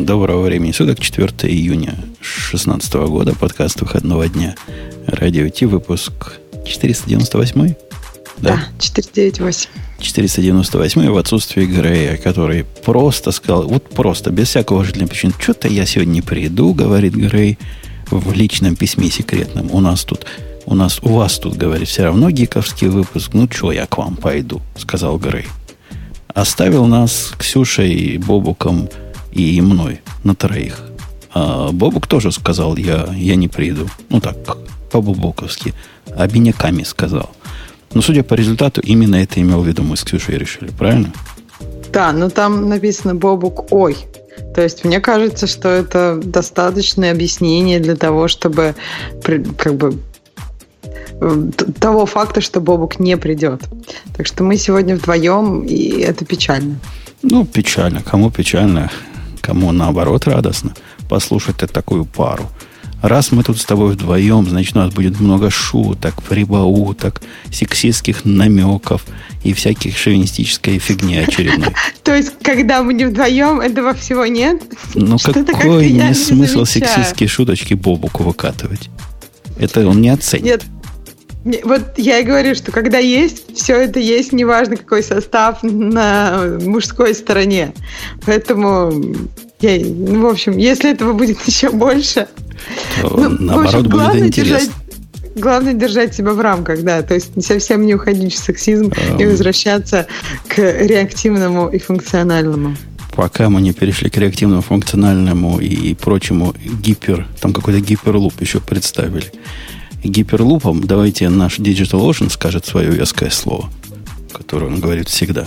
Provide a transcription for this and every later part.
Доброго времени суток, 4 июня 2016 года, подкаст выходного дня. Радио Ти, выпуск 498? Да, да 498. 498 в отсутствии Грея, который просто сказал, вот просто, без всякого уважительной причины, что-то я сегодня не приду, говорит Грей в личном письме секретном. У нас тут, у нас, у вас тут, говорит, все равно гиковский выпуск. Ну, что я к вам пойду, сказал Грей. Оставил нас Ксюшей, Бобуком и мной на троих. А Бобук тоже сказал, я, я не приду. Ну так, по-бобуковски. Обиняками сказал. Но судя по результату, именно это имел в виду мы с Ксюшей решили, правильно? Да, но там написано Бобук «Ой». То есть мне кажется, что это достаточное объяснение для того, чтобы как бы того факта, что Бобук не придет. Так что мы сегодня вдвоем, и это печально. Ну, печально. Кому печально, кому наоборот радостно послушать такую пару. Раз мы тут с тобой вдвоем, значит, у нас будет много шуток, прибауток, сексистских намеков и всяких шовинистической фигни очередной. То есть, когда мы не вдвоем, этого всего нет? Ну, какой не смысл сексистские шуточки Бобуку выкатывать? Это он не оценит. Нет, вот я и говорю, что когда есть, все это есть, неважно какой состав на мужской стороне. Поэтому, я, ну, в общем, если этого будет еще больше, то, ну, наоборот, общем, будет интересно. Держать, главное держать себя в рамках, да, то есть совсем не уходить в сексизм и возвращаться к реактивному и функциональному пока мы не перешли к реактивному, функциональному и прочему гипер, там какой-то гиперлуп еще представили гиперлупом давайте наш DigitalOcean скажет свое веское слово, которое он говорит всегда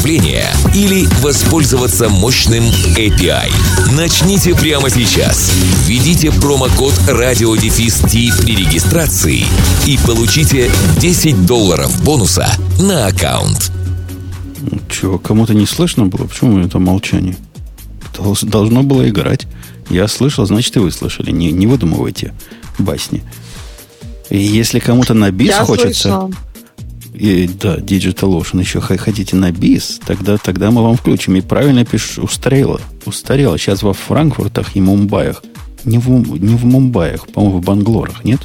или воспользоваться мощным API. Начните прямо сейчас. Введите промокод радиодефис при регистрации и получите 10 долларов бонуса на аккаунт. Чего, кому-то не слышно было? Почему это молчание? Должно было играть. Я слышал, значит, и вы слышали. Не, не выдумывайте басни. И если кому-то на бис Я хочется... Слышала и, да, DigitalOcean еще хотите на бис, тогда, тогда мы вам включим. И правильно пишу, устарело. Устарело. Сейчас во Франкфуртах и Мумбаях. Не в, не в Мумбаях, по-моему, в Банглорах, нет?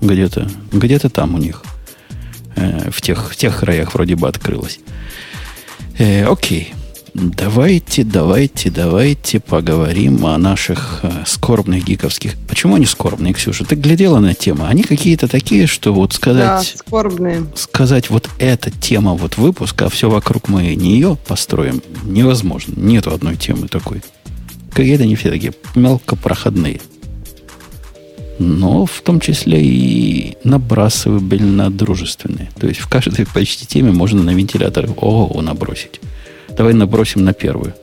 Где-то, где-то там у них. Э, в, тех, в тех краях вроде бы открылось. Э, окей. Давайте, давайте, давайте поговорим о наших э, скорбных гиковских. Почему они скорбные, Ксюша? Ты глядела на тему? Они какие-то такие, что вот сказать... Да, скорбные. Сказать, вот эта тема вот выпуска, а все вокруг мы нее построим, невозможно. Нету одной темы такой. Какие-то они все такие мелкопроходные. Но в том числе и набрасывабельно дружественные. То есть в каждой почти теме можно на вентилятор ого набросить. Давай набросим на первую.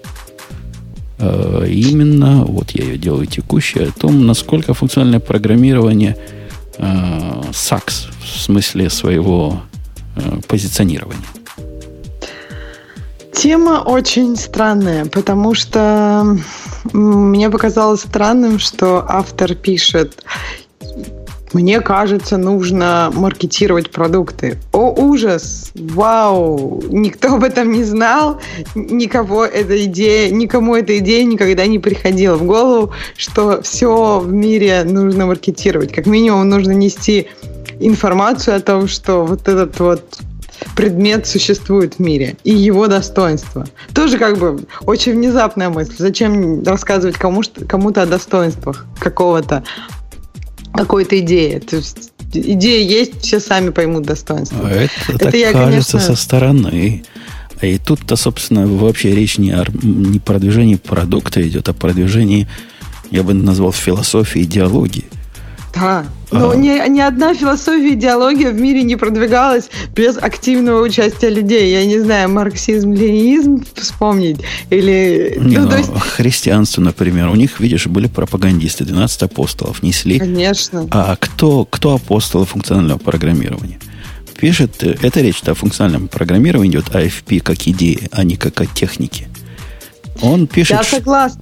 Э, именно, вот я ее делаю текущей, о том, насколько функциональное программирование э, SAX в смысле своего э, позиционирования. Тема очень странная, потому что мне показалось странным, что автор пишет мне кажется, нужно маркетировать продукты. О, ужас! Вау! Никто об этом не знал, никого эта идея, никому эта идея никогда не приходила в голову, что все в мире нужно маркетировать. Как минимум нужно нести информацию о том, что вот этот вот предмет существует в мире и его достоинство. Тоже как бы очень внезапная мысль. Зачем рассказывать кому-то кому о достоинствах какого-то какой-то идеи. То есть идея есть, все сами поймут достоинство. Это, это так я, кажется конечно... со стороны. И тут-то, собственно, вообще речь не о не продвижении продукта идет, а продвижении, я бы назвал, философии, идеологии. Да. Но а... ни, ни одна философия, идеология в мире не продвигалась без активного участия людей. Я не знаю, марксизм, ленинизм вспомнить или... Не, ну, ну, есть... Христианство, например. У них, видишь, были пропагандисты, 12 апостолов несли. Конечно. А кто, кто апостолы функционального программирования? Пишет, это речь о функциональном программировании идет AFP как идея, а не как о технике. Он пишет... Я согласна.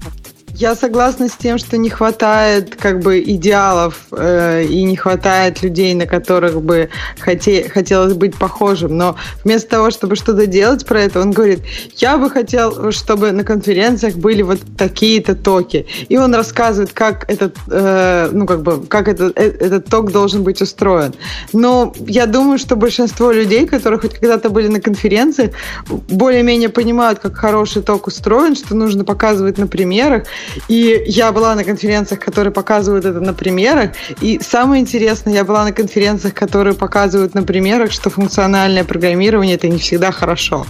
Я согласна с тем, что не хватает как бы идеалов э, и не хватает людей, на которых бы хоте, хотелось быть похожим. Но вместо того, чтобы что-то делать про это, он говорит, я бы хотел, чтобы на конференциях были вот такие-то токи. И он рассказывает, как этот, э, ну как бы, как этот, э, этот ток должен быть устроен. Но я думаю, что большинство людей, которые хоть когда-то были на конференциях, более-менее понимают, как хороший ток устроен, что нужно показывать на примерах, и я была на конференциях, которые показывают это на примерах. И самое интересное, я была на конференциях, которые показывают на примерах, что функциональное программирование это не всегда хорошо.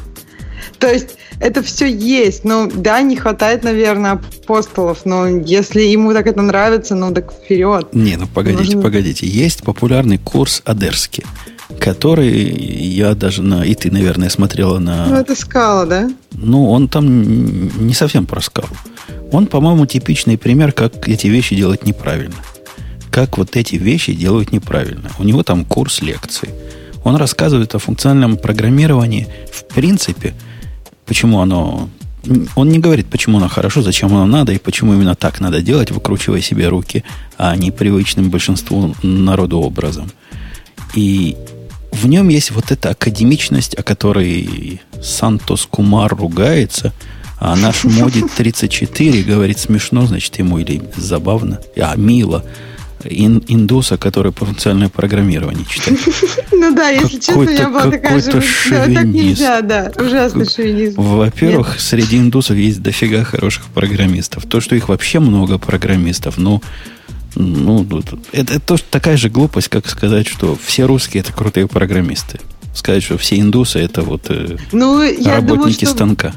То есть это все есть. Ну, да, не хватает, наверное, апостолов, но если ему так это нравится, ну так вперед. Не, ну погодите, Нужно... погодите. Есть популярный курс Адерский, который я даже на... И ты, наверное, смотрела на... Ну, это скала, да? Ну, он там не совсем про скалу. Он, по-моему, типичный пример, как эти вещи делать неправильно. Как вот эти вещи делают неправильно. У него там курс лекций. Он рассказывает о функциональном программировании в принципе, почему оно... Он не говорит, почему оно хорошо, зачем оно надо и почему именно так надо делать, выкручивая себе руки, а не привычным большинству народу образом. И в нем есть вот эта академичность, о которой Сантос Кумар ругается – а наш модит 34 говорит смешно, значит, ему или забавно, а мило. Ин, индуса, который функциональное программирование читает. Ну да, если честно, меня была такая же... Да, так нельзя, да. Ужасный шовинизм. Во-первых, среди индусов есть дофига хороших программистов. То, что их вообще много программистов, ну, ну, это, это тоже такая же глупость, как сказать, что все русские это крутые программисты. Сказать, что все индусы это вот э, ну, работники думаю, что... станка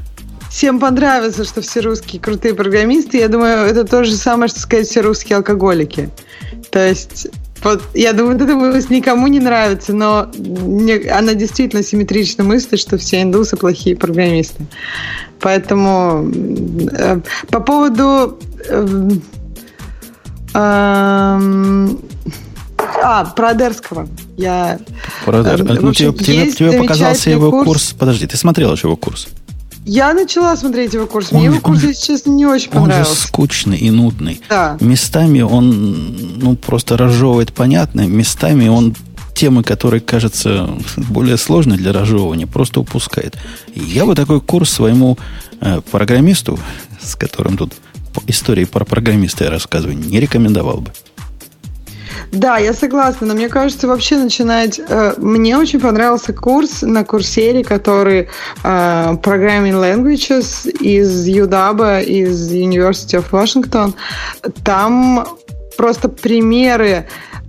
всем понравится, что все русские крутые программисты. Я думаю, это то же самое, что сказать все русские алкоголики. То есть вот, я думаю, эта мысль никому не нравится, но мне, она действительно симметрично мыслит, что все индусы плохие программисты. Поэтому э, по поводу... Э, э, а, про Адерского. Я, про Адер... э, ну, тебе, тебе, тебе показался его курс... курс... Подожди, ты смотрел его курс? Я начала смотреть его курс. Мне он, его курс, он, если честно, не очень понравился. Он же скучный и нудный. Да. Местами он ну, просто разжевывает понятно. Местами он темы, которые кажутся более сложной для разжевывания, просто упускает. я бы такой курс своему э, программисту, с которым тут истории про программиста я рассказываю, не рекомендовал бы. Да, я согласна, но мне кажется, вообще начинать... Э, мне очень понравился курс на курсере, который э, Programming Languages из UW, из University of Washington. Там просто примеры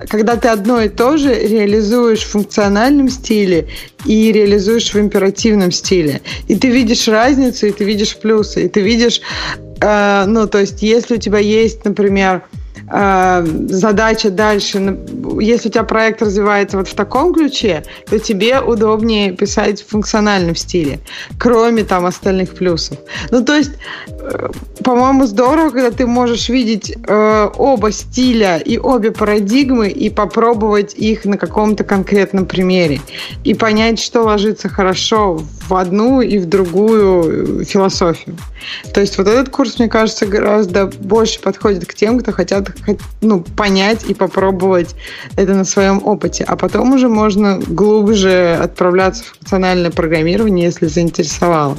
когда ты одно и то же реализуешь в функциональном стиле и реализуешь в императивном стиле. И ты видишь разницу, и ты видишь плюсы, и ты видишь, э, ну, то есть, если у тебя есть, например, задача дальше, если у тебя проект развивается вот в таком ключе, то тебе удобнее писать в функциональном стиле, кроме там остальных плюсов. Ну, то есть, э, по-моему, здорово, когда ты можешь видеть э, оба стиля и обе парадигмы и попробовать их на каком-то конкретном примере и понять, что ложится хорошо в одну и в другую философию. То есть вот этот курс, мне кажется, гораздо больше подходит к тем, кто хотят ну, понять и попробовать это на своем опыте. А потом уже можно глубже отправляться в функциональное программирование, если заинтересовало.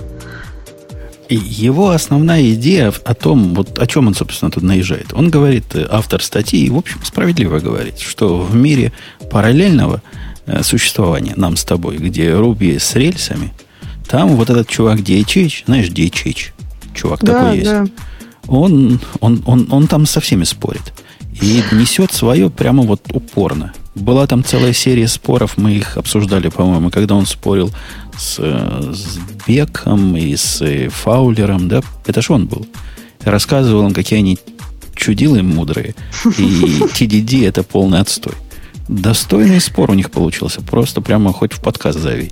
И его основная идея о том, вот о чем он, собственно, тут наезжает. Он говорит, э, автор статьи, в общем, справедливо говорит, что в мире параллельного э, существования нам с тобой, где Руби с рельсами, там вот этот чувак DHH, знаешь, DHH, чувак да, такой есть. Да он, он, он, он там со всеми спорит. И несет свое прямо вот упорно. Была там целая серия споров, мы их обсуждали, по-моему, когда он спорил с, с Беком и с Фаулером, да? Это ж он был. Рассказывал им, какие они чудилы мудрые. И TDD это полный отстой. Достойный спор у них получился. Просто прямо хоть в подкаст зови.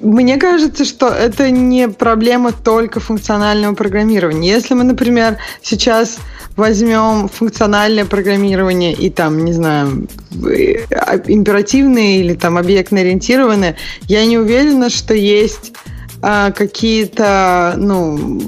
Мне кажется, что это не проблема только функционального программирования. Если мы, например, сейчас возьмем функциональное программирование и там, не знаю, а, императивное или там объектно-ориентированное, я не уверена, что есть а, какие-то, ну,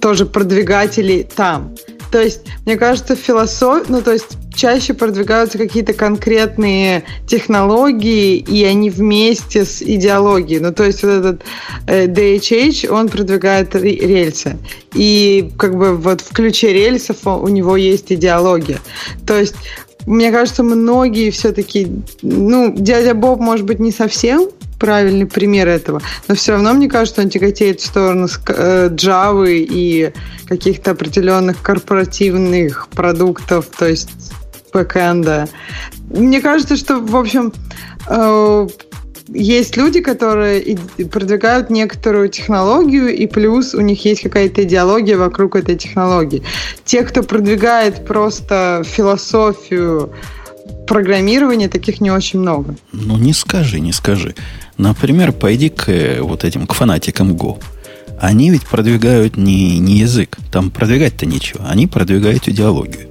тоже продвигатели там. То есть, мне кажется, философия, ну, то есть чаще продвигаются какие-то конкретные технологии, и они вместе с идеологией. Ну, то есть вот этот э, DHH, он продвигает рельсы. И как бы вот в ключе рельсов у него есть идеология. То есть мне кажется, многие все-таки, ну, дядя Боб, может быть, не совсем правильный пример этого. Но все равно, мне кажется, он тяготеет в сторону э, Java и каких-то определенных корпоративных продуктов, то есть бэкэнда. Мне кажется, что, в общем, э, есть люди, которые продвигают некоторую технологию, и плюс у них есть какая-то идеология вокруг этой технологии. Те, кто продвигает просто философию программирования, таких не очень много. Ну, не скажи, не скажи. Например, пойди к э, вот этим, к фанатикам Go. Они ведь продвигают не, не язык. Там продвигать-то нечего. Они продвигают идеологию.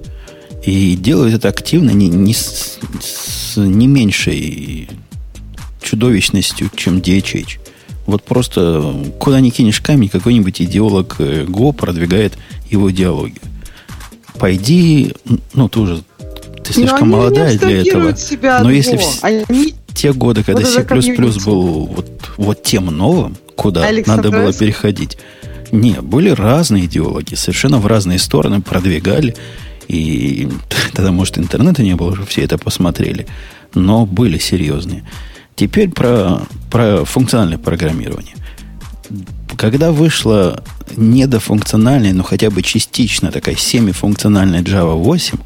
И делают это активно не, не с, с не меньшей чудовищностью, чем DHH. Вот просто куда ни кинешь камень, какой-нибудь идеолог Go э, продвигает его идеологию. Пойди, ну, ты уже ты слишком молодая для этого. Но если в, они... те годы, когда вот C++ был вот, вот тем новым, куда надо было переходить, не, были разные идеологи, совершенно в разные стороны продвигали. И тогда, может, интернета не было, уже все это посмотрели. Но были серьезные. Теперь про, про функциональное программирование. Когда вышла недофункциональная, но хотя бы частично такая семифункциональная Java 8,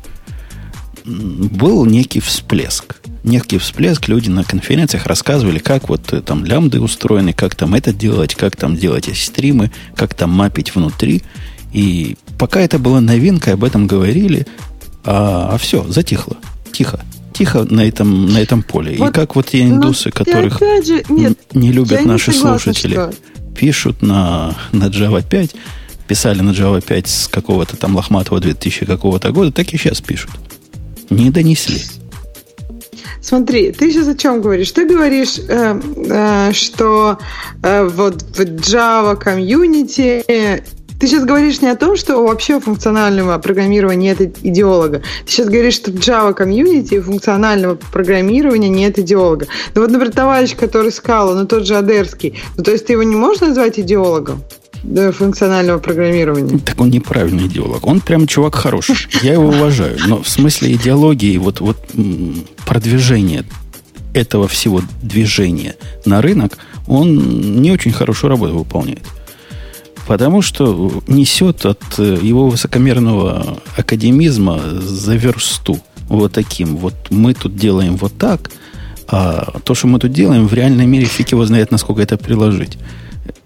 был некий всплеск. Некий всплеск. Люди на конференциях рассказывали, как вот э, там лямбды устроены, как там это делать, как там делать стримы, как там мапить внутри. И пока это была новинка, об этом говорили, а, а все, затихло. Тихо тихо на этом, на этом поле. Вот, и как вот те индусы, которых же, нет, не любят наши не согласна, слушатели, что... пишут на, на Java 5, писали на Java 5 с какого-то там лохматого 2000 какого-то года, так и сейчас пишут. Не донесли. Смотри, ты сейчас о чем говоришь? Ты говоришь, э, э, что э, вот в Java комьюнити ты сейчас говоришь не о том, что вообще функционального программирования нет идеолога. Ты сейчас говоришь, что в Java комьюнити функционального программирования нет идеолога. Ну вот, например, товарищ, который Скала, ну тот же Адерский, ну то есть ты его не можешь назвать идеологом? Функционального программирования. Так он неправильный идеолог. Он прям чувак хороший. Я его уважаю. Но в смысле идеологии, вот, вот продвижения этого всего движения на рынок, он не очень хорошую работу выполняет. Потому что несет от э, его высокомерного академизма за версту. Вот таким. Вот мы тут делаем вот так, а то, что мы тут делаем, в реальной мире фиг его знает, насколько это приложить.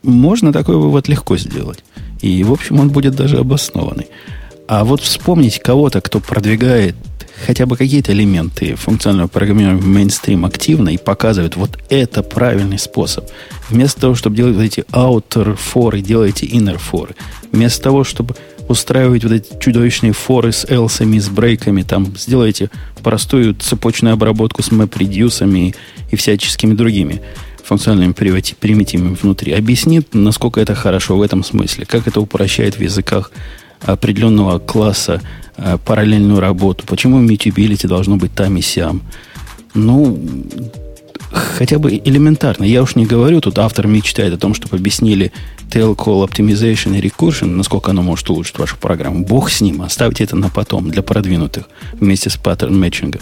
Можно такой вывод легко сделать. И, в общем, он будет даже обоснованный. А вот вспомнить кого-то, кто продвигает хотя бы какие-то элементы функционального программирования в мейнстрим активно и показывает, вот это правильный способ. Вместо того, чтобы делать вот эти outer форы, делайте inner форы. Вместо того, чтобы устраивать вот эти чудовищные форы с элсами, с брейками, там, сделайте простую цепочную обработку с map и всяческими другими функциональными примитивами внутри. Объяснит, насколько это хорошо в этом смысле, как это упрощает в языках определенного класса э, параллельную работу, почему mutability должно быть там и сям. Ну, хотя бы элементарно. Я уж не говорю, тут автор мечтает о том, чтобы объяснили tail call optimization и recursion, насколько оно может улучшить вашу программу. Бог с ним, оставьте это на потом, для продвинутых, вместе с паттерн мэтчингом.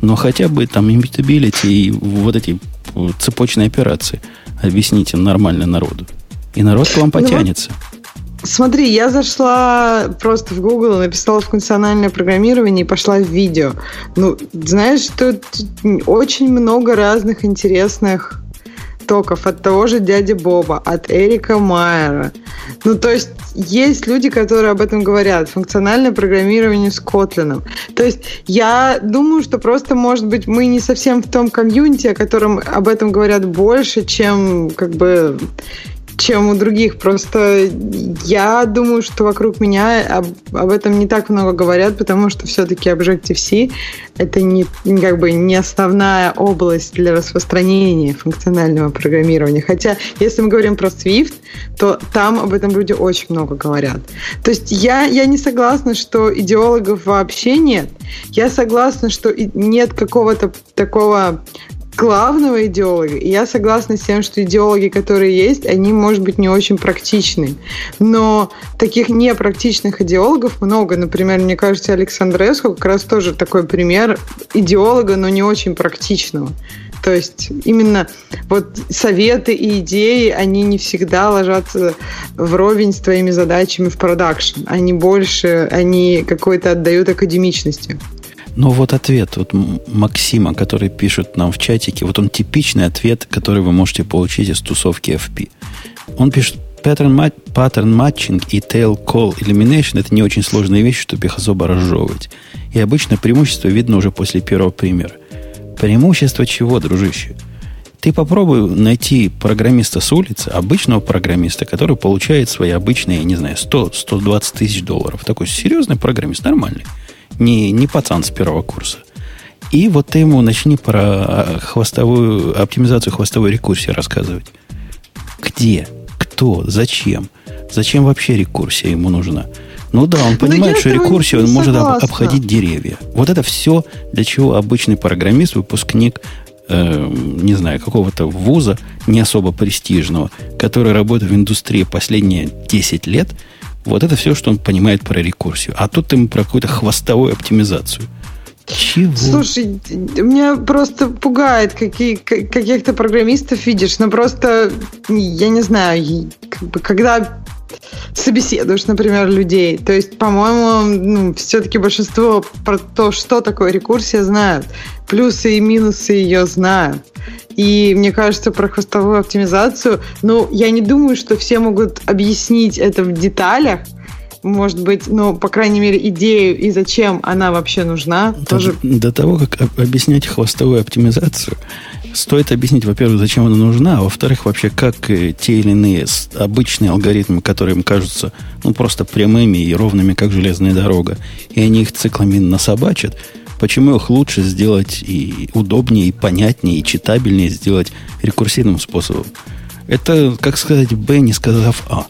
Но хотя бы там immutability и вот эти цепочные операции объясните нормально народу. И народ к вам ну потянется. Смотри, я зашла просто в Google, написала функциональное программирование и пошла в видео. Ну, знаешь, тут очень много разных интересных истоков, от того же дяди Боба, от Эрика Майера. Ну, то есть есть люди, которые об этом говорят. Функциональное программирование с Котлином. То есть я думаю, что просто, может быть, мы не совсем в том комьюнити, о котором об этом говорят больше, чем как бы чем у других. Просто я думаю, что вокруг меня об, об этом не так много говорят, потому что все-таки Objective-C это не, как бы не основная область для распространения функционального программирования. Хотя, если мы говорим про Swift, то там об этом люди очень много говорят. То есть я, я не согласна, что идеологов вообще нет. Я согласна, что нет какого-то такого главного идеолога. И я согласна с тем, что идеологи, которые есть, они, может быть, не очень практичны. Но таких непрактичных идеологов много. Например, мне кажется, Александреску как раз тоже такой пример идеолога, но не очень практичного. То есть именно вот советы и идеи, они не всегда ложатся вровень с твоими задачами в продакшн. Они больше, они какой-то отдают академичностью. Но вот ответ вот Максима, который пишет нам в чатике, вот он типичный ответ, который вы можете получить из тусовки FP. Он пишет, pattern, pattern matching и tail call elimination это не очень сложные вещи, чтобы их особо разжевывать. И обычно преимущество видно уже после первого примера. Преимущество чего, дружище? Ты попробуй найти программиста с улицы, обычного программиста, который получает свои обычные, я не знаю, 100-120 тысяч долларов. Такой серьезный программист, нормальный не, не пацан с первого курса. И вот ты ему начни про хвостовую оптимизацию хвостовой рекурсии рассказывать. Где? Кто? Зачем? Зачем вообще рекурсия ему нужна? Ну да, он понимает, что рекурсию он может об, обходить деревья. Вот это все, для чего обычный программист, выпускник, э, не знаю, какого-то вуза, не особо престижного, который работает в индустрии последние 10 лет – вот это все, что он понимает про рекурсию. А тут ему про какую-то хвостовую оптимизацию. Чего? Слушай, меня просто пугает, какие, каких-то программистов видишь. Но просто, я не знаю, как бы, когда собеседуешь, например, людей. То есть, по-моему, ну, все-таки большинство про то, что такое рекурсия, знают. Плюсы и минусы ее знают. И мне кажется, про хвостовую оптимизацию, ну, я не думаю, что все могут объяснить это в деталях, может быть, ну, по крайней мере, идею и зачем она вообще нужна. Тоже... до того, как объяснять хвостовую оптимизацию, стоит объяснить, во-первых, зачем она нужна, а во-вторых, вообще, как э, те или иные обычные алгоритмы, которые им кажутся ну, просто прямыми и ровными, как железная дорога, и они их циклами насобачат, почему их лучше сделать и удобнее, и понятнее, и читабельнее сделать рекурсивным способом. Это, как сказать, Б, не сказав А.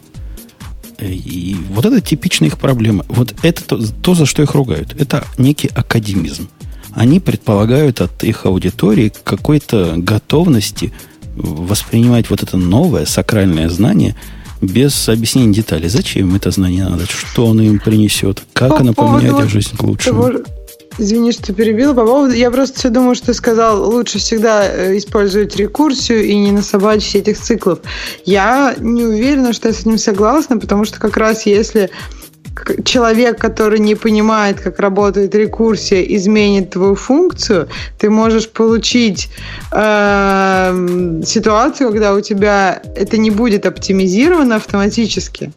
И вот это типичная их проблема. Вот это то, то, за что их ругают. Это некий академизм. Они предполагают от их аудитории какой-то готовности воспринимать вот это новое сакральное знание без объяснения деталей. Зачем им это знание надо? Что оно им принесет? Как По оно поменяет их жизнь к лучшему? Того, Извини, что перебила. По поводу, я просто все думаю, что ты сказал, лучше всегда э, использовать рекурсию и не насобачить этих циклов. Я не уверена, что я с ним согласна, потому что как раз если человек, который не понимает, как работает рекурсия, изменит твою функцию, ты можешь получить э, ситуацию, когда у тебя это не будет оптимизировано автоматически.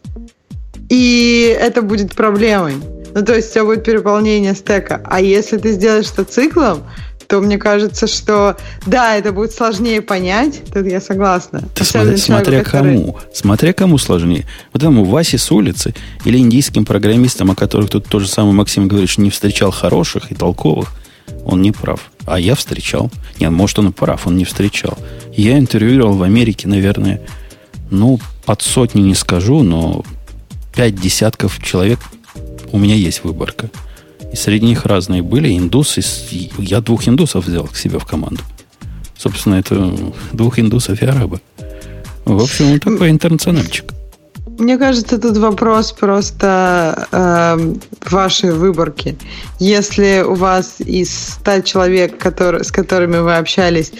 И это будет проблемой. Ну, то есть у тебя будет переполнение стека. А если ты сделаешь это циклом, то мне кажется, что да, это будет сложнее понять, тут я согласна. Да смотря, смотря который... кому. Смотря кому сложнее. Вот этому Васе с улицы или индийским программистам, о которых тут тот же самый Максим говорит, что не встречал хороших и толковых, он не прав. А я встречал. Нет, может, он и прав, он не встречал. Я интервьюировал в Америке, наверное, ну, под сотни не скажу, но пять десятков человек у меня есть выборка. И среди них разные были. Индусы. Я двух индусов взял к себе в команду. Собственно, это двух индусов и араба. В общем, он такой интернациональчик. Мне кажется, тут вопрос просто э, вашей выборки. Если у вас из 100 человек, который, с которыми вы общались,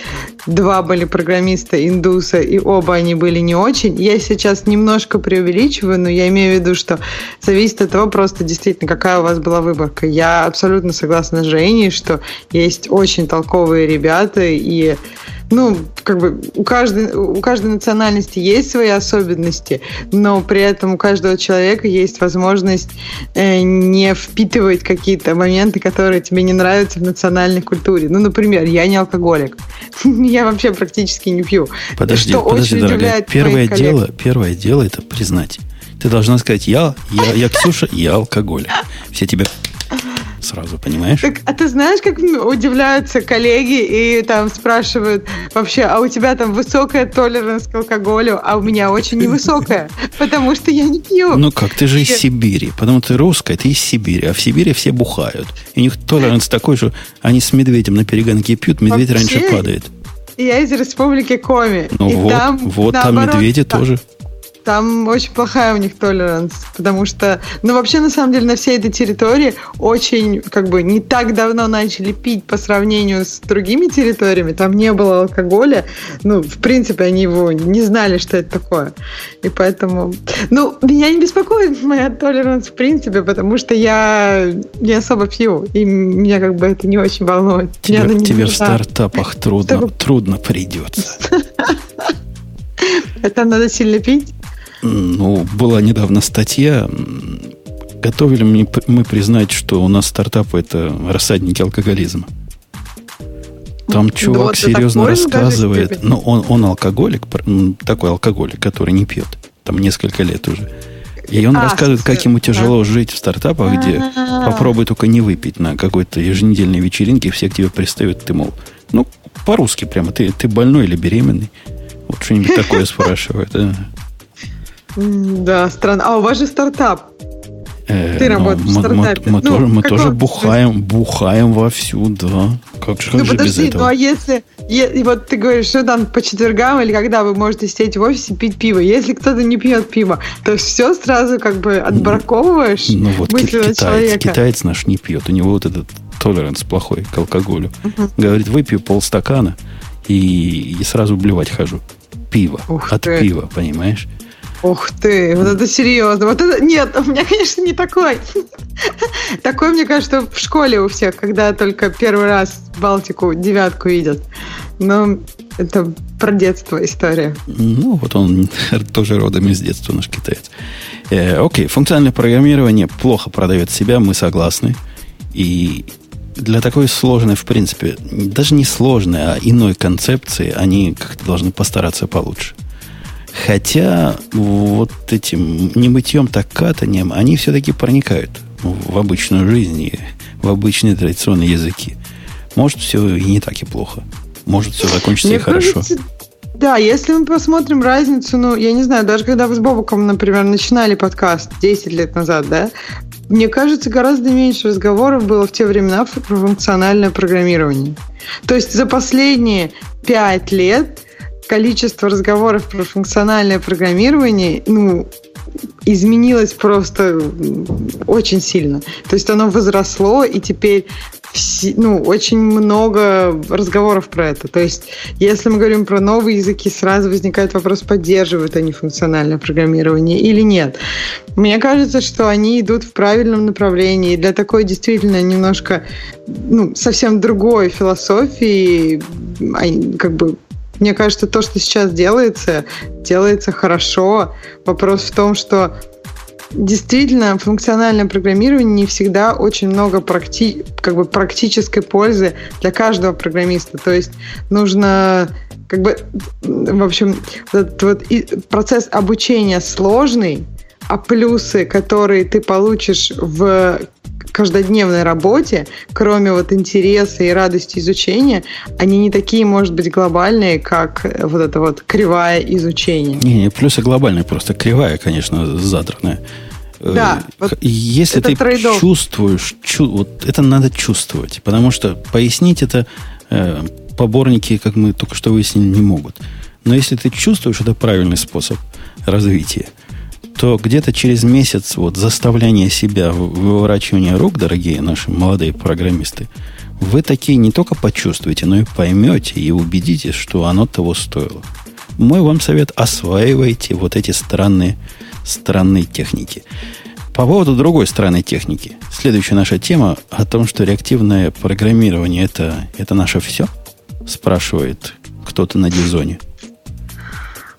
два были программиста индуса, и оба они были не очень. Я сейчас немножко преувеличиваю, но я имею в виду, что зависит от того просто действительно, какая у вас была выборка. Я абсолютно согласна с Женей, что есть очень толковые ребята, и ну, как бы у каждой, у каждой национальности есть свои особенности, но при этом у каждого человека есть возможность э, не впитывать какие-то моменты, которые тебе не нравятся в национальной культуре. Ну, например, я не алкоголик. я вообще практически не пью. Подожди, что подожди, дорогая. Первое дело, первое дело это признать. Ты должна сказать, я, я, я Ксюша, я алкоголик. Все тебя сразу, понимаешь? Так, а ты знаешь, как удивляются коллеги и там спрашивают вообще, а у тебя там высокая толерантность к алкоголю, а у меня очень невысокая, потому что я не пью. Ну как, ты же из Сибири, потому что ты русская, ты из Сибири, а в Сибири все бухают. И у них толеранс такой же, они с медведем на перегонке пьют, медведь раньше падает. Я из республики Коми. Ну вот, там, вот там медведи тоже. Там очень плохая у них толеранс, потому что, ну, вообще, на самом деле, на всей этой территории очень, как бы, не так давно начали пить по сравнению с другими территориями. Там не было алкоголя. Ну, в принципе, они его не знали, что это такое. И поэтому, ну, меня не беспокоит моя толеранс в принципе, потому что я не особо пью, и меня как бы это не очень волнует. Тебе, тебе в стартапах трудно, трудно придется. Это надо сильно пить? Ну, была недавно статья. Готовили мы признать, что у нас стартапы это рассадники алкоголизма. Там чувак вот серьезно рассказывает. Ну, он, он алкоголик, такой алкоголик, который не пьет. Там несколько лет уже. И он а, рассказывает, как ему тяжело да. жить в стартапах, где А-а-а. попробуй только не выпить на какой-то еженедельной вечеринке, все к тебе пристают, ты, мол, ну, по-русски прямо, ты, ты больной или беременный? Вот что-нибудь такое спрашивает. Да, странно. А у вас же стартап. Э, Ты работаешь мы, в стартапе. Мы, мы, ну, тоже, мы тоже бухаем, бухаем вовсю, да. Как как ну, же подожди, без этого? ну а если, и вот ты говоришь, что там по четвергам или когда вы можете сидеть в офисе пить пиво, если кто-то не пьет пиво, то все сразу как бы отбраковываешь ну, вот китаец, человека. китаец наш не пьет, у него вот этот толеранс плохой к алкоголю. Угу. Говорит, выпью полстакана и, и сразу блевать хожу. Пиво. Ух от ты. пива, понимаешь? Ух ты, вот это серьезно. Вот это нет, у меня, конечно, не такой. Такой, мне кажется, в школе у всех, когда только первый раз Балтику девятку видят. Но это про детство история. Ну, вот он тоже родом из детства, наш китаец. Э, окей, функциональное программирование плохо продает себя, мы согласны. И для такой сложной, в принципе, даже не сложной, а иной концепции, они как-то должны постараться получше. Хотя вот этим не мытьем, так катанием, они все-таки проникают в обычную жизнь и в обычные традиционные языки. Может, все и не так и плохо. Может, все закончится Мне и кажется, хорошо. Да, если мы посмотрим разницу, ну, я не знаю, даже когда вы с Бобуком, например, начинали подкаст 10 лет назад, да, мне кажется, гораздо меньше разговоров было в те времена про функциональное программирование. То есть за последние пять лет количество разговоров про функциональное программирование, ну, изменилось просто очень сильно. То есть оно возросло, и теперь ну, очень много разговоров про это. То есть, если мы говорим про новые языки, сразу возникает вопрос, поддерживают они функциональное программирование или нет. Мне кажется, что они идут в правильном направлении. Для такой действительно немножко ну, совсем другой философии, как бы мне кажется, то, что сейчас делается, делается хорошо. Вопрос в том, что действительно функциональное программирование не всегда очень много практи как бы практической пользы для каждого программиста. То есть нужно как бы, в общем, этот вот процесс обучения сложный, а плюсы, которые ты получишь в каждодневной работе, кроме вот интереса и радости изучения, они не такие, может быть, глобальные, как вот эта вот кривая изучения. Не, не, плюсы глобальные, просто кривая, конечно, задранная. Да, э, вот Если ты трейдов. чувствуешь, чу, вот это надо чувствовать, потому что пояснить это э, поборники, как мы только что выяснили, не могут. Но если ты чувствуешь, это правильный способ развития то где-то через месяц вот заставляние себя, выворачивание рук, дорогие наши молодые программисты, вы такие не только почувствуете, но и поймете и убедитесь, что оно того стоило. Мой вам совет, осваивайте вот эти странные, странные техники. По поводу другой странной техники. Следующая наша тема о том, что реактивное программирование это, это наше все, спрашивает кто-то на дизоне.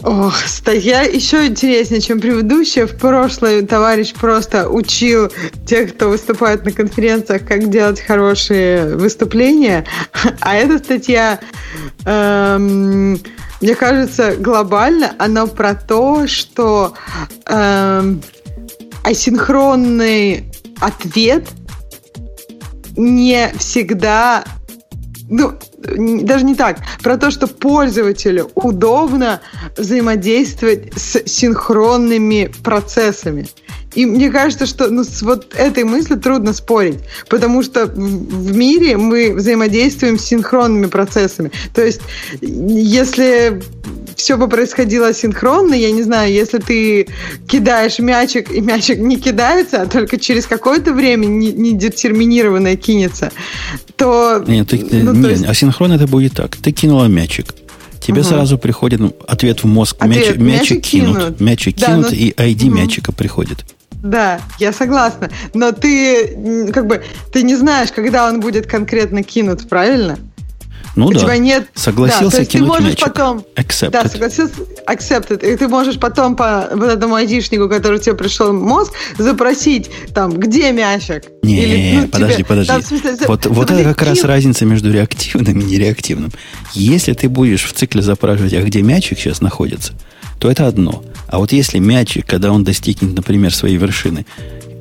Ох, статья еще интереснее, чем предыдущая. В прошлой товарищ просто учил тех, кто выступает на конференциях, как делать хорошие выступления. А эта статья, эм, мне кажется, глобально, она про то, что эм, асинхронный ответ не всегда ну, даже не так, про то, что пользователю удобно взаимодействовать с синхронными процессами. И мне кажется, что ну, с вот этой мыслью трудно спорить, потому что в мире мы взаимодействуем с синхронными процессами. То есть, если все бы происходило синхронно. Я не знаю, если ты кидаешь мячик, и мячик не кидается, а только через какое-то время не кинется, то... Нет, ты, ну, не, есть... асинхронно это будет так. Ты кинула мячик, тебе угу. сразу приходит ну, ответ в мозг. Ответ, мячик, мячик кинут. кинут. Мячик да, кинут, но... и ID угу. мячика приходит. Да, я согласна. Но ты как бы ты не знаешь, когда он будет конкретно кинут, правильно? Ну у да. тебя нет... Согласился да, то кинуть ты можешь мячик. потом... Accepted. Да, согласился... Accepted. И ты можешь потом по вот этому айдишнику, который тебе пришел в мозг, запросить там, где мячик. Не, Или, ну, подожди, тебе... подожди. Там, смысле, вот, вот это как раз разница между реактивным и нереактивным. Если ты будешь в цикле запрашивать, а где мячик сейчас находится, то это одно. А вот если мячик, когда он достигнет, например, своей вершины,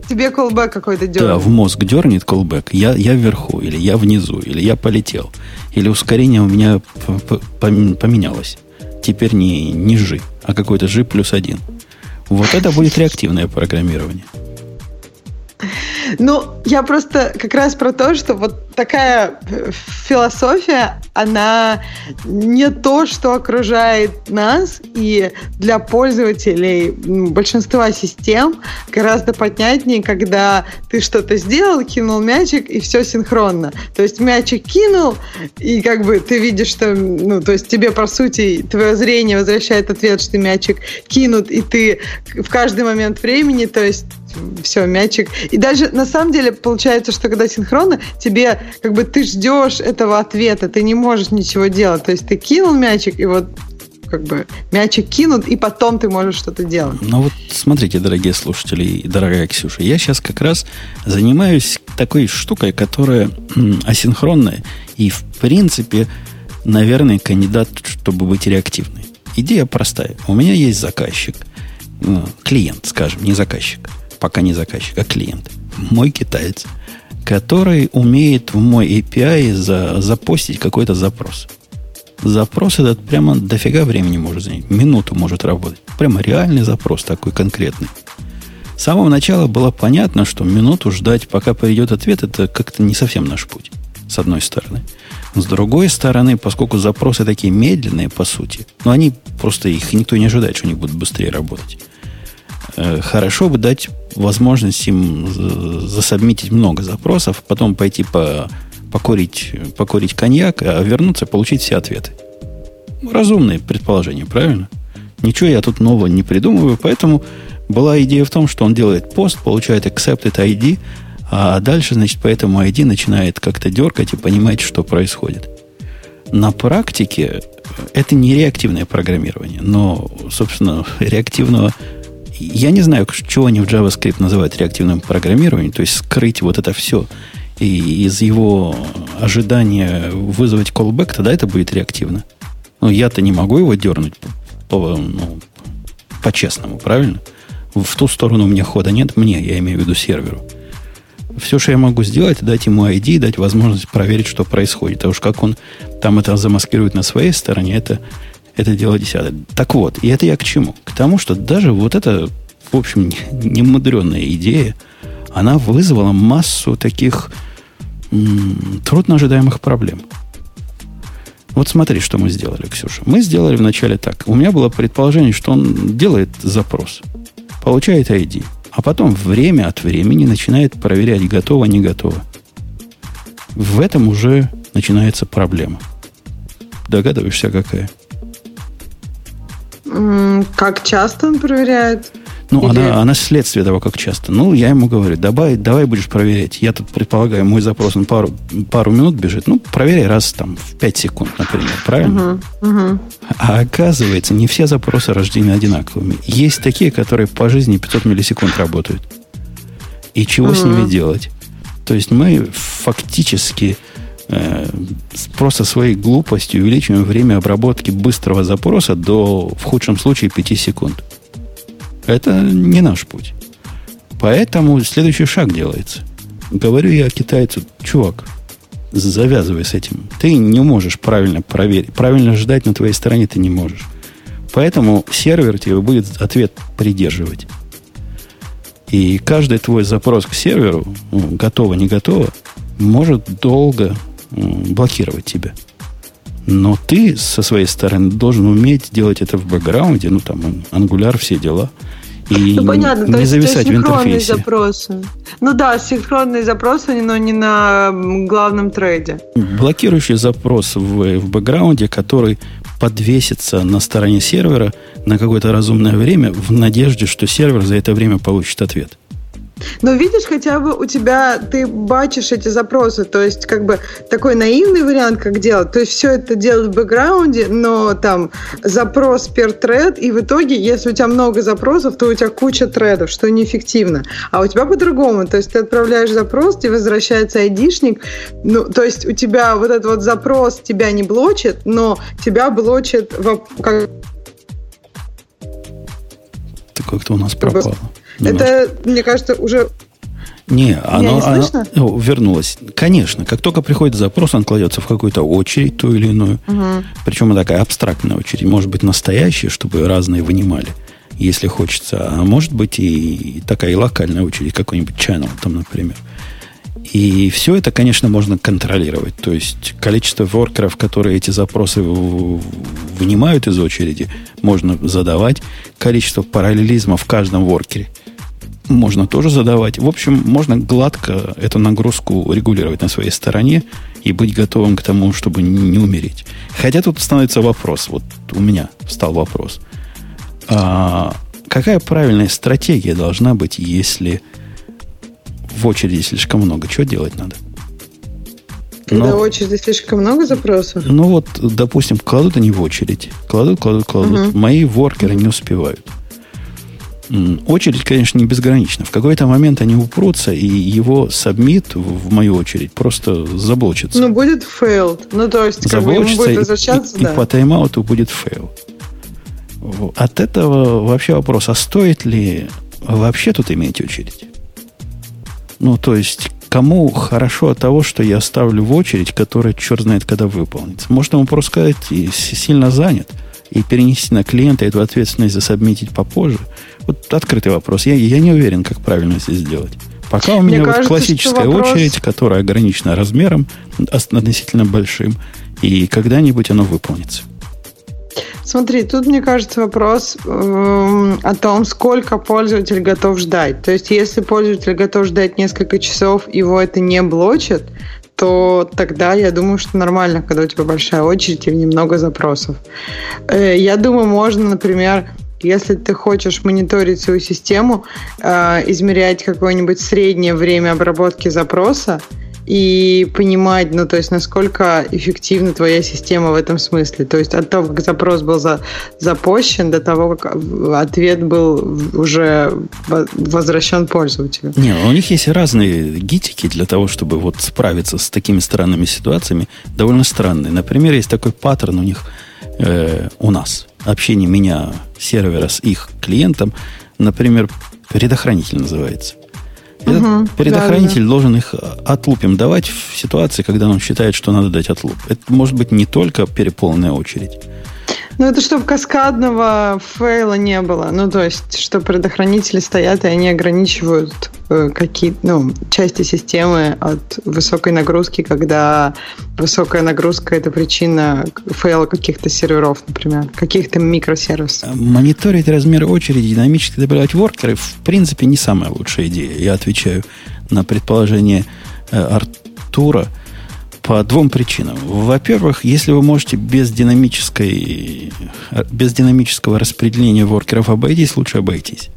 Тебе колбэк какой-то дернет. Да, в мозг дернет колбэк. Я, я вверху, или я внизу, или я полетел. Или ускорение у меня поменялось. Теперь не, не G, а какой-то G плюс один. Вот это будет реактивное программирование. Ну, я просто как раз про то, что вот такая э, философия, она не то, что окружает нас, и для пользователей большинства систем гораздо понятнее, когда ты что-то сделал, кинул мячик, и все синхронно. То есть мячик кинул, и как бы ты видишь, что, ну, то есть тебе, по сути, твое зрение возвращает ответ, что мячик кинут, и ты в каждый момент времени, то есть все, мячик. И даже на самом деле получается, что когда синхронно, тебе как бы ты ждешь этого ответа, ты не можешь ничего делать. То есть ты кинул мячик, и вот как бы мячик кинут, и потом ты можешь что-то делать. Ну вот смотрите, дорогие слушатели и дорогая Ксюша, я сейчас как раз занимаюсь такой штукой, которая асинхронная и в принципе, наверное, кандидат, чтобы быть реактивной. Идея простая. У меня есть заказчик, ну, клиент, скажем, не заказчик, пока не заказчик, а клиент, мой китаец – который умеет в мой API за, запостить какой-то запрос. Запрос этот прямо дофига времени может занять. Минуту может работать. Прямо реальный запрос такой конкретный. С самого начала было понятно, что минуту ждать, пока придет ответ, это как-то не совсем наш путь. С одной стороны. С другой стороны, поскольку запросы такие медленные, по сути, но они просто их никто не ожидает, что они будут быстрее работать. Э, хорошо бы дать возможность им засобмитить много запросов, потом пойти по, покурить, покурить коньяк, а вернуться получить все ответы. Разумное предположение, правильно? Ничего я тут нового не придумываю, поэтому была идея в том, что он делает пост, получает accepted ID, а дальше, значит, по этому ID начинает как-то дергать и понимать, что происходит. На практике это не реактивное программирование, но, собственно, реактивного я не знаю, чего они в JavaScript называют реактивным программированием, то есть скрыть вот это все и из его ожидания вызвать callback, тогда это будет реактивно. Но я-то не могу его дернуть по, ну, по-честному, правильно? В ту сторону у меня хода нет, мне, я имею в виду серверу. Все, что я могу сделать, дать ему ID, дать возможность проверить, что происходит. А уж как он там это замаскирует на своей стороне, это это дело десятое. Так вот, и это я к чему? К тому, что даже вот эта, в общем, немудренная идея, она вызвала массу таких м- трудно ожидаемых проблем. Вот смотри, что мы сделали, Ксюша. Мы сделали вначале так. У меня было предположение, что он делает запрос, получает ID, а потом время от времени начинает проверять, готово, не готово. В этом уже начинается проблема. Догадываешься, какая? Как часто он проверяет? Ну, Или... она, она следствие того, как часто. Ну, я ему говорю, давай, давай будешь проверять. Я тут предполагаю, мой запрос на пару, пару минут бежит. Ну, проверяй раз там в 5 секунд, например, правильно? Угу, угу. А оказывается, не все запросы рождены одинаковыми. Есть такие, которые по жизни 500 миллисекунд работают. И чего угу. с ними делать? То есть мы фактически э, просто своей глупостью увеличиваем время обработки быстрого запроса до, в худшем случае, 5 секунд. Это не наш путь. Поэтому следующий шаг делается. Говорю я китайцу, чувак, завязывай с этим. Ты не можешь правильно проверить. Правильно ждать на твоей стороне ты не можешь. Поэтому сервер тебе будет ответ придерживать. И каждый твой запрос к серверу, готово, не готово, может долго блокировать тебя. Но ты со своей стороны должен уметь делать это в бэкграунде, ну там Angular, все дела. И ну, понятно, не то есть, зависать то есть в интерфейсе. запросы. Ну да, синхронные запросы, но не на главном трейде. Блокирующий запрос в, в бэкграунде, который подвесится на стороне сервера на какое-то разумное время в надежде, что сервер за это время получит ответ. Но видишь, хотя бы у тебя, ты бачишь эти запросы, то есть как бы такой наивный вариант, как делать. То есть все это делать в бэкграунде, но там запрос per тред, и в итоге, если у тебя много запросов, то у тебя куча тредов, что неэффективно. А у тебя по-другому, то есть ты отправляешь запрос, тебе возвращается айдишник, ну, то есть у тебя вот этот вот запрос тебя не блочит, но тебя блочит как... Ты как-то у нас пропало. Это, мне кажется, уже не, оно, не оно ну, вернулось. Конечно, как только приходит запрос, он кладется в какую-то очередь, ту или иную. Угу. Причем такая абстрактная очередь. Может быть, настоящая, чтобы разные вынимали, если хочется. А может быть и такая и локальная очередь, какой-нибудь channel там, например. И все это, конечно, можно контролировать. То есть количество воркеров, которые эти запросы вынимают из очереди, можно задавать. Количество параллелизма в каждом воркере – можно тоже задавать. В общем, можно гладко эту нагрузку регулировать на своей стороне и быть готовым к тому, чтобы не умереть. Хотя тут становится вопрос, вот у меня стал вопрос. А какая правильная стратегия должна быть, если в очереди слишком много? Что делать надо? Когда Но, в очереди слишком много запросов? Ну вот, допустим, кладут они в очередь. Кладут, кладут, кладут. Угу. Мои воркеры не успевают. Очередь, конечно, не безгранична. В какой-то момент они упрутся, и его сабмит в мою очередь просто заблочится. Ну, будет failed. Ну, то есть, как бы ему будет возвращаться, и, да. и по тайм-ауту будет fail. От этого вообще вопрос, а стоит ли вообще тут иметь очередь? Ну, то есть, кому хорошо от того, что я ставлю в очередь, которая черт знает когда выполнится? Может, ему просто сказать, сильно занят, и перенести на клиента эту ответственность засобмитить попозже – вот открытый вопрос. Я, я не уверен, как правильно здесь сделать. Пока у меня Мне вот кажется, классическая вопрос... очередь, которая ограничена размером относительно большим, и когда-нибудь оно выполнится. Смотри, тут, мне кажется, вопрос э, о том, сколько пользователь готов ждать. То есть, если пользователь готов ждать несколько часов, его это не блочит, то тогда я думаю, что нормально, когда у тебя большая очередь и немного запросов. Э, я думаю, можно, например, если ты хочешь мониторить свою систему, э, измерять какое-нибудь среднее время обработки запроса и понимать, ну, то есть, насколько эффективна твоя система в этом смысле. То есть, от того, как запрос был за, запущен, до того, как ответ был уже возвращен пользователю. Не, у них есть разные гитики для того, чтобы вот справиться с такими странными ситуациями, довольно странные. Например, есть такой паттерн у них э, у нас – общение меня, сервера, с их клиентом, например, предохранитель называется. Этот угу, предохранитель да, да. должен их отлупим давать в ситуации, когда он считает, что надо дать отлуп. Это может быть не только переполненная очередь. Ну, это чтобы каскадного фейла не было. Ну, то есть, что предохранители стоят, и они ограничивают э, какие ну, части системы от высокой нагрузки, когда высокая нагрузка – это причина фейла каких-то серверов, например, каких-то микросервисов. Мониторить размер очереди, динамически добавлять воркеры, в принципе, не самая лучшая идея. Я отвечаю на предположение э, Артура. По двум причинам. Во-первых, если вы можете без, динамической, без динамического распределения воркеров обойтись, лучше обойтись.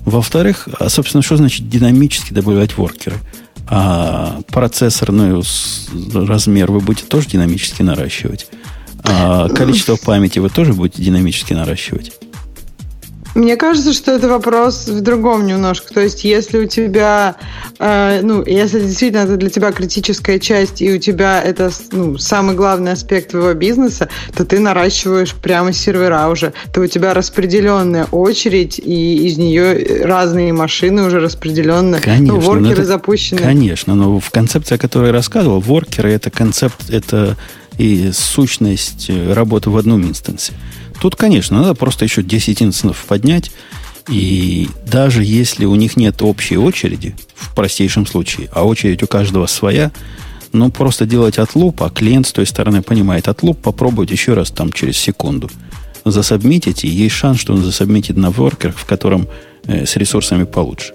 Во-вторых, а, собственно, что значит динамически добавлять воркеры? А процессорный размер вы будете тоже динамически наращивать. А количество памяти вы тоже будете динамически наращивать. Мне кажется, что это вопрос в другом немножко. То есть, если у тебя, э, ну, если действительно это для тебя критическая часть, и у тебя это ну, самый главный аспект твоего бизнеса, то ты наращиваешь прямо сервера уже. То у тебя распределенная очередь, и из нее разные машины уже распределенно. Конечно. Ну, воркеры это, запущены. Конечно, но в концепции, о которой я рассказывал, воркеры это концепт, это и сущность работы в одном инстансе. Тут, конечно, надо просто еще 10 инстансов поднять. И даже если у них нет общей очереди, в простейшем случае, а очередь у каждого своя, ну, просто делать отлуп, а клиент с той стороны понимает отлуп, попробовать еще раз там через секунду. Засобмитить, и есть шанс, что он засобмитит на воркерах, в котором э, с ресурсами получше.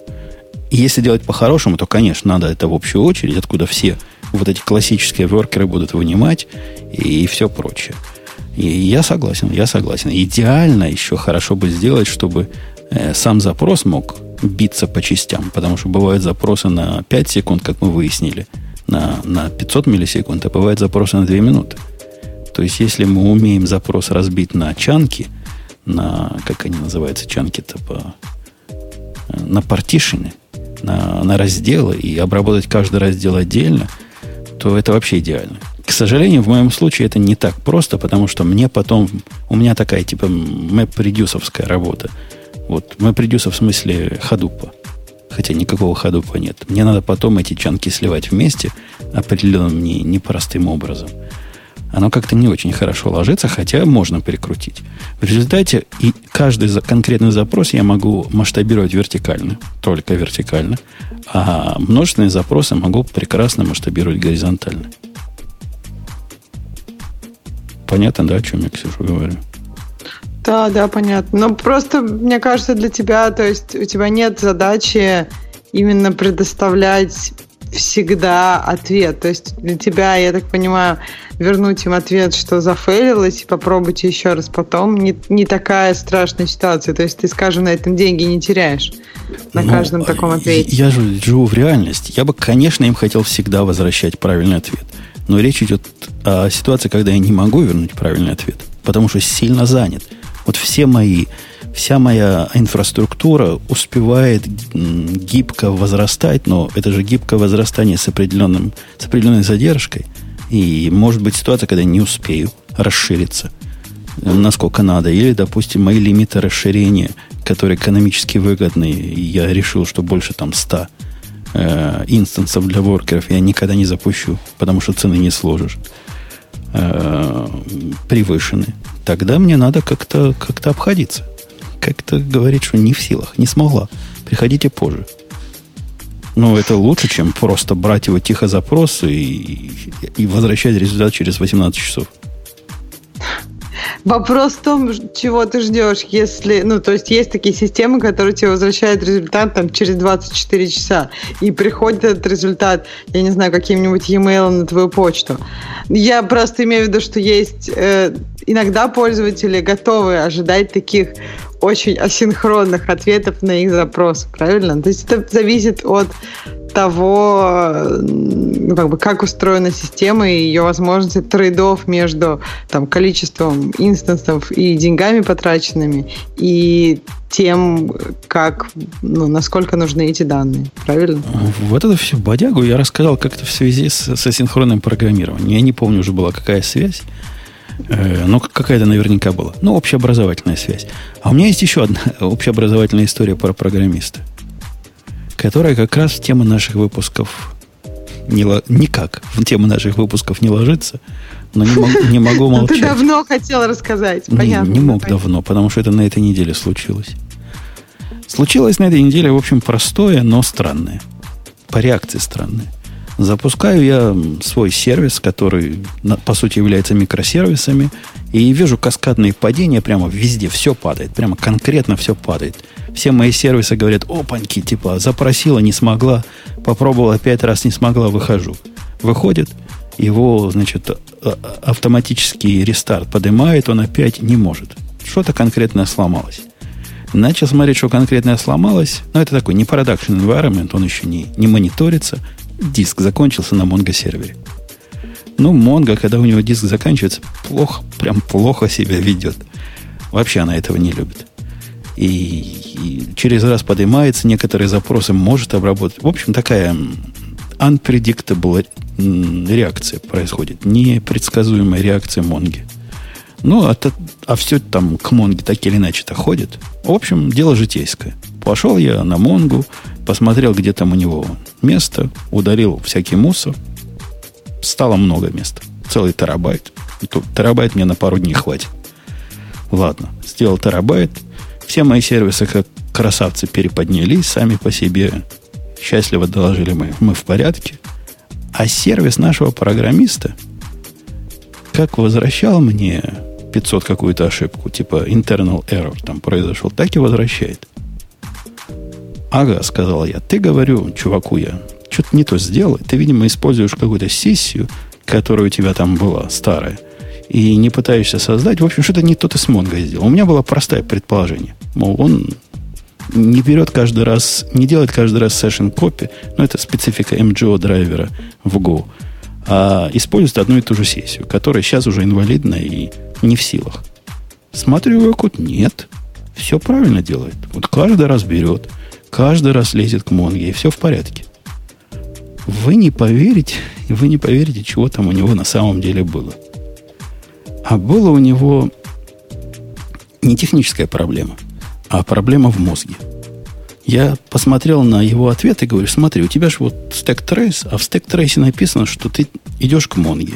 И если делать по-хорошему, то, конечно, надо это в общую очередь, откуда все вот эти классические воркеры будут вынимать и, и все прочее. Я согласен, я согласен. Идеально еще хорошо бы сделать, чтобы э, сам запрос мог биться по частям, потому что бывают запросы на 5 секунд, как мы выяснили, на, на 500 миллисекунд, а бывают запросы на 2 минуты. То есть, если мы умеем запрос разбить на чанки, на, как они называются, чанки-то по, э, на партишины, на, на разделы и обработать каждый раздел отдельно, то это вообще идеально. К сожалению, в моем случае это не так просто, потому что мне потом... У меня такая типа мэп-редюсовская работа. Вот мэп-редюса в смысле ходупа. Хотя никакого ходупа нет. Мне надо потом эти чанки сливать вместе определенным не, непростым образом. Оно как-то не очень хорошо ложится, хотя можно перекрутить. В результате и каждый конкретный запрос я могу масштабировать вертикально, только вертикально, а множественные запросы могу прекрасно масштабировать горизонтально. Понятно, да, о чем я, Ксюша, говорю? Да, да, понятно. Но просто, мне кажется, для тебя, то есть у тебя нет задачи именно предоставлять всегда ответ. То есть для тебя, я так понимаю, вернуть им ответ, что зафейлилось, и попробуйте еще раз потом, не, не такая страшная ситуация. То есть ты, скажем, на этом деньги не теряешь на ну, каждом таком ответе. Я же живу в реальности. Я бы, конечно, им хотел всегда возвращать правильный ответ. Но речь идет о ситуации, когда я не могу вернуть правильный ответ, потому что сильно занят. Вот все мои, вся моя инфраструктура успевает гибко возрастать, но это же гибкое возрастание с, определенным, с определенной задержкой. И может быть ситуация, когда я не успею расшириться насколько надо. Или, допустим, мои лимиты расширения, которые экономически выгодны, я решил, что больше там 100 э, инстансов для воркеров я никогда не запущу, потому что цены не сложишь, э, превышены, тогда мне надо как-то как обходиться. Как-то говорить, что не в силах, не смогла. Приходите позже. Но это лучше, чем просто брать его тихо запрос и, и возвращать результат через 18 часов. Вопрос в том, чего ты ждешь, если, ну, то есть есть такие системы, которые тебе возвращают результат там через 24 часа, и приходит этот результат, я не знаю, каким-нибудь e-mail на твою почту. Я просто имею в виду, что есть э, иногда пользователи готовы ожидать таких очень асинхронных ответов на их запрос, правильно? То есть это зависит от того, ну, как бы, как устроена система и ее возможности трейдов между там, количеством инстансов и деньгами потраченными и тем, как, ну, насколько нужны эти данные. Правильно? Вот это все бодягу я рассказал как-то в связи с, с асинхронным программированием. Я не помню уже была какая связь. Э, но какая-то наверняка была. Ну, общеобразовательная связь. А у меня есть еще одна общеобразовательная история про программиста которая как раз в тему наших выпусков не, никак в тему наших выпусков не ложится, но не, могу, не могу молчать. Ты давно хотел рассказать, понятно. Не, не мог давно, потому что это на этой неделе случилось. Случилось на этой неделе, в общем, простое, но странное. По реакции странное. Запускаю я свой сервис, который, по сути, является микросервисами, и вижу каскадные падения прямо везде. Все падает, прямо конкретно все падает. Все мои сервисы говорят, опаньки, типа, запросила, не смогла, попробовала пять раз, не смогла, выхожу. Выходит, его, значит, а, автоматический рестарт поднимает, он опять не может. Что-то конкретно сломалось. Начал смотреть, что конкретно сломалось. Но это такой не production environment, он еще не, не мониторится. Диск закончился на Mongo сервере. Ну, Mongo, когда у него диск заканчивается, плохо, прям плохо себя ведет. Вообще она этого не любит. И, и через раз поднимается, некоторые запросы может обработать. В общем, такая unpredictable реакция происходит. Непредсказуемая реакция Монги. Ну, а, а все там к Монге так или иначе-то ходит. В общем, дело житейское. Пошел я на Монгу, посмотрел, где там у него место, ударил всякий мусор. Стало много места. Целый терабайт. Терабайт мне на пару дней хватит. Ладно, сделал терабайт. Все мои сервисы, как красавцы, переподнялись сами по себе. Счастливо доложили мы, мы в порядке. А сервис нашего программиста, как возвращал мне 500 какую-то ошибку, типа internal error там произошел, так и возвращает. Ага, сказал я, ты говорю, чуваку я, что-то не то сделал. Ты, видимо, используешь какую-то сессию, которая у тебя там была старая, и не пытаешься создать. В общем, что-то не то ты с Mongo сделал. У меня было простое предположение. Мол, он не берет каждый раз, не делает каждый раз session copy, но это специфика MGO драйвера в Go, а использует одну и ту же сессию, которая сейчас уже инвалидна и не в силах. Смотрю код, нет, все правильно делает. Вот каждый раз берет, каждый раз лезет к Монге, и все в порядке. Вы не поверите, вы не поверите, чего там у него на самом деле было. А было у него не техническая проблема, а проблема в мозге. Я посмотрел на его ответ и говорю, смотри, у тебя же вот стек трейс, а в стек трейсе написано, что ты идешь к Монге,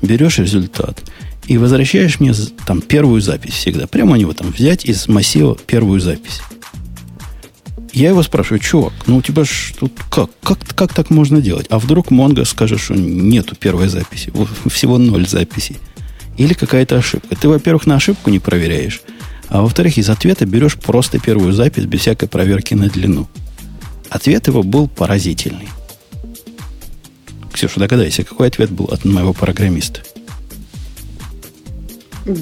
берешь результат и возвращаешь мне там первую запись всегда. Прямо у него там взять из массива первую запись. Я его спрашиваю, чувак, ну у тебя ж тут как, как, как так можно делать? А вдруг Монго скажет, что нету первой записи, всего ноль записей. Или какая-то ошибка. Ты, во-первых, на ошибку не проверяешь, а во-вторых, из ответа берешь просто первую запись без всякой проверки на длину. Ответ его был поразительный. Ксюша, догадайся, какой ответ был от моего программиста?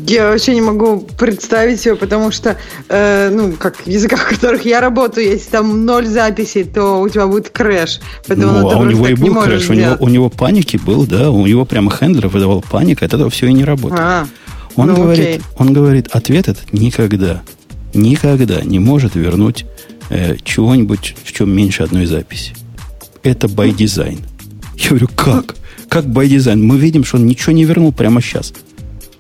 Я вообще не могу представить его, потому что, э, ну, как в языках, в которых я работаю, если там ноль записей, то у тебя будет crash. Поэтому ну, а у него и был crash, у него, у него panic и был, да, у него прямо handler выдавал panic, от этого все и не работает. А, он, ну, говорит, окей. он говорит, ответ этот никогда, никогда не может вернуть э, чего-нибудь, в чем меньше одной записи. Это by design. Я говорю, как? Как by design? Мы видим, что он ничего не вернул прямо сейчас.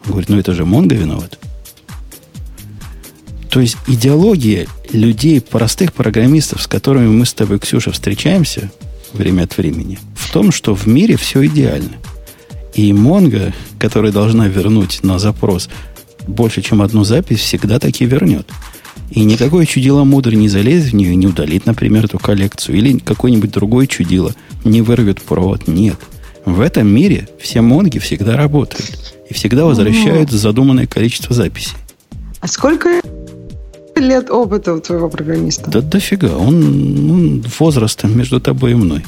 Говорит, ну это же Монго виноват. То есть идеология людей, простых программистов, с которыми мы с тобой, Ксюша, встречаемся время от времени, в том, что в мире все идеально. И Монго, которая должна вернуть на запрос больше, чем одну запись, всегда таки вернет. И никакое чудило мудр не залезет в нее и не удалит, например, эту коллекцию. Или какой-нибудь другой чудило не вырвет провод. Нет. В этом мире все монги всегда работают и всегда возвращают угу. задуманное количество записей. А сколько лет опыта у твоего программиста? Да дофига. Он, он возрастом между тобой и мной.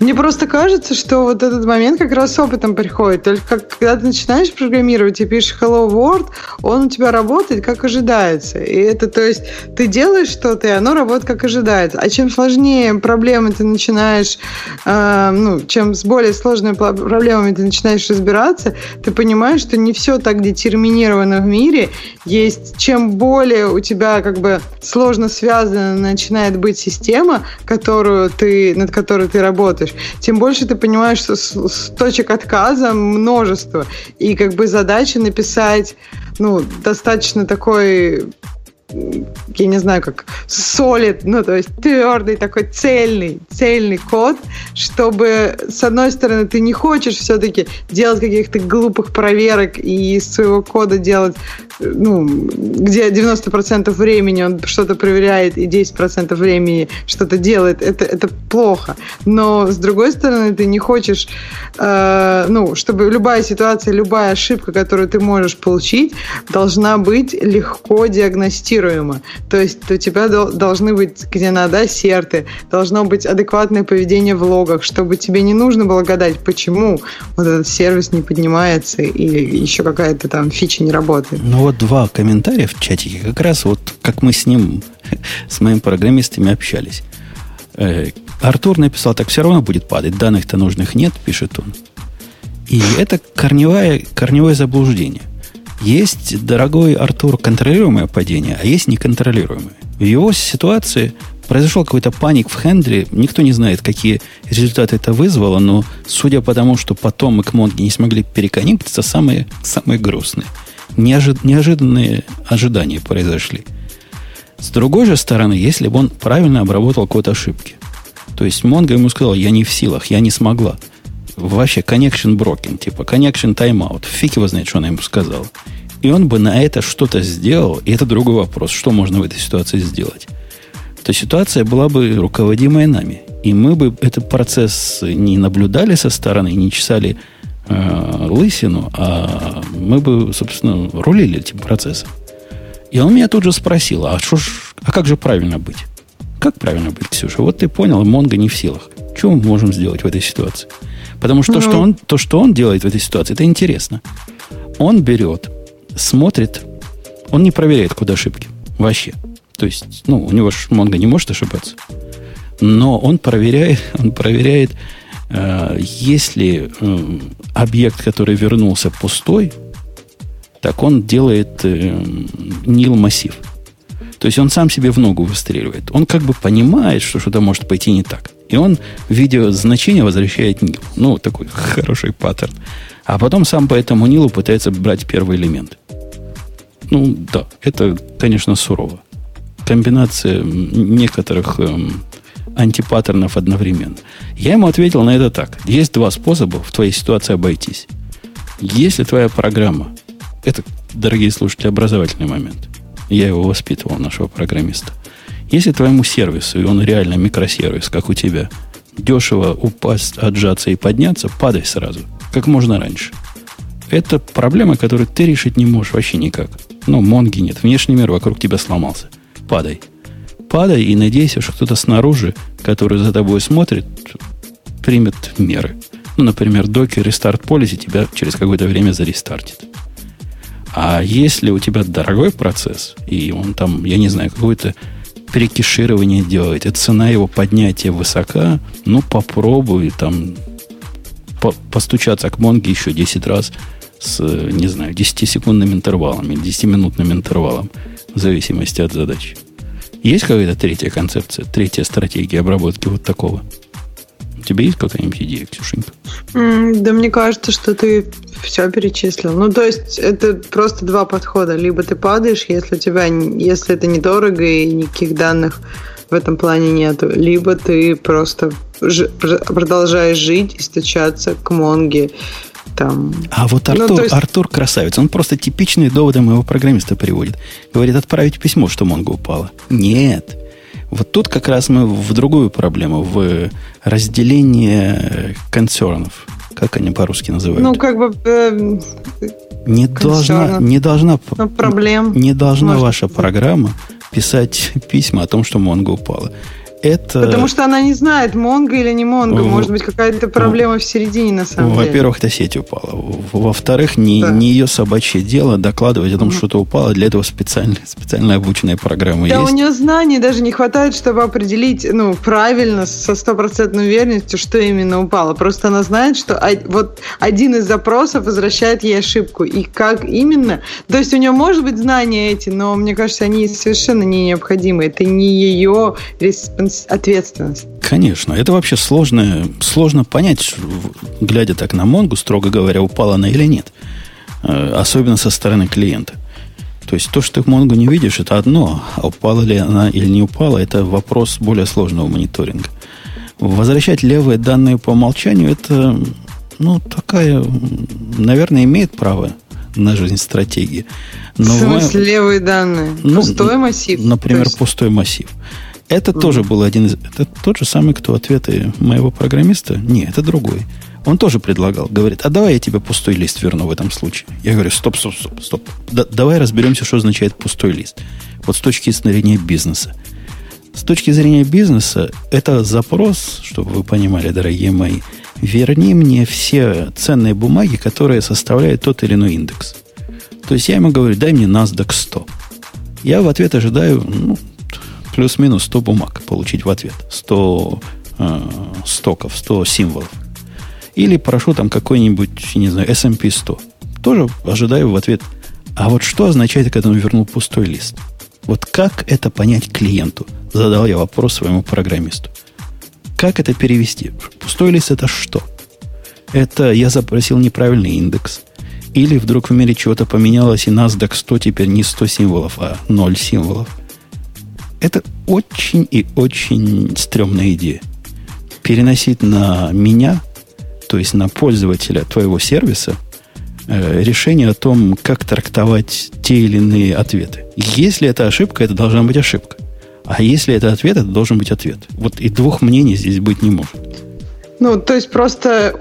Мне просто кажется, что вот этот момент как раз с опытом приходит. Только когда ты начинаешь программировать и пишешь Hello World, он у тебя работает как ожидается. И это, то есть, ты делаешь что-то, и оно работает как ожидается. А чем сложнее проблемы ты начинаешь, э, ну, чем с более сложными проблемами ты начинаешь разбираться, ты понимаешь, что не все так детерминировано в мире. Есть, чем более у тебя как бы сложно связана начинает быть система, которую ты, над которой ты работаешь, работаешь, тем больше ты понимаешь, что с, с точек отказа множество. И как бы задача написать ну, достаточно такой я не знаю, как solid, ну, то есть твердый такой цельный, цельный код, чтобы, с одной стороны, ты не хочешь все-таки делать каких-то глупых проверок и из своего кода делать, ну, где 90% времени он что-то проверяет и 10% времени что-то делает, это, это плохо. Но, с другой стороны, ты не хочешь, э, ну, чтобы любая ситуация, любая ошибка, которую ты можешь получить, должна быть легко диагностирована редактируемо. То есть у тебя должны быть, где надо, ассерты, должно быть адекватное поведение в логах, чтобы тебе не нужно было гадать, почему вот этот сервис не поднимается или еще какая-то там фича не работает. Ну вот два комментария в чатике, как раз вот как мы с ним, с моими программистами общались. Э, Артур написал, так все равно будет падать, данных-то нужных нет, пишет он. И это корневое, корневое заблуждение. Есть, дорогой Артур, контролируемое падение, а есть неконтролируемое. В его ситуации произошел какой-то паник в хендре. Никто не знает, какие результаты это вызвало, но судя по тому, что потом мы к Монге не смогли переконнектиться, самые, самые грустные. Неожид, неожиданные ожидания произошли. С другой же стороны, если бы он правильно обработал код ошибки, то есть Монго ему сказал, я не в силах, я не смогла – вообще connection broken, типа connection timeout. Фиг его знает, что она ему сказала. И он бы на это что-то сделал, и это другой вопрос, что можно в этой ситуации сделать. То ситуация была бы руководимая нами. И мы бы этот процесс не наблюдали со стороны, не чесали э, лысину, а мы бы, собственно, рулили этим процессом. И он меня тут же спросил, а, шо ж, а как же правильно быть? Как правильно быть, Ксюша? Вот ты понял, Монго не в силах. Что мы можем сделать в этой ситуации? Потому что, mm-hmm. что он, то, что он делает в этой ситуации, это интересно. Он берет, смотрит, он не проверяет куда ошибки. Вообще. То есть, ну, у него же Монго не может ошибаться. Но он проверяет, он проверяет, э, если э, объект, который вернулся пустой, так он делает э, нил массив. То есть он сам себе в ногу выстреливает. Он как бы понимает, что что-то может пойти не так. И он в виде значения возвращает нил. Ну, такой хороший паттерн. А потом сам по этому нилу пытается брать первый элемент. Ну, да, это, конечно, сурово. Комбинация некоторых эм, антипаттернов одновременно. Я ему ответил на это так. Есть два способа в твоей ситуации обойтись. Если твоя программа, это, дорогие слушатели, образовательный момент. Я его воспитывал, нашего программиста – если твоему сервису, и он реально микросервис, как у тебя, дешево упасть, отжаться и подняться, падай сразу, как можно раньше. Это проблема, которую ты решить не можешь вообще никак. Ну, Монги нет, внешний мир вокруг тебя сломался. Падай. Падай и надейся, что кто-то снаружи, который за тобой смотрит, примет меры. Ну, например, докер рестарт полиси тебя через какое-то время зарестартит. А если у тебя дорогой процесс, и он там, я не знаю, какой-то перекиширование делает, и цена его поднятия высока, ну, попробуй там по постучаться к Монге еще 10 раз с, не знаю, 10-секундным интервалом или 10-минутным интервалом, в зависимости от задачи. Есть какая-то третья концепция, третья стратегия обработки вот такого? Тебя есть какая-нибудь идея, Ксюшенька? да мне кажется, что ты все перечислил. Ну, то есть, это просто два подхода. Либо ты падаешь, если у тебя, если это недорого и никаких данных в этом плане нету, либо ты просто ж, продолжаешь жить и стучаться к Монге. Там. А вот Артур, ну, есть... Артур красавец. Он просто типичные доводы моего программиста приводит. Говорит, отправить письмо, что Монго упала. Нет. Вот тут как раз мы в другую проблему, в разделение концернов. Как они по-русски называют? Ну, как бы... Э, не должна, не должна, ну, проблем. Не должна ваша программа писать письма о том, что Монго упала. Это... Потому что она не знает, Монго или не Монго. В... Может быть, какая-то проблема в середине, на самом Во-первых, деле. Во-первых, эта сеть упала. Во-вторых, не, да. не ее собачье дело докладывать о том, что что-то упало. Для этого специально, специально обученная программа да, есть. у нее знаний даже не хватает, чтобы определить ну, правильно, со стопроцентной уверенностью, что именно упало. Просто она знает, что вот один из запросов возвращает ей ошибку. И как именно... То есть у нее может быть знания эти, но мне кажется, они совершенно не необходимы. Это не ее респонсабильность ответственность. Конечно. Это вообще сложно, сложно понять, глядя так на Монгу, строго говоря, упала она или нет. Э, особенно со стороны клиента. То есть то, что ты в Монгу не видишь, это одно. А упала ли она или не упала, это вопрос более сложного мониторинга. Возвращать левые данные по умолчанию, это, ну, такая, наверное, имеет право на жизнь стратегии. Но в смысле вы... левые данные? Ну, пустой массив? Например, есть... пустой массив. Это mm тоже был один из... Это тот же самый, кто ответы моего программиста? Нет, это другой. Он тоже предлагал. Говорит, а давай я тебе пустой лист верну в этом случае. Я говорю, стоп, стоп, стоп, стоп. Да, давай разберемся, что означает пустой лист. Вот с точки зрения бизнеса. С точки зрения бизнеса, это запрос, чтобы вы понимали, дорогие мои, верни мне все ценные бумаги, которые составляют тот или иной индекс. То есть я ему говорю, дай мне NASDAQ 100. Я в ответ ожидаю ну, плюс-минус 100 бумаг получить в ответ. 100 э, стоков, 100 символов. Или прошу там какой-нибудь, не знаю, S&P 100. Тоже ожидаю в ответ. А вот что означает, когда он вернул пустой лист? Вот как это понять клиенту? Задал я вопрос своему программисту. Как это перевести? Пустой лист это что? Это я запросил неправильный индекс. Или вдруг в мире чего-то поменялось, и NASDAQ 100 теперь не 100 символов, а 0 символов. Это очень и очень стрёмная идея. Переносить на меня, то есть на пользователя твоего сервиса, э, решение о том, как трактовать те или иные ответы. Если это ошибка, это должна быть ошибка. А если это ответ, это должен быть ответ. Вот и двух мнений здесь быть не может. Ну, то есть просто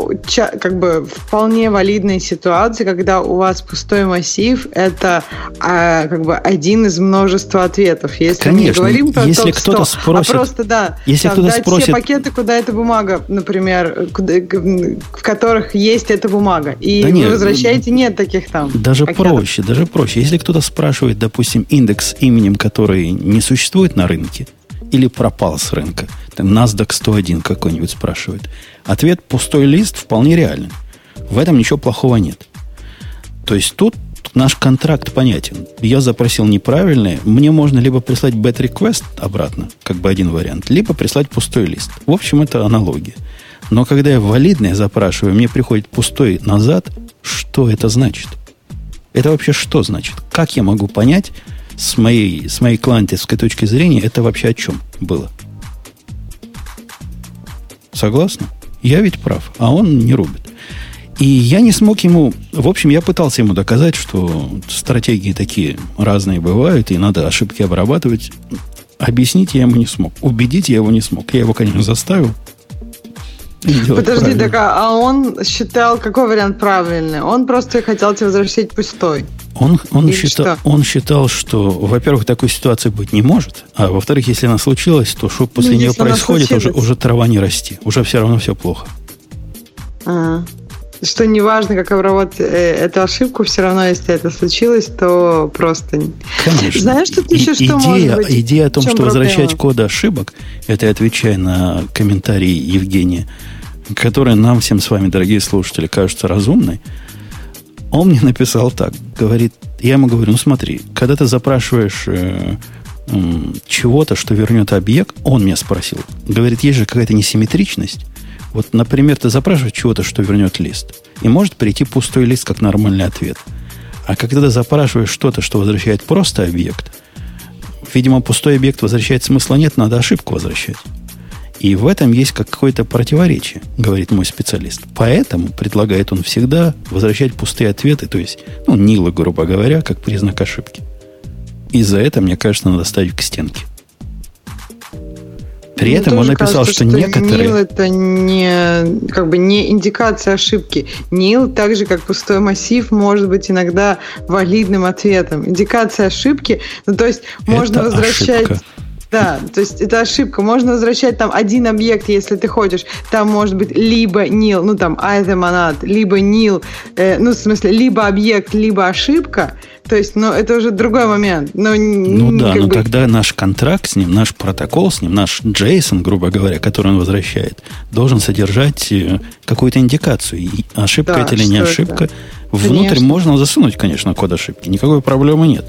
как бы вполне валидная ситуация, когда у вас пустой массив, это а, как бы один из множества ответов. Если Конечно, мы не говорим про если кто-то а спросит, а просто да, если там, кто-то дать спросит, все пакеты, куда эта бумага, например, куда, в которых есть эта бумага, и да вы нет, возвращаете нет таких там. Даже пакетов. проще, даже проще. Если кто-то спрашивает, допустим, индекс именем, который не существует на рынке, или пропал с рынка. Там NASDAQ 101 какой-нибудь спрашивает. Ответ пустой лист вполне реален. В этом ничего плохого нет. То есть тут наш контракт понятен. Я запросил неправильное. Мне можно либо прислать bad request обратно, как бы один вариант, либо прислать пустой лист. В общем, это аналогия. Но когда я валидное запрашиваю, мне приходит пустой назад, что это значит? Это вообще что значит? Как я могу понять, с моей, с моей клиентовской точки зрения, это вообще о чем было? Согласны? Я ведь прав, а он не рубит. И я не смог ему... В общем, я пытался ему доказать, что стратегии такие разные бывают, и надо ошибки обрабатывать. Объяснить я ему не смог. Убедить я его не смог. Я его, конечно, заставил. Подожди, так, а он считал, какой вариант правильный? Он просто хотел тебе возвращать пустой. Он, он, считал, он считал, что, во-первых, такой ситуации быть не может, а во-вторых, если она случилась, то что после ну, нее происходит, уже, уже трава не расти. Уже все равно все плохо. А, что неважно, как обработать э, эту ошибку, все равно, если это случилось, то просто... Конечно. Знаешь, тут еще и, что идея, может быть? Идея о том, что проблема? возвращать коды ошибок, это я отвечаю на комментарий Евгения, которая нам всем с вами, дорогие слушатели, кажется разумной, он мне написал так, говорит, я ему говорю, ну смотри, когда ты запрашиваешь э, э, чего-то, что вернет объект, он меня спросил, говорит, есть же какая-то несимметричность. Вот, например, ты запрашиваешь чего-то, что вернет лист, и может прийти пустой лист как нормальный ответ. А когда ты запрашиваешь что-то, что возвращает просто объект, видимо, пустой объект возвращает смысла нет, надо ошибку возвращать. И в этом есть какое-то противоречие, говорит мой специалист. Поэтому предлагает он всегда возвращать пустые ответы, то есть, ну, нилы, грубо говоря, как признак ошибки. И за это, мне кажется, надо ставить к стенке. При Мне этом он написал, кажется, что, что некоторые... Нил это не, как бы не индикация ошибки. Нил, так же как пустой массив, может быть иногда валидным ответом. Индикация ошибки, ну то есть можно это возвращать... Ошибка. Да, то есть это ошибка. Можно возвращать там один объект, если ты хочешь. Там может быть либо nil, ну там either monad, либо nil, э, ну в смысле либо объект, либо ошибка. То есть, ну, это уже другой момент. Но, ну да, но бы... тогда наш контракт с ним, наш протокол с ним, наш JSON, грубо говоря, который он возвращает, должен содержать э, какую-то индикацию. И ошибка да, это или не ошибка. Это? Внутрь конечно. можно засунуть, конечно, код ошибки. Никакой проблемы нет.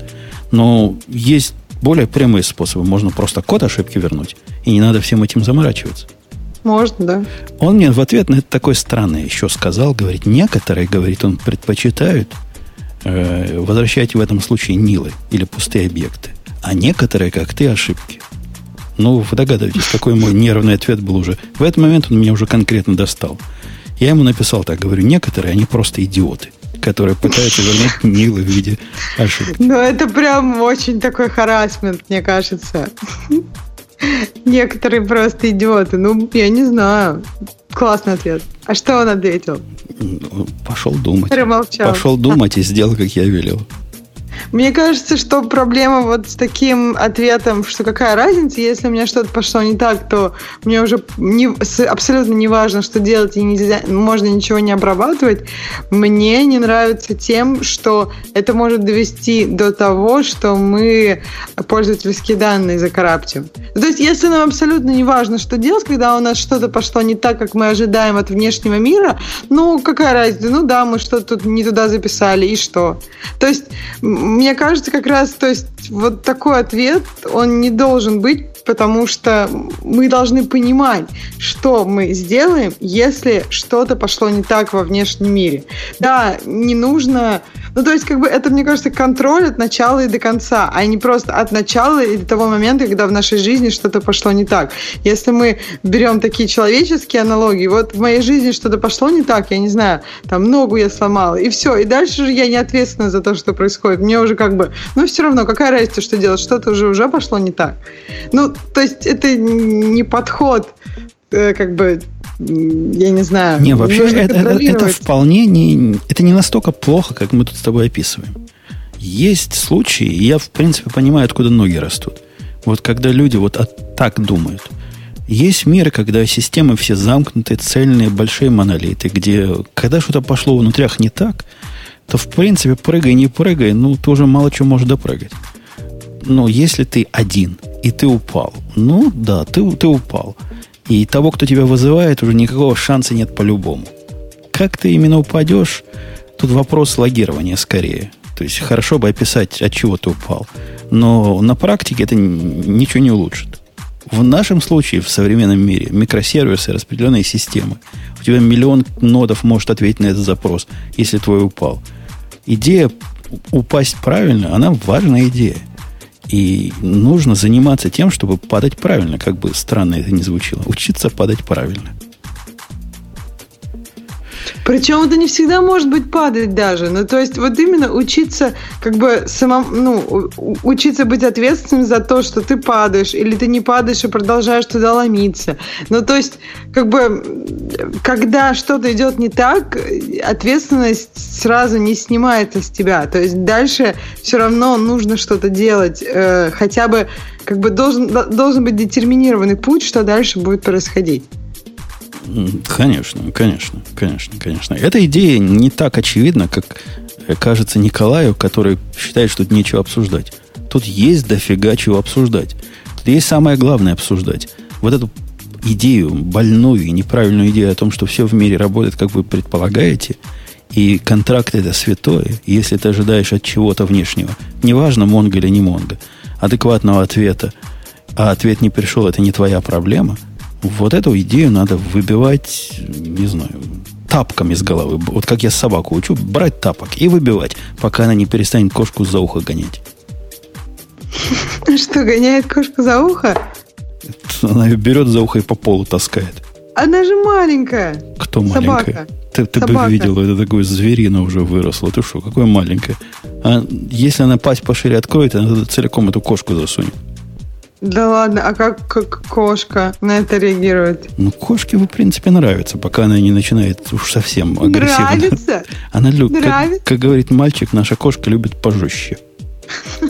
Но есть более прямые способы. Можно просто код ошибки вернуть, и не надо всем этим заморачиваться. Можно, да. Он мне в ответ на это такое странное еще сказал, говорит, некоторые, говорит, он предпочитают э, возвращать в этом случае нилы или пустые объекты, а некоторые, как ты, ошибки. Ну, вы догадываетесь, какой мой нервный ответ был уже. В этот момент он меня уже конкретно достал. Я ему написал так, говорю, некоторые, они просто идиоты которые пытаются вернуть Нилы в виде ошибки. Ну, это прям очень такой харасмент, мне кажется. Некоторые просто идиоты. Ну, я не знаю. Классный ответ. А что он ответил? Ну, Пошел думать. Промолчал. Пошел думать и сделал, как я велел. Мне кажется, что проблема вот с таким ответом, что какая разница, если у меня что-то пошло не так, то мне уже не, абсолютно не важно, что делать, и нельзя, можно ничего не обрабатывать. Мне не нравится тем, что это может довести до того, что мы пользовательские данные закараптим. То есть, если нам абсолютно не важно, что делать, когда у нас что-то пошло не так, как мы ожидаем от внешнего мира, ну, какая разница? Ну да, мы что-то тут не туда записали, и что? То есть, мне кажется, как раз, то есть вот такой ответ, он не должен быть потому что мы должны понимать, что мы сделаем, если что-то пошло не так во внешнем мире. Да, не нужно... Ну, то есть, как бы, это, мне кажется, контроль от начала и до конца, а не просто от начала и до того момента, когда в нашей жизни что-то пошло не так. Если мы берем такие человеческие аналогии, вот в моей жизни что-то пошло не так, я не знаю, там ногу я сломала, и все, и дальше же я не ответственна за то, что происходит. Мне уже как бы, ну, все равно, какая разница, что делать, что-то уже уже пошло не так. Ну, то есть это не подход, э, как бы, я не знаю. Не, вообще это, это, это вполне не, это не настолько плохо, как мы тут с тобой описываем. Есть случаи, и я, в принципе, понимаю, откуда ноги растут. Вот когда люди вот от, так думают. Есть миры, когда системы все замкнутые, цельные, большие монолиты, где когда что-то пошло внутрях не так, то, в принципе, прыгай, не прыгай, ну, ты уже мало чего можешь допрыгать. Но если ты один, и ты упал. Ну, да, ты, ты упал. И того, кто тебя вызывает, уже никакого шанса нет по-любому. Как ты именно упадешь, тут вопрос логирования скорее. То есть хорошо бы описать, от чего ты упал. Но на практике это ничего не улучшит. В нашем случае, в современном мире, микросервисы, распределенные системы. У тебя миллион нодов может ответить на этот запрос, если твой упал. Идея упасть правильно, она важная идея. И нужно заниматься тем, чтобы падать правильно, как бы странно это ни звучало. Учиться падать правильно. Причем это не всегда может быть падать даже. Ну, то есть, вот именно учиться, как бы, самому, ну, учиться быть ответственным за то, что ты падаешь, или ты не падаешь и продолжаешь туда ломиться. Ну, то есть, как бы, когда что-то идет не так, ответственность сразу не снимается с тебя. То есть, дальше все равно нужно что-то делать. Э, хотя бы, как бы, должен, должен быть детерминированный путь, что дальше будет происходить. Конечно, конечно, конечно, конечно. Эта идея не так очевидна, как э, кажется Николаю, который считает, что тут нечего обсуждать. Тут есть дофига чего обсуждать. Тут есть самое главное обсуждать. Вот эту идею, больную и неправильную идею о том, что все в мире работает, как вы предполагаете, и контракт это святое, если ты ожидаешь от чего-то внешнего, неважно, Монго или не Монго, адекватного ответа, а ответ не пришел, это не твоя проблема – вот эту идею надо выбивать, не знаю, тапками с головы. Вот как я собаку учу, брать тапок и выбивать, пока она не перестанет кошку за ухо гонять. Что, гоняет кошку за ухо? Она ее берет за ухо и по полу таскает. Она же маленькая. Кто маленькая? Собака. Ты, ты бы видел, это такое зверино уже выросло. Ты что, какое маленькое? А если она пасть пошире откроет, она целиком эту кошку засунет. Да ладно, а как, как кошка на это реагирует? Ну, кошке, в принципе, нравится, пока она не начинает уж совсем агрессивно. Нравится? Она любит, как, как говорит мальчик, наша кошка любит пожестче.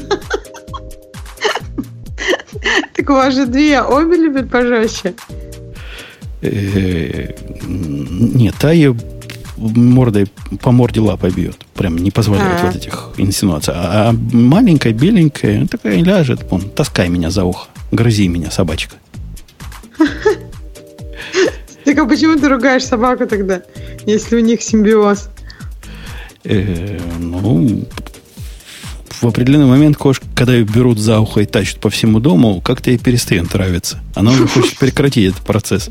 Так у вас же две, обе любят пожестче. Э, нет, та ее мордой по морде лапой бьет. Прям не позволяет А-а-а. вот этих инсинуаций. А, а маленькая, беленькая, такая ляжет, вон, таскай меня за ухо. Грызи меня, собачка. Так а почему ты ругаешь собаку тогда, если у них симбиоз? Э, ну, в определенный момент кошка, когда ее берут за ухо и тащат по всему дому, как-то ей перестает нравиться. Она уже хочет прекратить этот процесс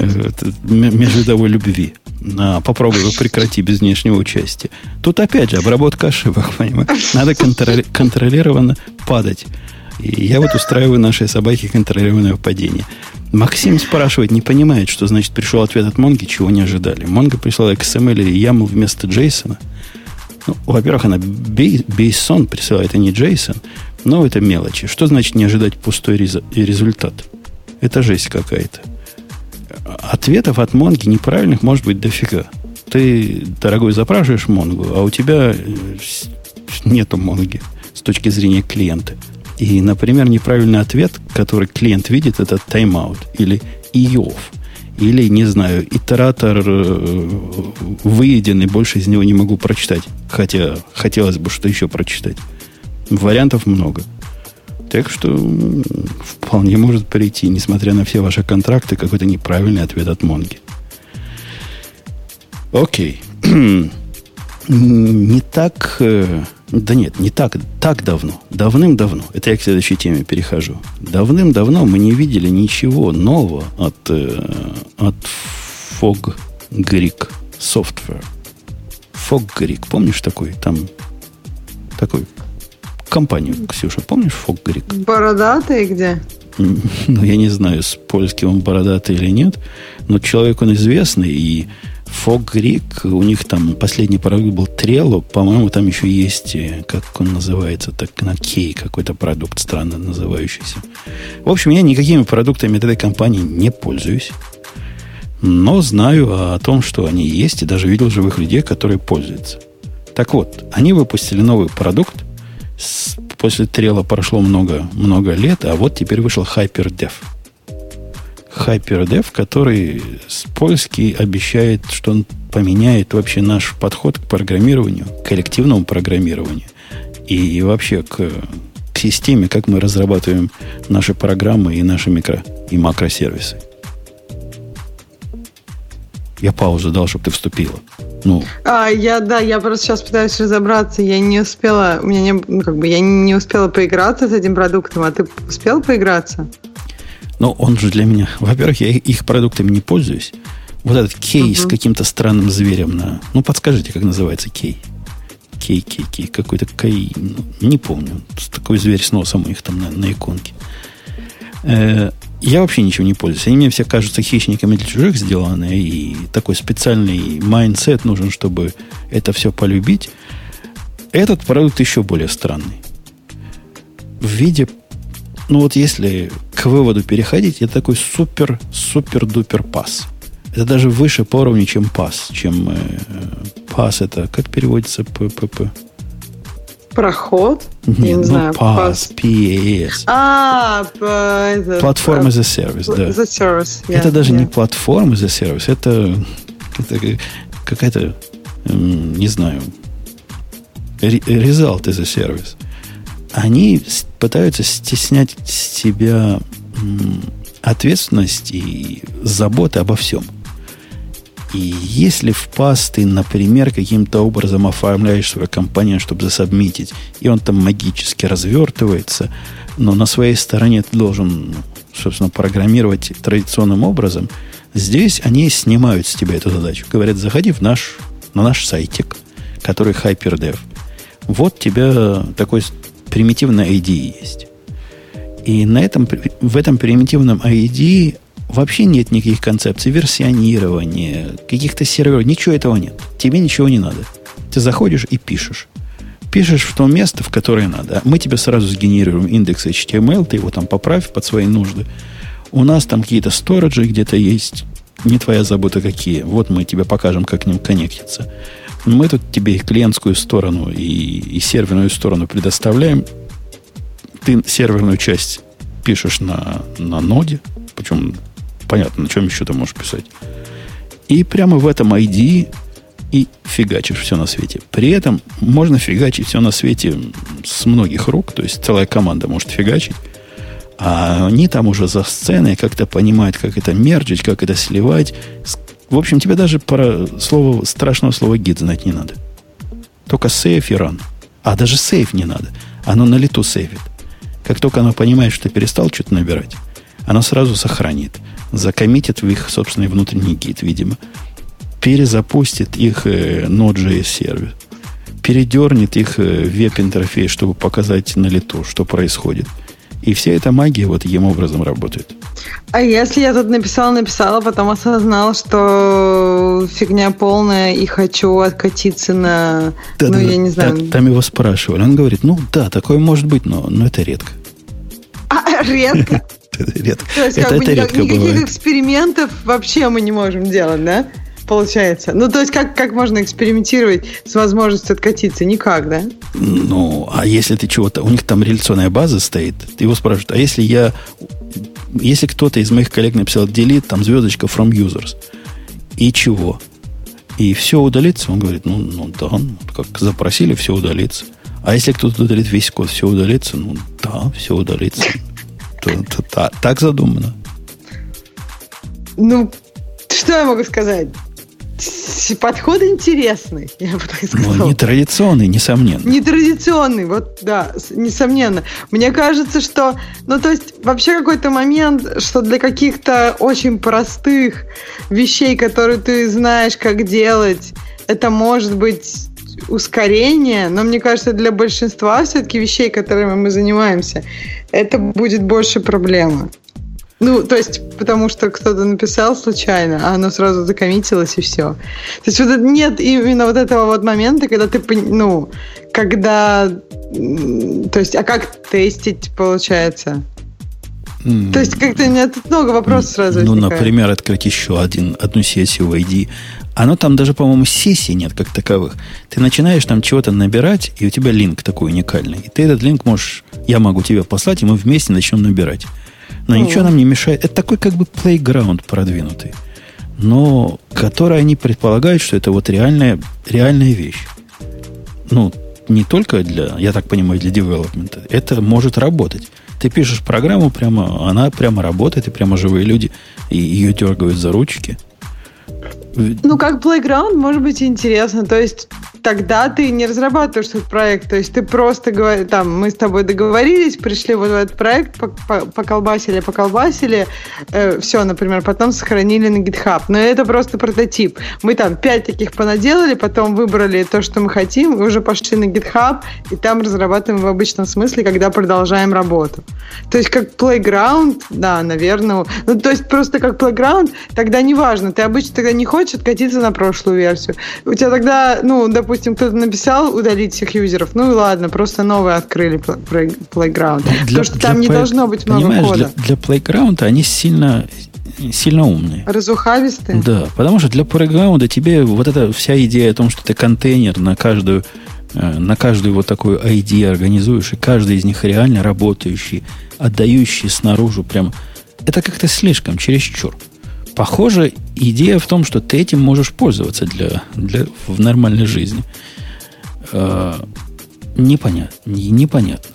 межвидовой любви. А, попробуй его прекрати без внешнего участия. Тут опять же обработка ошибок, понимаешь? Надо контроли- контролированно падать. И я вот устраиваю нашей собаке контролированное падение. Максим спрашивает, не понимает, что значит пришел ответ от Монги, чего не ожидали. Монга прислала XML или YAML вместо Джейсона. Ну, во-первых, она бейсон присылает, а не Джейсон. Но это мелочи. Что значит не ожидать пустой результат? Это жесть какая-то. Ответов от Монги неправильных может быть дофига. Ты, дорогой, запрашиваешь Монгу, а у тебя э, нету Монги с точки зрения клиента. И, например, неправильный ответ, который клиент видит, это тайм-аут или IOF. Или, не знаю, итератор э, выеденный, больше из него не могу прочитать. Хотя хотелось бы что еще прочитать. Вариантов много. Так что вполне может прийти, несмотря на все ваши контракты, какой-то неправильный ответ от Монги. Окей. не так... Э, да нет, не так, так давно. Давным-давно. Это я к следующей теме перехожу. Давным-давно мы не видели ничего нового от, э, от Fog Greek Software. Fog Greek, помнишь такой? Там такой компанию, Ксюша, помнишь Greek? Бородатый где? Ну, я не знаю, с польским он бородатый или нет, но человек он известный, и Greek, у них там последний продукт был Trello, по-моему, там еще есть, э, как он называется, так на Кей какой-то продукт странно называющийся. В общем, я никакими продуктами этой компании не пользуюсь, но знаю о том, что они есть, и даже видел живых людей, которые пользуются. Так вот, они выпустили новый продукт, после Trello прошло много, много лет, а вот теперь вышел HyperDev – HyperDev, который с польский обещает, что он поменяет вообще наш подход к программированию, к коллективному программированию и вообще к, к системе, как мы разрабатываем наши программы и наши микро и макросервисы. Я паузу дал, чтобы ты вступила. Ну. А, я, да, я просто сейчас пытаюсь разобраться. Я не успела, у меня не, ну, как бы, я не успела поиграться с этим продуктом, а ты успел поиграться? Но он же для меня... Во-первых, я их продуктами не пользуюсь. Вот этот кей uh-huh. с каким-то странным зверем на... Ну, подскажите, как называется кей? Кей, кей, кей. Какой-то кей... Ну, не помню. Такой зверь с носом у них там на, на иконке. Э, я вообще ничего не пользуюсь. Они мне все кажутся хищниками для чужих сделаны. И такой специальный mindset нужен, чтобы это все полюбить. Этот продукт еще более странный. В виде ну вот если к выводу переходить, это такой супер-супер-дупер PaaS. Это даже выше по уровню, чем PaaS, чем э, пас это, как переводится ППП? Проход? Нет, Я не ну, знаю. Пас, PAS. А, это, Платформа as a service, да. A service, yeah, это даже yeah. не платформа as a service, это, это какая-то, не знаю, result as a service они пытаются стеснять с себя ответственность и заботы обо всем. И если в пас ты, например, каким-то образом оформляешь свою компанию, чтобы засобмитить, и он там магически развертывается, но на своей стороне ты должен, собственно, программировать традиционным образом, здесь они снимают с тебя эту задачу. Говорят, заходи в наш, на наш сайтик, который HyperDev. Вот тебя такой примитивное ID есть. И на этом, в этом примитивном ID вообще нет никаких концепций версионирования, каких-то серверов, ничего этого нет. Тебе ничего не надо. Ты заходишь и пишешь. Пишешь в то место, в которое надо. Мы тебе сразу сгенерируем индекс HTML, ты его там поправь под свои нужды. У нас там какие-то сториджи где-то есть. Не твоя забота какие. Вот мы тебе покажем, как к ним коннектиться. Мы тут тебе и клиентскую сторону, и, и серверную сторону предоставляем. Ты серверную часть пишешь на, на ноде, причем понятно, на чем еще ты можешь писать. И прямо в этом ID и фигачишь все на свете. При этом можно фигачить все на свете с многих рук, то есть целая команда может фигачить, а они там уже за сценой как-то понимают, как это мерджить, как это сливать, в общем, тебе даже про слово, страшного слова гид знать не надо. Только save и run. А даже save не надо. Оно на лету save ит. Как только оно понимает, что ты перестал что-то набирать, оно сразу сохранит. Закоммитит в их собственный внутренний Git, видимо. Перезапустит их э, Node.js сервер. Передернет их э, веб-интерфейс, чтобы показать на лету, что происходит. И вся эта магия вот таким образом работает. А если я тут написала, написала, потом осознал, что фигня полная и хочу откатиться на... Да, ну, да, я не знаю. Там, там его спрашивали. Он говорит, ну да, такое может быть, но, но это редко. А, редко? Редко. То есть, это, как бы, это редко никаких бывает. экспериментов вообще мы не можем делать, да? Получается. Ну, то есть, как, как можно экспериментировать с возможностью откатиться? Никак, да? Ну, а если ты чего-то... У них там реляционная база стоит. Ты его спрашивают, а если я... Если кто-то из моих коллег написал delete, там звездочка from users, и чего? И все удалится? Он говорит, ну, ну да, ну, как запросили, все удалится. А если кто-то удалит весь код, все удалится? Ну, да, все удалится. То- то- та- Так задумано. Ну, что я могу сказать? Подход интересный, я бы так Ну, сказала. нетрадиционный, несомненно. Нетрадиционный, вот да, несомненно. Мне кажется, что, ну то есть вообще какой-то момент, что для каких-то очень простых вещей, которые ты знаешь, как делать, это может быть ускорение, но мне кажется, для большинства все-таки вещей, которыми мы занимаемся, это будет больше проблема. Ну, то есть, потому что кто-то написал случайно, а оно сразу закоммитилось и все. То есть, вот нет именно вот этого вот момента, когда ты, ну, когда, то есть, а как тестить получается? М, То есть, как-то у меня тут много вопросов сразу Ну, возникает. например, открыть еще один, одну сессию в ID. Оно там даже, по-моему, сессий нет как таковых. Ты начинаешь там чего-то набирать, и у тебя линк такой уникальный. И ты этот линк можешь, я могу тебе послать, и мы вместе начнем набирать. Но О. ничего нам не мешает. Это такой как бы playground продвинутый. Но который они предполагают, что это вот реальная, реальная вещь. Ну, не только для, я так понимаю, для девелопмента. Это может работать. Ты пишешь программу прямо, она прямо работает, и прямо живые люди и ее дергают за ручки. Ну, как playground может быть интересно. То есть тогда ты не разрабатываешь этот проект. То есть ты просто говоришь, там, мы с тобой договорились, пришли вот в этот проект, по- по- поколбасили, поколбасили, э, все, например, потом сохранили на GitHub. Но это просто прототип. Мы там пять таких понаделали, потом выбрали то, что мы хотим, и уже пошли на GitHub, и там разрабатываем в обычном смысле, когда продолжаем работу. То есть как playground, да, наверное. Ну, то есть просто как playground, тогда неважно. Ты обычно тогда не хочешь откатиться на прошлую версию. У тебя тогда, ну, допустим, кто-то написал удалить всех юзеров. Ну и ладно, просто новые открыли playground. Потому что там не play- должно быть много понимаешь, кода. Для, для playground они сильно, сильно умные. Разухабистые. Да, потому что для playground тебе вот эта вся идея о том, что ты контейнер на каждую, э, на каждую вот такую ID организуешь, и каждый из них реально работающий, отдающий снаружи прям, это как-то слишком, чересчур. Похоже, идея в том, что ты этим можешь пользоваться для, для, в нормальной жизни. Э, непонятно. не- Непонятно.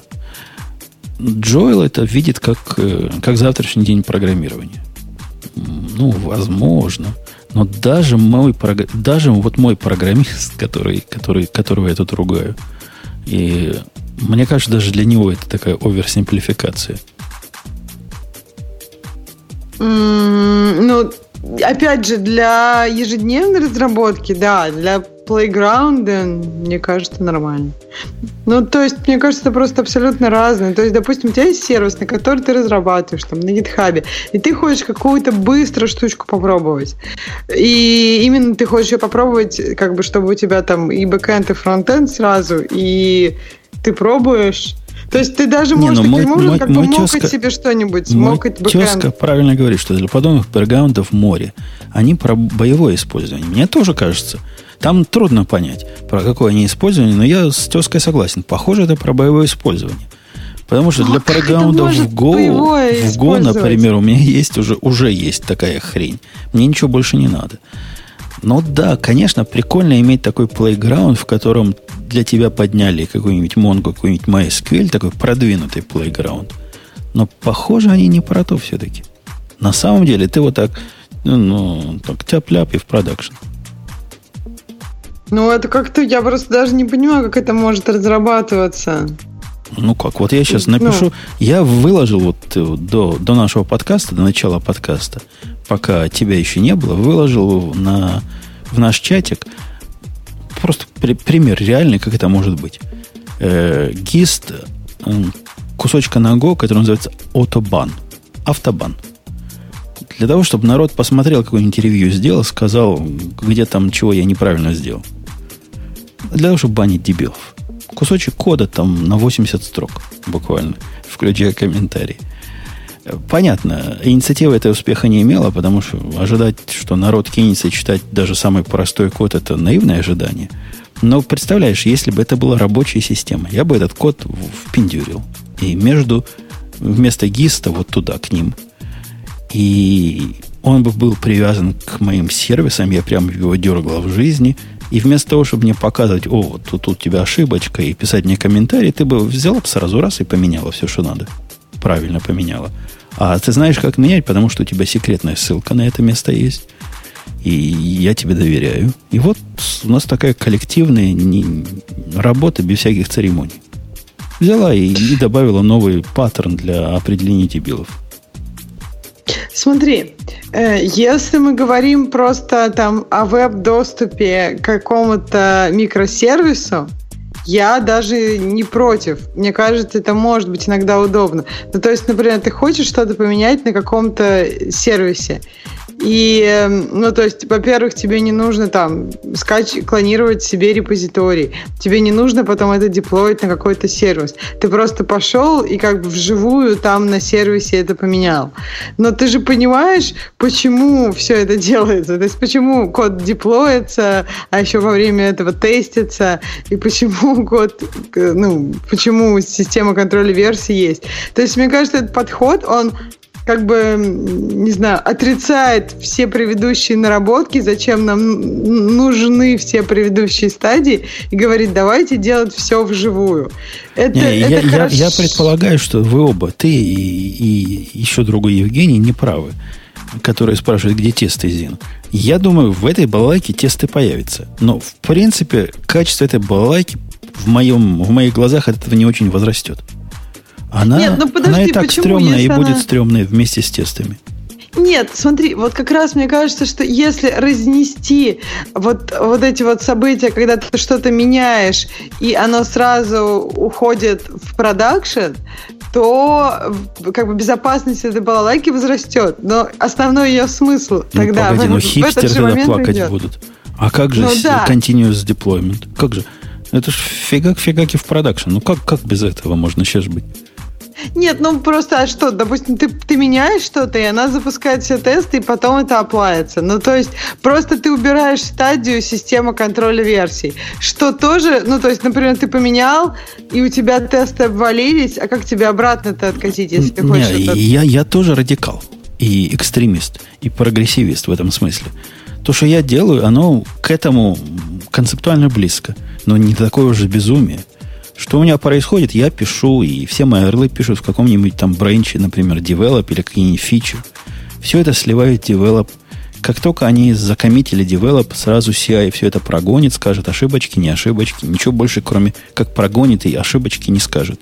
Джоэл это видит как, э, как завтрашний день программирования. Ну, возможно. Но даже мой, даже вот мой программист, который, который, которого я тут ругаю, и мне кажется, даже для него это такая оверсимплификация. Ну, опять же, для ежедневной разработки, да, для плейграунда, мне кажется, нормально. Ну, то есть, мне кажется, это просто абсолютно разное. То есть, допустим, у тебя есть сервис, на который ты разрабатываешь, там, на гитхабе, и ты хочешь какую-то быструю штучку попробовать. И именно ты хочешь ее попробовать, как бы, чтобы у тебя там и бэкэнд, и фронтенд сразу, и ты пробуешь... То есть ты даже Не, можешь, ну мой- образом мой- как бы мой мокать тезка- себе что-нибудь, мокать бэкэнд. тезка правильно говорит, что для подобных playground ов море. Они про боевое использование. Мне тоже кажется. Там трудно понять, про какое они использование, но я с тезкой согласен. Похоже, это про боевое использование. Потому что для может в Go, в Go, например, у меня есть уже, уже есть такая хрень. Мне ничего больше не надо. Но да, конечно, прикольно иметь такой плейграунд, в котором для тебя подняли какой-нибудь Mongo, какой-нибудь MySQL, такой продвинутый плейграунд. Но похоже, они не про то все-таки. На самом деле, ты вот так, ну, ну так тяп-ляп и в продакшн. Ну, это как-то, я просто даже не понимаю, как это может разрабатываться. Ну как, вот я сейчас Ну. напишу, я выложил вот э, до, до нашего подкаста, до начала подкаста, пока тебя еще не было, выложил на, в наш чатик просто при- пример реальный, как это может быть. Э, м, кусочка Go, который называется Autobahn. Автобан. Для того, чтобы народ посмотрел, какое интервью сделал, сказал, где там чего я неправильно сделал. Для того, чтобы банить дебилов. Кусочек кода там на 80 строк буквально, включая комментарии. Понятно, инициатива этой успеха не имела, потому что ожидать, что народ кинется читать даже самый простой код, это наивное ожидание. Но представляешь, если бы это была рабочая система, я бы этот код впендюрил. И между, вместо гиста вот туда, к ним. И он бы был привязан к моим сервисам, я прям его дергал в жизни. И вместо того, чтобы мне показывать, о, вот тут, у тебя ошибочка, и писать мне комментарий, ты бы взяла бы сразу раз и поменяла все, что надо. Правильно поменяла. А ты знаешь, как менять, потому что у тебя секретная ссылка на это место есть. И я тебе доверяю. И вот у нас такая коллективная не, работа без всяких церемоний. Взяла и, и добавила новый паттерн для определения дебилов. Смотри, э, если мы говорим просто там о веб-доступе к какому-то микросервису, я даже не против. Мне кажется, это может быть иногда удобно. Ну, то есть, например, ты хочешь что-то поменять на каком-то сервисе. И, эм, ну, то есть, во-первых, тебе не нужно там скач клонировать себе репозиторий. Тебе не нужно потом это деплоить на какой-то сервис. Ты просто пошел и как бы вживую там на сервисе это поменял. Но ты же понимаешь, почему все это делается. То есть, почему код деплоится, а еще во время этого тестится, и почему код, ну, почему система контроля версий есть. То есть, мне кажется, этот подход, он как бы, не знаю, отрицает все предыдущие наработки, зачем нам нужны все предыдущие стадии, и говорит, давайте делать все вживую. Это, не, это я, хорошо. я, я предполагаю, что вы оба, ты и, и еще другой Евгений, не правы, которые спрашивают, где тесты Зин. Я думаю, в этой балалайке тесты появятся. Но, в принципе, качество этой балалайки в, моем, в моих глазах от этого не очень возрастет. Она, Нет, ну подожди, она и так стрёмная и она... будет стрёмной вместе с тестами. Нет, смотри, вот как раз мне кажется, что если разнести вот, вот эти вот события, когда ты что-то меняешь, и оно сразу уходит в production, то как бы безопасность этой балалайки возрастет. Но основной ее смысл ну, тогда... Погоди, в, ну хипстеры тогда плакать придет. будут. А как же ну, да. continuous deployment? Как же? Это ж фигак-фигаки в production. Ну как, как без этого можно сейчас быть? Нет, ну просто, а что, допустим, ты, ты меняешь что-то, и она запускает все тесты, и потом это деплоится. Ну, то есть, просто ты убираешь стадию системы контроля версий. Что тоже, ну, то есть, например, ты поменял, и у тебя тесты обвалились, а как тебе обратно-то откатить, если ты хочешь? Не, я, я тоже радикал, и экстремист, и прогрессивист в этом смысле. То, что я делаю, оно к этому концептуально близко, но не такое уже безумие. Что у меня происходит, я пишу, и все мои орлы пишут в каком-нибудь там бренче, например, develop или какие-нибудь фичи. Все это сливает develop. Как только они закоммитили develop, сразу CI все это прогонит, скажет ошибочки, не ошибочки. Ничего больше, кроме как прогонит и ошибочки не скажет.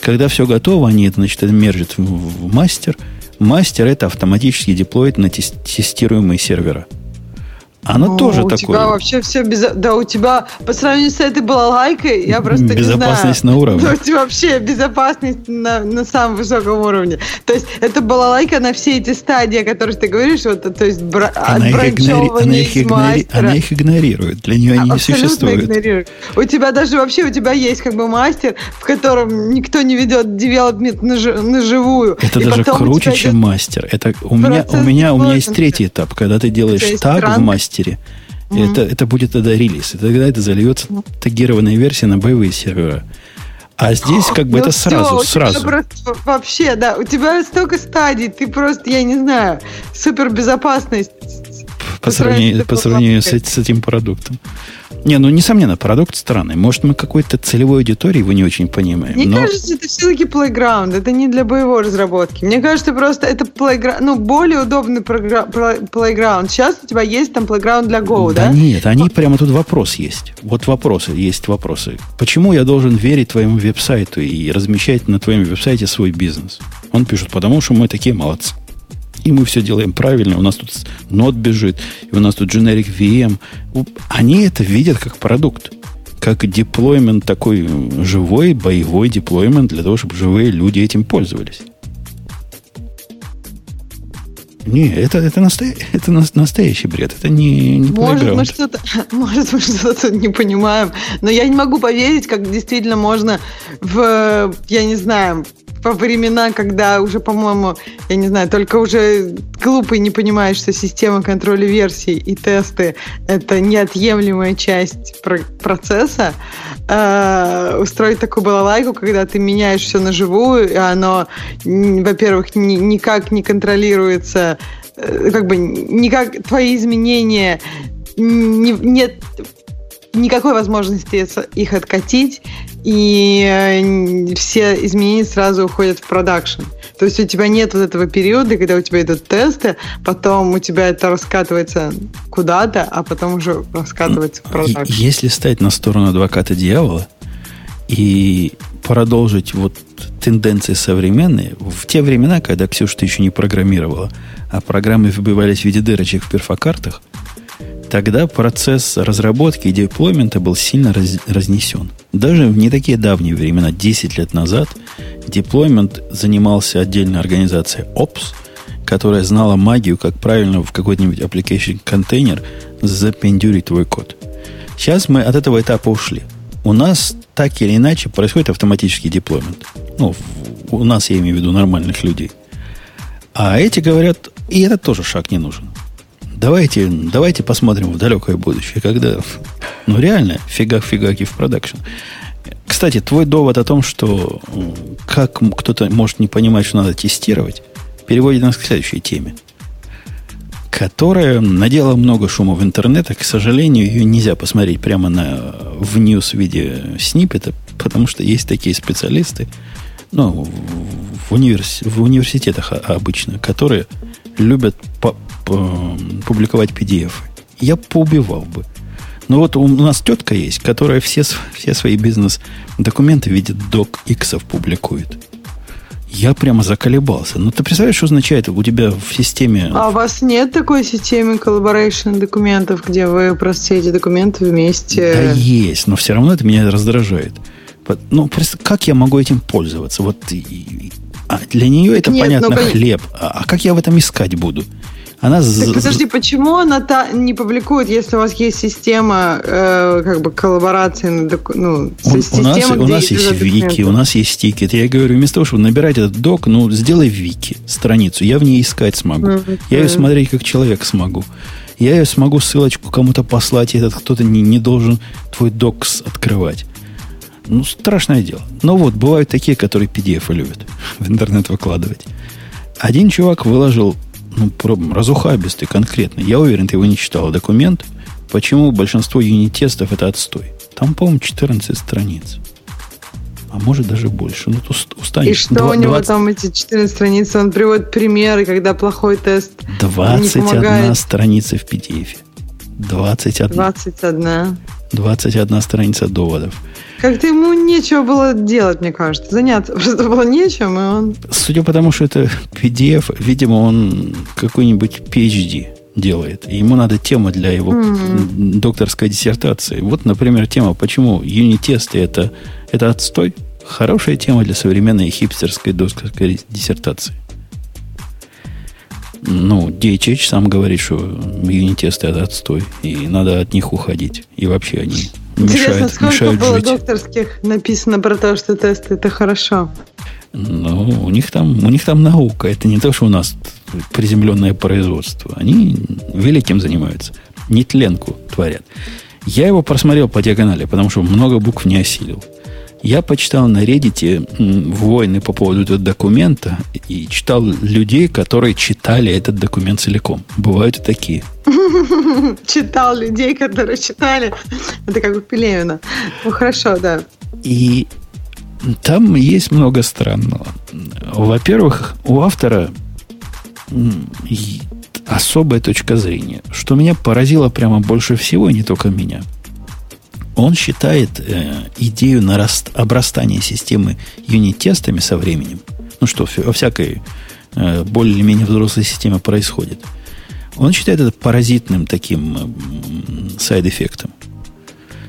Когда все готово, они это, значит, мержат в мастер. Мастер это автоматически деплоит на тестируемые сервера. Оно ну, тоже у такое. У тебя вообще все без... Да, у тебя по сравнению с этой балалайкой, я просто Безопасность не знаю. на уровне. Да, у тебя вообще безопасность на, на самом высоком уровне. То есть это балалайка на все эти стадии, о которых ты говоришь, вот, то есть бра... она их, игнори... она, их игнори... она их игнорирует. Для нее они Абсолютно не существуют. Игнорирует. У тебя даже вообще, у тебя есть как бы мастер, в котором никто не ведет девелопмент на, живую. Это И даже круче, чем мастер. Это у меня, у меня, у меня есть третий этап, когда ты делаешь так в мастере, мастере. Mm-hmm. Это, это будет тогда релиз. И тогда это зальется mm-hmm. тагированная версия на боевые сервера. А здесь как бы ну это все, сразу, у сразу. Тебя просто, вообще, да, у тебя столько стадий, ты просто, я не знаю, супербезопасность. По, по сравнению, по сравнению с, с этим продуктом. Не, ну, несомненно, продукт странный. Может, мы какой-то целевой аудитории его не очень понимаем. Мне но... кажется, это все-таки playground. Это не для боевой разработки. Мне кажется, просто это playground, ну, более удобный playground. Сейчас у тебя есть там playground для Go, да? Да нет, они прямо тут вопрос есть. Вот вопросы, есть вопросы. Почему я должен верить твоему веб-сайту и размещать на твоем веб-сайте свой бизнес? Он пишет, потому что мы такие молодцы и мы все делаем правильно, у нас тут нот бежит, и у нас тут generic VM. Они это видят как продукт. как деплоймент такой живой, боевой деплоймент для того, чтобы живые люди этим пользовались. Не, это, это, настоя... это настоящий бред. Это не, не может, мы что-то, может, мы что-то не понимаем. Но я не могу поверить, как действительно можно в, я не знаю, по времена, когда уже, по-моему, я не знаю, только уже глупый не понимает, что система контроля версий и тесты — это неотъемлемая часть процесса, э, устроить такую балалайку, когда ты меняешь все на живую, и оно, во-первых, ни, никак не контролируется, э, как бы никак твои изменения не, нет никакой возможности их откатить, и э, все изменения сразу уходят в продакшн. То есть у тебя нет вот этого периода, когда у тебя идут тесты, потом у тебя это раскатывается куда-то, а потом уже раскатывается в продакшн. Если стать на сторону адвоката дьявола и продолжить вот тенденции современные, в те времена, когда Ксюша ты еще не программировала, а программы выбивались в виде дырочек в перфокартах, тогда процесс разработки и деплоймента был сильно раз, разнесен. Даже в не такие давние времена, 10 лет назад, деплоймент занимался отдельной организацией OPS, которая знала магию, как правильно в какой-нибудь application контейнер запендюрить твой код. Сейчас мы от этого этапа ушли. У нас так или иначе происходит автоматический деплоймент. Ну, у нас, я имею в виду, нормальных людей. А эти говорят, и этот тоже шаг не нужен. Давайте, давайте посмотрим в далекое будущее, когда, ну реально, фигак-фигаки в production. Кстати, твой довод о том, что как кто-то может не понимать, что надо тестировать, переводит нас к следующей теме, которая наделала много шума в интернете. К сожалению, ее нельзя посмотреть прямо на, в news виде сниппета, потому что есть такие специалисты, ну, в, универс, в университетах обычно, которые любят публиковать PDF. Я поубивал бы. Но вот у нас тетка есть, которая все, все свои бизнес-документы в виде док-иксов публикует. Я прямо заколебался. Ну, ты представляешь, что означает у тебя в системе... А у вас нет такой системы collaboration документов, где вы просто все эти документы вместе... Да есть, но все равно это меня раздражает. Ну, как я могу этим пользоваться? Вот а для нее это, Нет, понятно, ну, хлеб. А, а как я в этом искать буду? Она так, подожди, почему она та не публикует, если у вас есть система э, как бы коллаборации? Ну, у, система, у нас, у нас есть вики, у нас есть тикет. Я говорю, вместо того, чтобы набирать этот док, ну, сделай вики, страницу. Я в ней искать смогу. Mm-hmm. Я ее смотреть как человек смогу. Я ее смогу ссылочку кому-то послать, и этот кто-то не, не должен твой докс открывать. Ну, страшное дело. Но вот, бывают такие, которые PDF любят в интернет выкладывать. Один чувак выложил, ну, разухабистый конкретно. Я уверен, ты его не читал. Документ, почему большинство юнит-тестов это отстой. Там, по-моему, 14 страниц. А может даже больше. Ну, тут устанешь. И что 20... у него там эти 14 страницы? Он приводит примеры, когда плохой тест 21 страница в PDF. 21. 21. 21 страница доводов. Как-то ему нечего было делать, мне кажется. Заняться просто было нечем, и он... Судя по тому, что это PDF, видимо, он какой-нибудь PhD делает. Ему надо тема для его mm-hmm. докторской диссертации. Вот, например, тема, почему юнит-тесты это, это отстой. Хорошая тема для современной хипстерской докторской диссертации. Ну, DHH сам говорит, что юнит-тесты это отстой, и надо от них уходить. И вообще они Интересно, мешают, сколько мешают было жить. докторских написано про то, что тесты это хорошо? Ну, у них там, у них там наука. Это не то, что у нас приземленное производство. Они великим занимаются. Нетленку творят. Я его просмотрел по диагонали, потому что много букв не осилил. Я почитал на Reddit войны по поводу этого документа и читал людей, которые читали этот документ целиком. Бывают и такие. Читал людей, которые читали. Это как у Пелевина. Ну, хорошо, да. И там есть много странного. Во-первых, у автора особая точка зрения, что меня поразило прямо больше всего, и не только меня – он считает э, идею нараст, обрастания системы юнит-тестами со временем, ну что во всякой э, более-менее взрослой системе происходит, он считает это паразитным таким э, сайд-эффектом.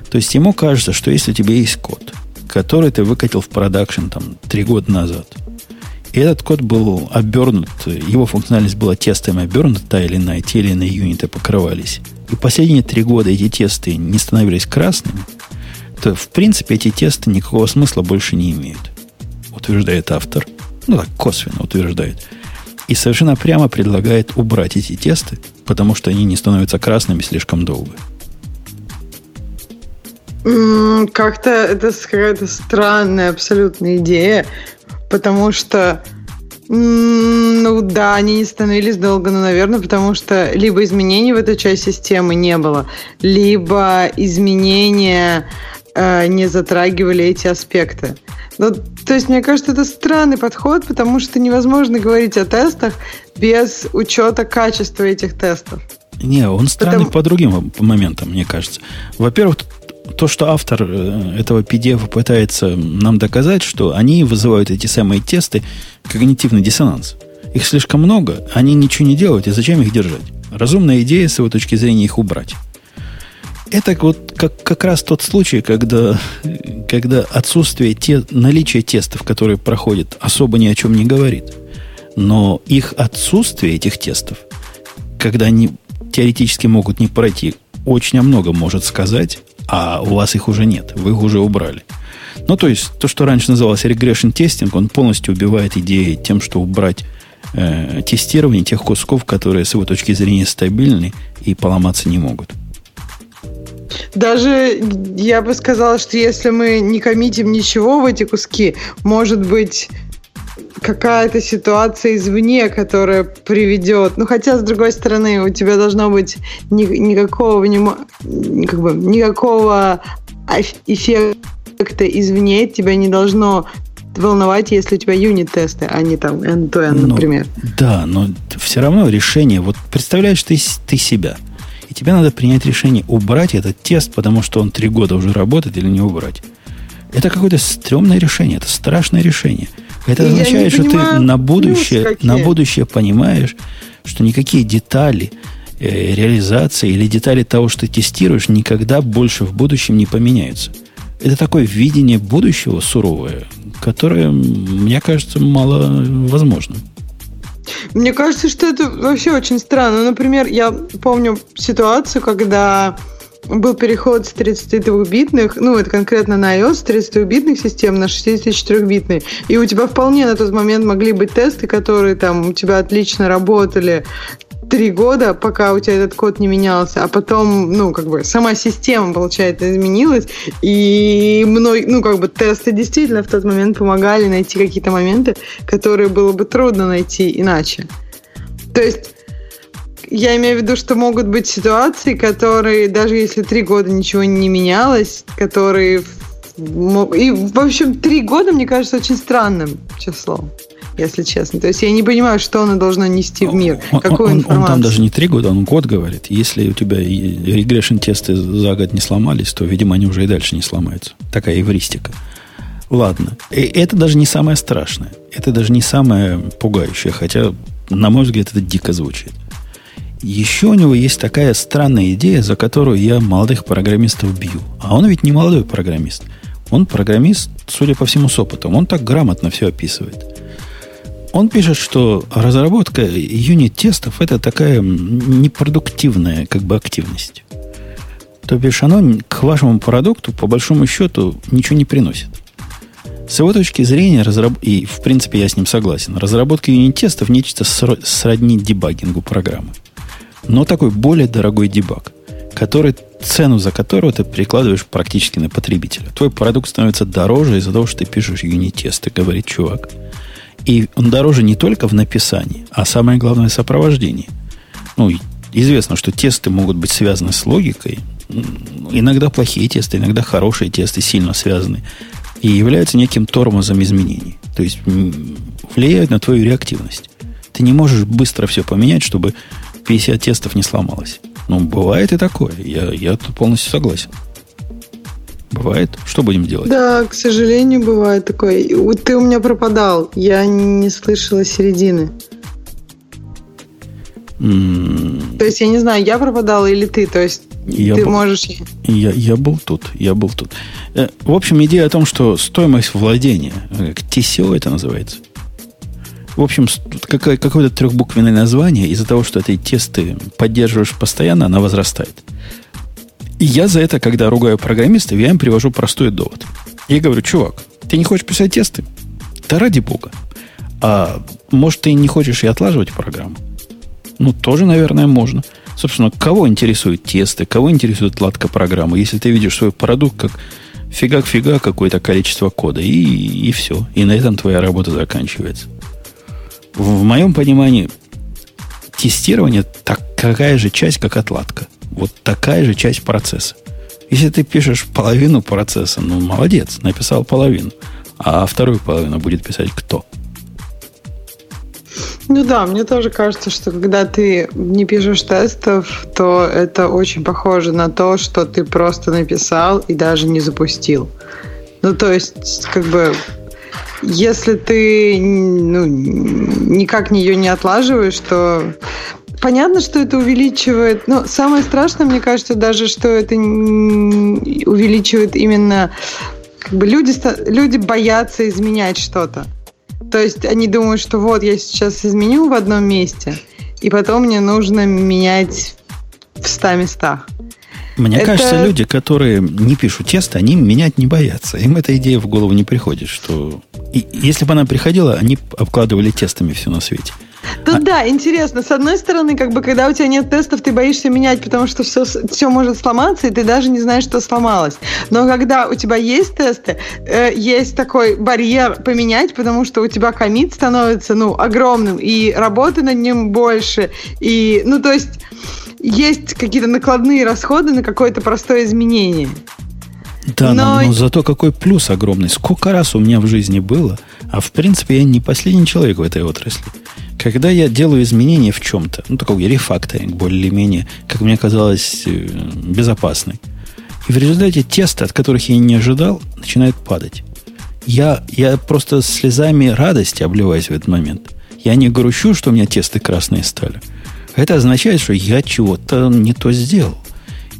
То есть ему кажется, что если у тебя есть код, который ты выкатил в продакшн там три года назад, и этот код был обернут, его функциональность была тестами обернута, та или иная, те или иные юниты покрывались, последние три года эти тесты не становились красными, то в принципе эти тесты никакого смысла больше не имеют, утверждает автор. Ну так, косвенно утверждает. И совершенно прямо предлагает убрать эти тесты, потому что они не становятся красными слишком долго. Как-то это какая-то странная абсолютная идея, потому что ну да, они не становились долго, но, наверное, потому что либо изменений в этой части системы не было, либо изменения э, не затрагивали эти аспекты. Ну, то есть, мне кажется, это странный подход, потому что невозможно говорить о тестах без учета качества этих тестов. Не, он странный Потому... по другим моментам, мне кажется. Во-первых, то, что автор э, этого PDF пытается нам доказать, что они вызывают эти самые тесты когнитивный диссонанс. Их слишком много, они ничего не делают, и зачем их держать? Разумная идея, с его точки зрения, их убрать. Это вот как, как раз тот случай, когда, когда отсутствие те, наличия тестов, которые проходят, особо ни о чем не говорит. Но их отсутствие, этих тестов, когда они теоретически могут не пройти, очень о многом может сказать а у вас их уже нет, вы их уже убрали. Ну, то есть, то, что раньше называлось regression тестинг, он полностью убивает идеи тем, что убрать э, тестирование тех кусков, которые с его точки зрения стабильны и поломаться не могут. Даже я бы сказала, что если мы не коммитим ничего в эти куски, может быть, какая-то ситуация извне, которая приведет. Ну, хотя, с другой стороны, у тебя должно быть ни, никакого, внимания, как бы, никакого эффекта извне, тебя не должно волновать, если у тебя юнит-тесты, а не там end-to-end, но, например. Да, но все равно решение, вот представляешь ты, ты себя, и тебе надо принять решение, убрать этот тест, потому что он три года уже работает, или не убрать. Это какое-то стрёмное решение, это страшное решение – это означает, что ты на будущее, на будущее понимаешь, что никакие детали э, реализации или детали того, что ты тестируешь, никогда больше в будущем не поменяются. Это такое видение будущего суровое, которое, мне кажется, мало возможным. Мне кажется, что это вообще очень странно. Например, я помню ситуацию, когда был переход с 32-битных, ну, это конкретно на iOS, с 32-битных систем на 64-битные. И у тебя вполне на тот момент могли быть тесты, которые там у тебя отлично работали три года, пока у тебя этот код не менялся, а потом, ну, как бы, сама система, получается, изменилась, и мной, ну, как бы, тесты действительно в тот момент помогали найти какие-то моменты, которые было бы трудно найти иначе. То есть я имею в виду, что могут быть ситуации, которые, даже если три года ничего не менялось, которые... И, в общем, три года, мне кажется, очень странным числом если честно. То есть я не понимаю, что оно должно нести в мир, он, какую он, информацию. Он там даже не три года, он год говорит. Если у тебя регрессион тесты за год не сломались, то, видимо, они уже и дальше не сломаются. Такая эвристика. Ладно. И это даже не самое страшное. Это даже не самое пугающее. Хотя, на мой взгляд, это дико звучит. Еще у него есть такая странная идея, за которую я молодых программистов бью. А он ведь не молодой программист. Он программист, судя по всему, с опытом. Он так грамотно все описывает. Он пишет, что разработка юнит-тестов это такая непродуктивная как бы активность. То бишь, оно к вашему продукту, по большому счету, ничего не приносит. С его точки зрения, разраб... и в принципе я с ним согласен, разработка юнит-тестов нечто сродни дебагингу программы но такой более дорогой дебаг, который, цену за которого ты прикладываешь практически на потребителя. Твой продукт становится дороже из-за того, что ты пишешь юнит-тесты, говорит чувак. И он дороже не только в написании, а самое главное сопровождении. Ну, известно, что тесты могут быть связаны с логикой. Иногда плохие тесты, иногда хорошие тесты сильно связаны. И являются неким тормозом изменений. То есть влияют на твою реактивность. Ты не можешь быстро все поменять, чтобы 50 тестов не сломалось. Ну, бывает и такое. Я, я тут полностью согласен. Бывает. Что будем делать? Да, к сожалению, бывает такое. Ты у меня пропадал. Я не слышала середины. Mm. То есть, я не знаю, я пропадала или ты. То есть, Я Ты был, можешь... Я, я был тут, я был тут. Э, в общем, идея о том, что стоимость владения, как TCO это называется, в общем, какое- какое-то трехбуквенное название, из-за того, что эти тесты поддерживаешь постоянно, она возрастает. И я за это, когда ругаю программистов, я им привожу простой довод. Я говорю, чувак, ты не хочешь писать тесты? Да ради бога. А может, ты не хочешь и отлаживать программу? Ну, тоже, наверное, можно. Собственно, кого интересуют тесты, кого интересует отладка программы, если ты видишь свой продукт как фигак-фигак какое-то количество кода, и, и все. И на этом твоя работа заканчивается. В, моем понимании, тестирование такая же часть, как отладка. Вот такая же часть процесса. Если ты пишешь половину процесса, ну, молодец, написал половину. А вторую половину будет писать кто? Ну да, мне тоже кажется, что когда ты не пишешь тестов, то это очень похоже на то, что ты просто написал и даже не запустил. Ну, то есть, как бы, если ты ну, никак ее не отлаживаешь, то понятно, что это увеличивает. Но самое страшное, мне кажется, даже, что это увеличивает именно как бы люди, люди боятся изменять что-то. То есть они думают, что вот я сейчас изменю в одном месте, и потом мне нужно менять в ста местах. Мне это... кажется, люди, которые не пишут тесты, они менять не боятся. Им эта идея в голову не приходит, что... И если бы она приходила, они обкладывали тестами все на свете. Тут а... да, интересно. С одной стороны, как бы, когда у тебя нет тестов, ты боишься менять, потому что все, все может сломаться, и ты даже не знаешь, что сломалось. Но когда у тебя есть тесты, э, есть такой барьер поменять, потому что у тебя комит становится, ну, огромным, и работы над ним больше, и, ну, то есть есть какие-то накладные расходы на какое-то простое изменение. Да, но... но, но зато какой плюс огромный. Сколько раз у меня в жизни было, а в принципе я не последний человек в этой отрасли. Когда я делаю изменения в чем-то, ну, такой рефакторинг, более-менее, как мне казалось, э, безопасный, и в результате тесты, от которых я не ожидал, начинают падать. Я, я просто слезами радости обливаюсь в этот момент. Я не грущу, что у меня тесты красные стали. Это означает, что я чего-то не то сделал.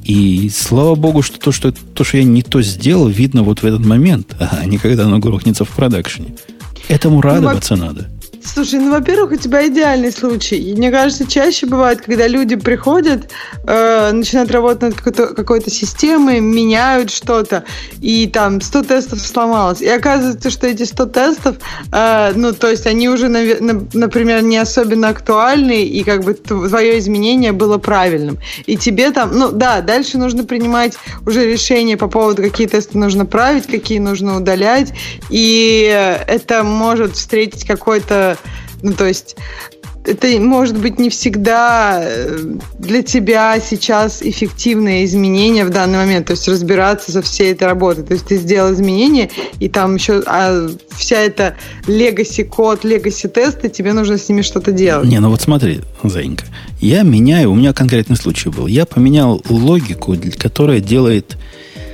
И слава богу, что то, что то, что я не то сделал, видно вот в этот момент, а не когда оно грохнется в продакшене. Этому ну, радоваться ну, надо. Слушай, ну, во-первых, у тебя идеальный случай. мне кажется, чаще бывает, когда люди приходят, э, начинают работать над какой-то, какой-то системой, меняют что-то, и там 100 тестов сломалось. И оказывается, что эти 100 тестов, э, ну, то есть они уже, например, не особенно актуальны, и как бы твое изменение было правильным. И тебе там, ну, да, дальше нужно принимать уже решение по поводу, какие тесты нужно править, какие нужно удалять, и это может встретить какой-то ну, то есть это может быть не всегда э, для тебя сейчас эффективное изменение в данный момент, то есть разбираться со всей этой работой. То есть ты сделал изменения, и там еще а вся эта legacy код, legacy тесты, тебе нужно с ними что-то делать. Не, ну вот смотри, Заинька, я меняю, у меня конкретный случай был, я поменял логику, которая делает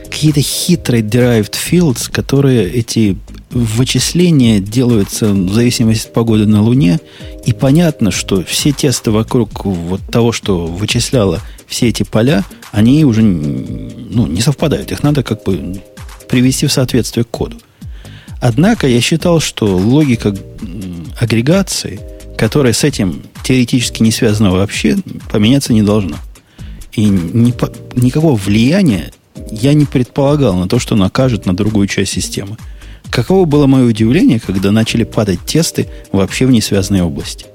какие-то хитрые derived fields, которые эти вычисления делаются в зависимости от погоды на Луне, и понятно, что все тесты вокруг вот того, что вычисляло все эти поля, они уже ну, не совпадают. Их надо как бы привести в соответствие к коду. Однако я считал, что логика агрегации, которая с этим теоретически не связана вообще, поменяться не должна. И ни, никакого влияния я не предполагал на то, что она окажет на другую часть системы. Каково было мое удивление, когда начали падать тесты вообще в несвязанной области.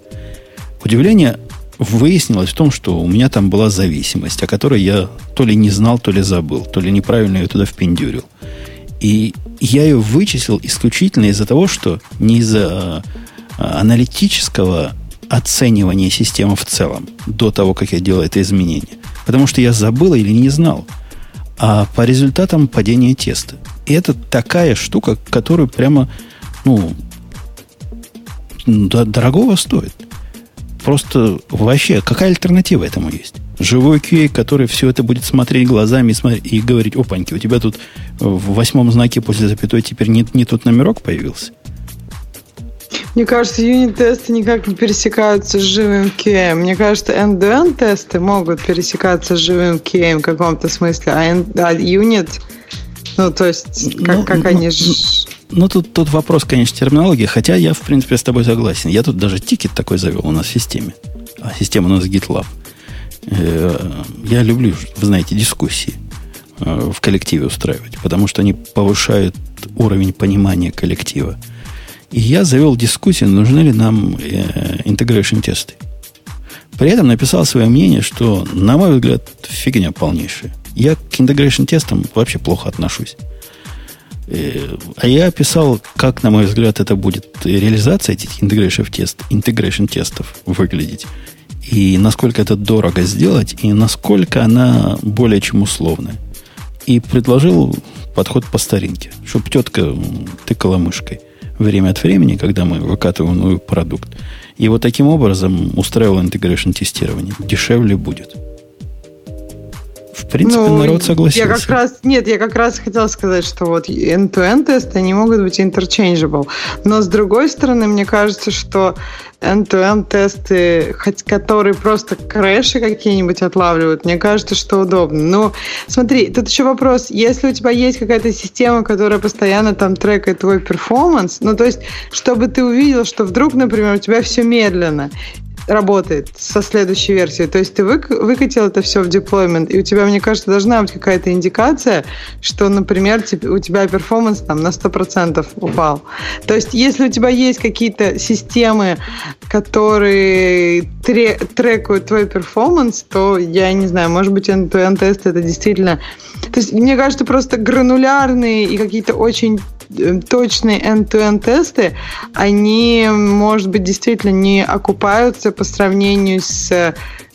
Удивление выяснилось в том, что у меня там была зависимость, о которой я то ли не знал, то ли забыл, то ли неправильно ее туда впендюрил. И я ее вычислил исключительно из-за того, что не из-за а, аналитического оценивания системы в целом, до того, как я делал это изменение. Потому что я забыл или не знал. А по результатам падения теста. И это такая штука, которую прямо, ну, дорогого стоит. Просто вообще, какая альтернатива этому есть? Живой QA, который все это будет смотреть глазами и, смотреть, и говорить, опаньки, у тебя тут в восьмом знаке после запятой теперь не, не тот номерок появился. Мне кажется, юнит-тесты никак не пересекаются с живым QM. Мне кажется, end-to-end тесты могут пересекаться с живым QM в каком-то смысле, а, а юнит, ну, то есть, как, ну, как ну, они... Ну, ну, тут, тут вопрос, конечно, терминологии, хотя я, в принципе, с тобой согласен. Я тут даже тикет такой завел у нас в системе. А система у нас GitLab. Э, я люблю, вы знаете, дискуссии э, в коллективе устраивать, потому что они повышают уровень понимания коллектива. И я завел дискуссию, нужны ли нам э, тесты. При этом написал свое мнение, что, на мой взгляд, фигня полнейшая. Я к integration тестам вообще плохо отношусь. А я описал, как, на мой взгляд, это будет реализация этих integration, тест, integration тестов выглядеть и насколько это дорого сделать, и насколько она более чем условная. И предложил подход по старинке, чтобы тетка тыкала мышкой время от времени, когда мы выкатываем новый продукт. И вот таким образом устраивал интегрейшн тестирование. Дешевле будет. В принципе, ну, народ согласился. Я как раз, нет, я как раз хотела сказать, что вот end-to-end тесты, они могут быть interchangeable. Но с другой стороны, мне кажется, что end-to-end тесты, которые просто крэши какие-нибудь отлавливают, мне кажется, что удобно. Но смотри, тут еще вопрос, если у тебя есть какая-то система, которая постоянно там трекает твой performance, ну то есть, чтобы ты увидел, что вдруг, например, у тебя все медленно, работает со следующей версией. То есть ты вы, выкатил это все в deployment, и у тебя, мне кажется, должна быть какая-то индикация, что, например, у тебя performance там на 100% упал. То есть если у тебя есть какие-то системы, которые тре трекают твой performance, то я не знаю, может быть, end-to-end тест это действительно... То есть мне кажется, просто гранулярные и какие-то очень точные end-to-end тесты, они, может быть, действительно не окупаются по сравнению с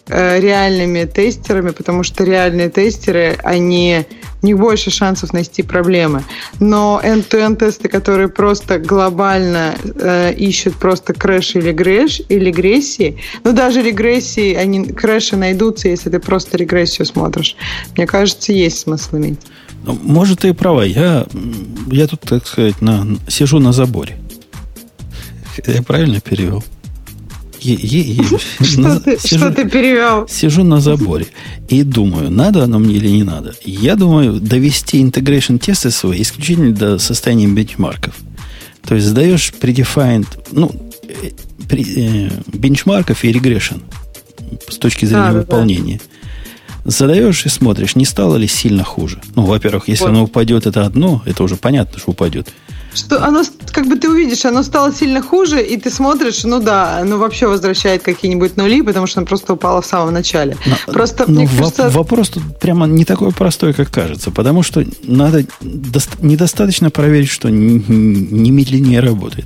э, реальными тестерами, потому что реальные тестеры, они у них больше шансов найти проблемы. Но end-to-end тесты, которые просто глобально э, ищут просто crash или грэш, или регрессии, ну даже регрессии, они крэши найдутся, если ты просто регрессию смотришь. Мне кажется, есть смысл иметь. Ну, может, ты и права. Я, я тут, так сказать, на, сижу на заборе. Я правильно перевел? Что ты перевел? Сижу на заборе и думаю, надо оно мне или не надо. Я думаю, довести integration тесты свои исключительно до состояния бенчмарков. То есть задаешь predefined, ну, э, бенчмарков и регрессион с точки зрения выполнения. Задаешь и смотришь, не стало ли сильно хуже. Ну, во-первых, если вот. оно упадет, это одно, это уже понятно, что упадет. Что оно, как бы ты увидишь, оно стало сильно хуже, и ты смотришь, ну да, оно вообще возвращает какие-нибудь нули, потому что оно просто упало в самом начале. Но, просто, но мне в, кажется... Вопрос тут прямо не такой простой, как кажется, потому что надо недостаточно проверить, что не медленнее работает.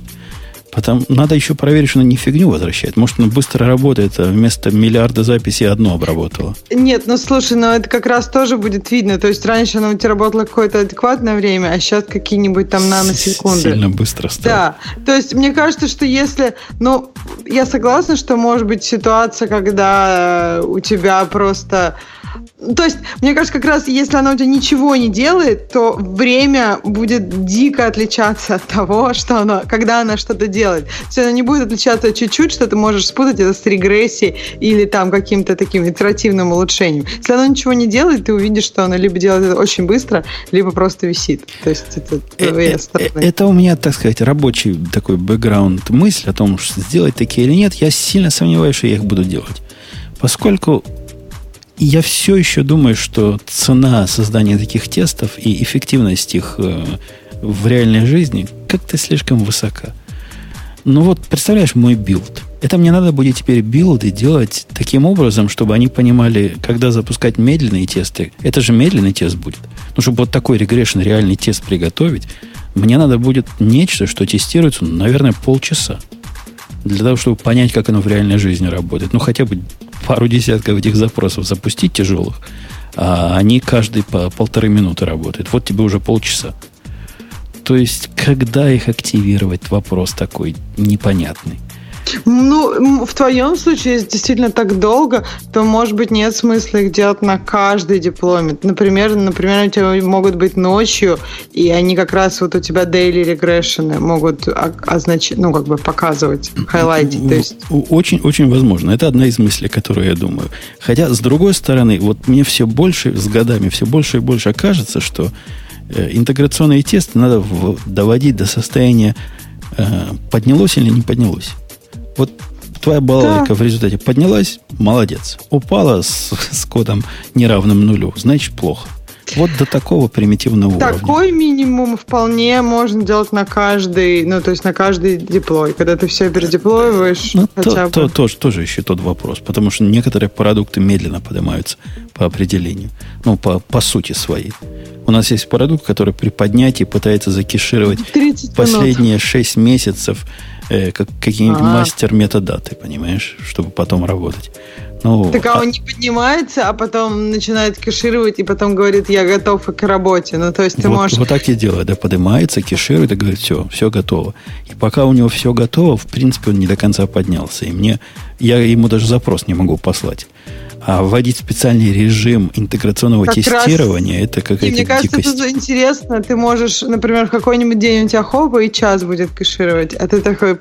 Потом надо еще проверить, что она не фигню возвращает. Может, она быстро работает, а вместо миллиарда записей одно обработала. Нет, ну слушай, ну это как раз тоже будет видно. То есть раньше она у тебя работала какое-то адекватное время, а сейчас какие-нибудь там наносекунды. Сильно быстро стало. Да. То есть мне кажется, что если... Ну, я согласна, что может быть ситуация, когда у тебя просто то есть, мне кажется, как раз если она у тебя ничего не делает, то время будет дико отличаться от того, что она, когда она что-то делает. То есть она не будет отличаться чуть-чуть, что ты можешь спутать это с регрессией или там каким-то таким итеративным улучшением. Если она ничего не делает, ты увидишь, что она либо делает это очень быстро, либо просто висит. То есть это э, э, стороны. Это у меня, так сказать, рабочий такой бэкграунд мысль о том, что сделать такие или нет. Я сильно сомневаюсь, что я их буду делать. Поскольку я все еще думаю, что цена создания таких тестов и эффективность их э, в реальной жизни как-то слишком высока. Ну вот, представляешь, мой build. Это мне надо будет теперь билды делать таким образом, чтобы они понимали, когда запускать медленные тесты. Это же медленный тест будет. Ну, чтобы вот такой регрессион реальный тест приготовить, мне надо будет нечто, что тестируется, ну, наверное, полчаса. Для того, чтобы понять, как оно в реальной жизни работает. Ну, хотя бы пару десятков этих запросов запустить тяжелых, а они каждый по полторы минуты работают. Вот тебе уже полчаса. То есть, когда их активировать, вопрос такой непонятный. Ну, в твоем случае, если действительно так долго, то, может быть, нет смысла их делать на каждый дипломит. Например, например, у тебя могут быть ночью, и они как раз вот у тебя daily regression могут означать, ну, как бы показывать, хайлайтить. То есть... Очень, очень возможно. Это одна из мыслей, которую я думаю. Хотя, с другой стороны, вот мне все больше, с годами, все больше и больше кажется, что э, интеграционные тесты надо доводить до состояния э, поднялось или не поднялось. Вот твоя балалайка да. в результате поднялась, молодец. Упала с, с кодом неравным нулю, значит плохо. Вот до такого примитивного Такой уровня. Такой минимум вполне можно делать на каждый, ну, то есть на каждый деплой. Когда ты все передеплоиваешь, ну, хотя то, бы. То, тоже, тоже еще тот вопрос. Потому что некоторые продукты медленно поднимаются по определению. Ну, по, по сути своей. У нас есть продукт, который при поднятии пытается закишировать последние 6 месяцев э, как какие-нибудь ага. мастер метадаты, понимаешь, чтобы потом работать. Ну, так а он не поднимается, а потом начинает кешировать, и потом говорит, я готов к работе. Ну, то есть ты вот, можешь... Вот так и делает, да, поднимается, кеширует и говорит, все, все готово. И пока у него все готово, в принципе, он не до конца поднялся. И мне, я ему даже запрос не могу послать. А вводить специальный режим интеграционного как тестирования раз... это какая-то Мне кажется, дикость. это интересно. Ты можешь, например, в какой-нибудь день у тебя хоба и час будет кэшировать, а ты такой,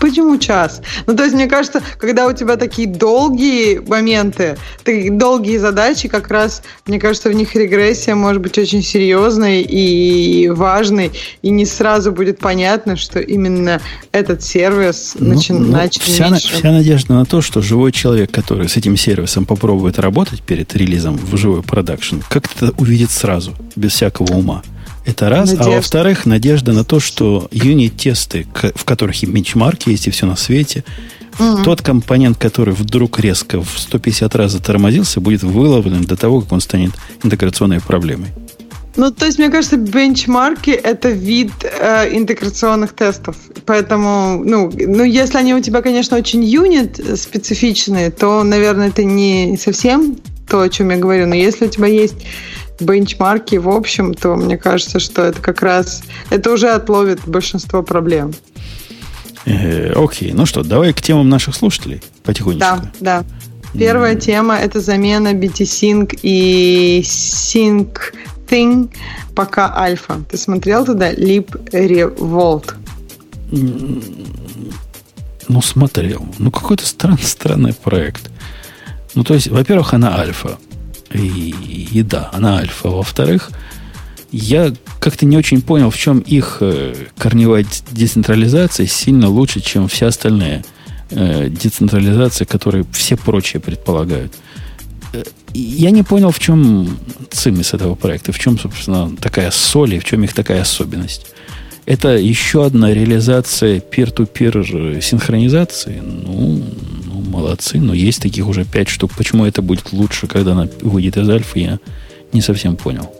Почему час? Ну, то есть, мне кажется, когда у тебя такие долгие моменты, такие долгие задачи, как раз, мне кажется, в них регрессия может быть очень серьезной и важной, и не сразу будет понятно, что именно этот сервис ну, начи- ну, начал вся, меньше. вся надежда на то, что живой человек, который с этим сервисом попробует работать перед релизом в живой продакшн, как-то увидит сразу, без всякого ума. Это раз. Надежда. А во-вторых, надежда на то, что юнит-тесты, в которых и бенчмарки есть, и все на свете, угу. тот компонент, который вдруг резко в 150 раз затормозился, будет выловлен до того, как он станет интеграционной проблемой. Ну, то есть, мне кажется, бенчмарки – это вид э, интеграционных тестов. Поэтому, ну, ну, если они у тебя, конечно, очень юнит специфичные, то, наверное, это не совсем то, о чем я говорю. Но если у тебя есть бенчмарки в общем, то мне кажется, что это как раз, это уже отловит большинство проблем. Э, окей, ну что, давай к темам наших слушателей потихонечку. Да, да. Первая mm. тема – это замена BT-Sync и Sync Thing пока альфа. Ты смотрел туда Leap Revolt? Ну, смотрел. Ну, какой-то странный проект. Ну, то есть, во-первых, она альфа. И, и да, она альфа. Во-вторых, я как-то не очень понял, в чем их э, корневая децентрализация сильно лучше, чем все остальные э, децентрализации, которые все прочие предполагают. Э, я не понял, в чем цимис этого проекта, в чем, собственно, такая соль и в чем их такая особенность. Это еще одна реализация peer-to-peer синхронизации. Ну, молодцы, но есть таких уже пять штук. Почему это будет лучше, когда она выйдет из альфы, я не совсем понял.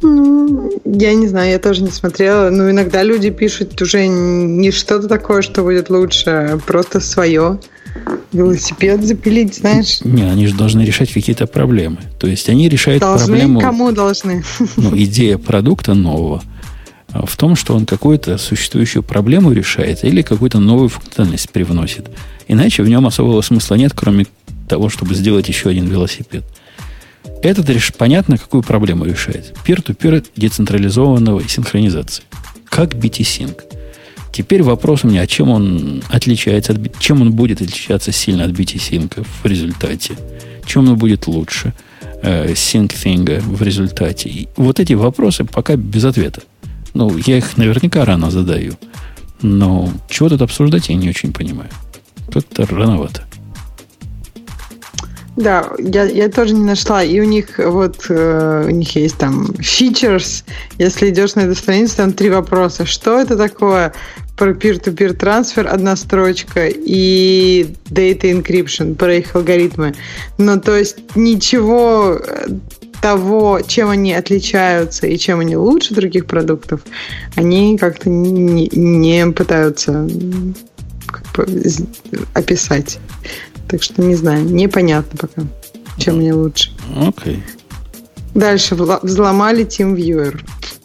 Ну, я не знаю, я тоже не смотрела. Но иногда люди пишут уже не что-то такое, что будет лучше, а просто свое. Велосипед запилить, знаешь? Не, они же должны решать какие-то проблемы. То есть они решают должны, проблему... Кому должны? Ну, идея продукта нового в том, что он какую-то существующую проблему решает или какую-то новую функциональность привносит. Иначе в нем особого смысла нет, кроме того, чтобы сделать еще один велосипед. Этот лишь понятно, какую проблему решает. Peer-to-peer децентрализованного синхронизации. Как BT-Sync. Теперь вопрос у меня, а чем он отличается от чем он будет отличаться сильно от BT-Sync в результате? Чем он будет лучше э, SyncThing в результате? И вот эти вопросы пока без ответа. Ну, я их наверняка рано задаю. Но чего тут обсуждать, я не очень понимаю. Как-то рановато. Да, я, я тоже не нашла. И у них вот э, у них есть там features. Если идешь на эту страницу, там три вопроса. Что это такое? Про peer-to-peer трансфер одна строчка и data encryption про их алгоритмы. Ну, то есть ничего э, того, чем они отличаются и чем они лучше других продуктов, они как-то не, не пытаются как бы описать. Так что не знаю, непонятно пока, чем мне лучше. Окей. Okay. Дальше взломали TeamViewer.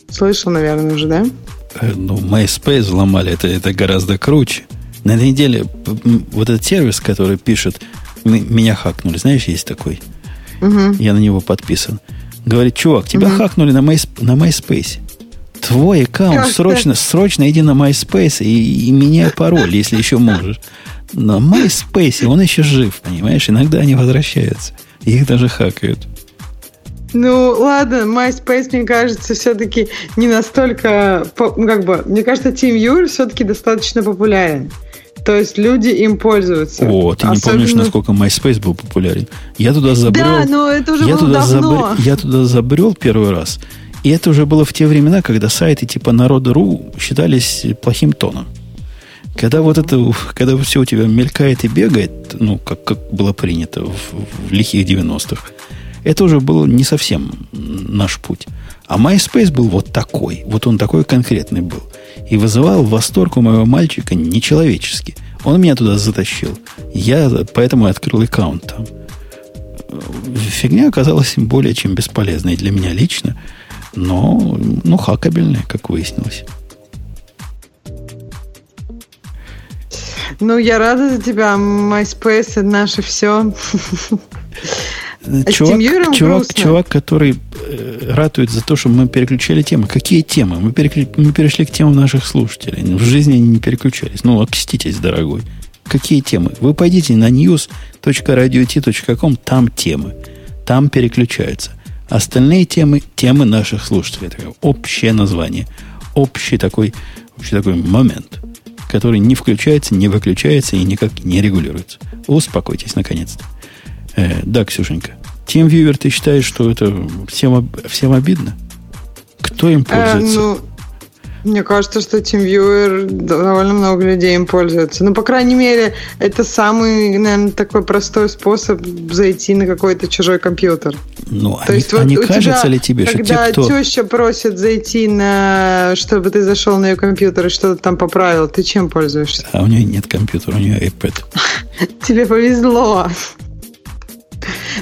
Слышал, наверное, уже, да? Э, ну, MySpace взломали, это, это гораздо круче. На этой неделе вот этот сервис, который пишет, меня хакнули, знаешь, есть такой. Угу. Я на него подписан. Говорит, чувак, тебя угу. хакнули на, My, на MySpace. Твой аккаунт, срочно, срочно иди на MySpace и, и меняй пароль, если еще можешь. На MySpace он еще жив, понимаешь? Иногда они возвращаются. Их даже хакают. Ну, ладно, MySpace, мне кажется, все-таки не настолько... Ну, как бы, мне кажется, TeamViewer все-таки достаточно популярен. То есть люди им пользуются. О, ты Особенно... не помнишь, насколько MySpace был популярен? Я туда забрел... Да, но это уже я было туда давно. Забр... Я туда забрел первый раз. И это уже было в те времена, когда сайты типа Народа.ру считались плохим тоном. Когда вот это, когда все у тебя мелькает и бегает, ну, как, как было принято в, в лихих 90-х, это уже был не совсем наш путь. А MySpace был вот такой. Вот он такой конкретный был. И вызывал восторг у моего мальчика нечеловечески. Он меня туда затащил. Я поэтому открыл аккаунт там. Фигня оказалась более чем бесполезной для меня лично, но ну, хакабельная, как выяснилось. Ну, я рада за тебя. MySpace – это наше все. А чувак, чувак, чувак, который э, ратует за то, чтобы мы переключали темы. Какие темы? Мы, переклю... мы перешли к темам наших слушателей. В жизни они не переключались. Ну, окститесь, дорогой. Какие темы? Вы пойдите на news.radiot.com, там темы. Там переключаются. Остальные темы, темы наших слушателей. Это общее название. Общий такой, общий такой момент – который не включается, не выключается и никак не регулируется. Успокойтесь, наконец-то. Э, да, Ксюшенька. TeamViewer, ты считаешь, что это всем, всем обидно? Кто им э, пользуется? Э, ну, мне кажется, что TeamViewer довольно много людей им пользуются. Ну, по крайней мере, это самый, наверное, такой простой способ зайти на какой-то чужой компьютер. Ну, То а, есть, а вот не кажется тебя, ли тебе, что те, кто... теща просит зайти на... чтобы ты зашел на ее компьютер и что-то там поправил, ты чем пользуешься? А у нее нет компьютера, у нее iPad. Тебе повезло.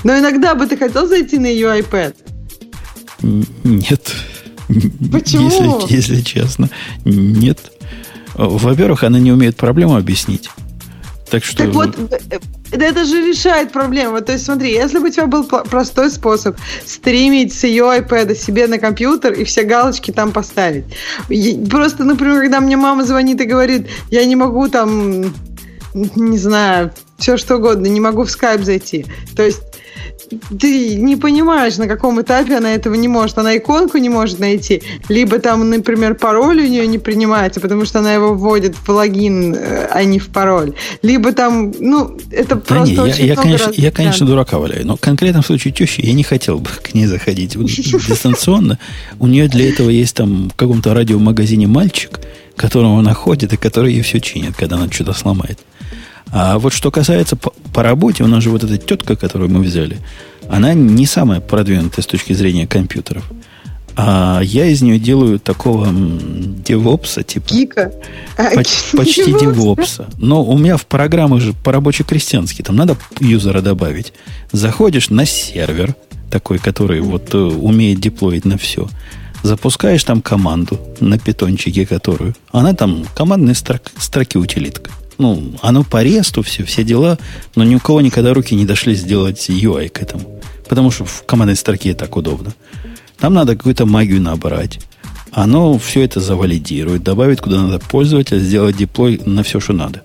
Но иногда бы ты хотел зайти на ее iPad? Нет. Почему? Если, если честно, нет. Во-первых, она не умеет проблему объяснить. Так что... Так вот, э, это же решает проблему. То есть, смотри, если бы у тебя был простой способ стримить с ее iPad себе на компьютер и все галочки там поставить. Просто, например, когда мне мама звонит и говорит, я не могу там, не знаю, все что угодно, не могу в Skype зайти. То есть ты не понимаешь, на каком этапе она этого не может. Она иконку не может найти, либо там, например, пароль у нее не принимается, потому что она его вводит в логин, э, а не в пароль. Либо там, ну, это да просто не, очень я, я, конечно, я, конечно, дурака валяю, но в конкретном случае тещи я не хотел бы к ней заходить дистанционно. У нее для этого есть там в каком-то радиомагазине мальчик, которого она ходит и который ей все чинит, когда она что-то сломает. А вот что касается по, по работе, у нас же вот эта тетка, которую мы взяли, она не самая продвинутая с точки зрения компьютеров. А я из нее делаю такого девопса, типа. Гика. Почти, почти девопса. Но у меня в программах же по рабоче-крестьянски, там надо юзера добавить. Заходишь на сервер, такой, который вот э, умеет деплоить на все. Запускаешь там команду на питончике, которую. Она там командные строк, строки утилитка ну, оно по ресту, все, все дела, но ни у кого никогда руки не дошли сделать UI к этому. Потому что в командной строке так удобно. Там надо какую-то магию набрать. Оно все это завалидирует, добавит куда надо пользователя, сделать деплой на все, что надо.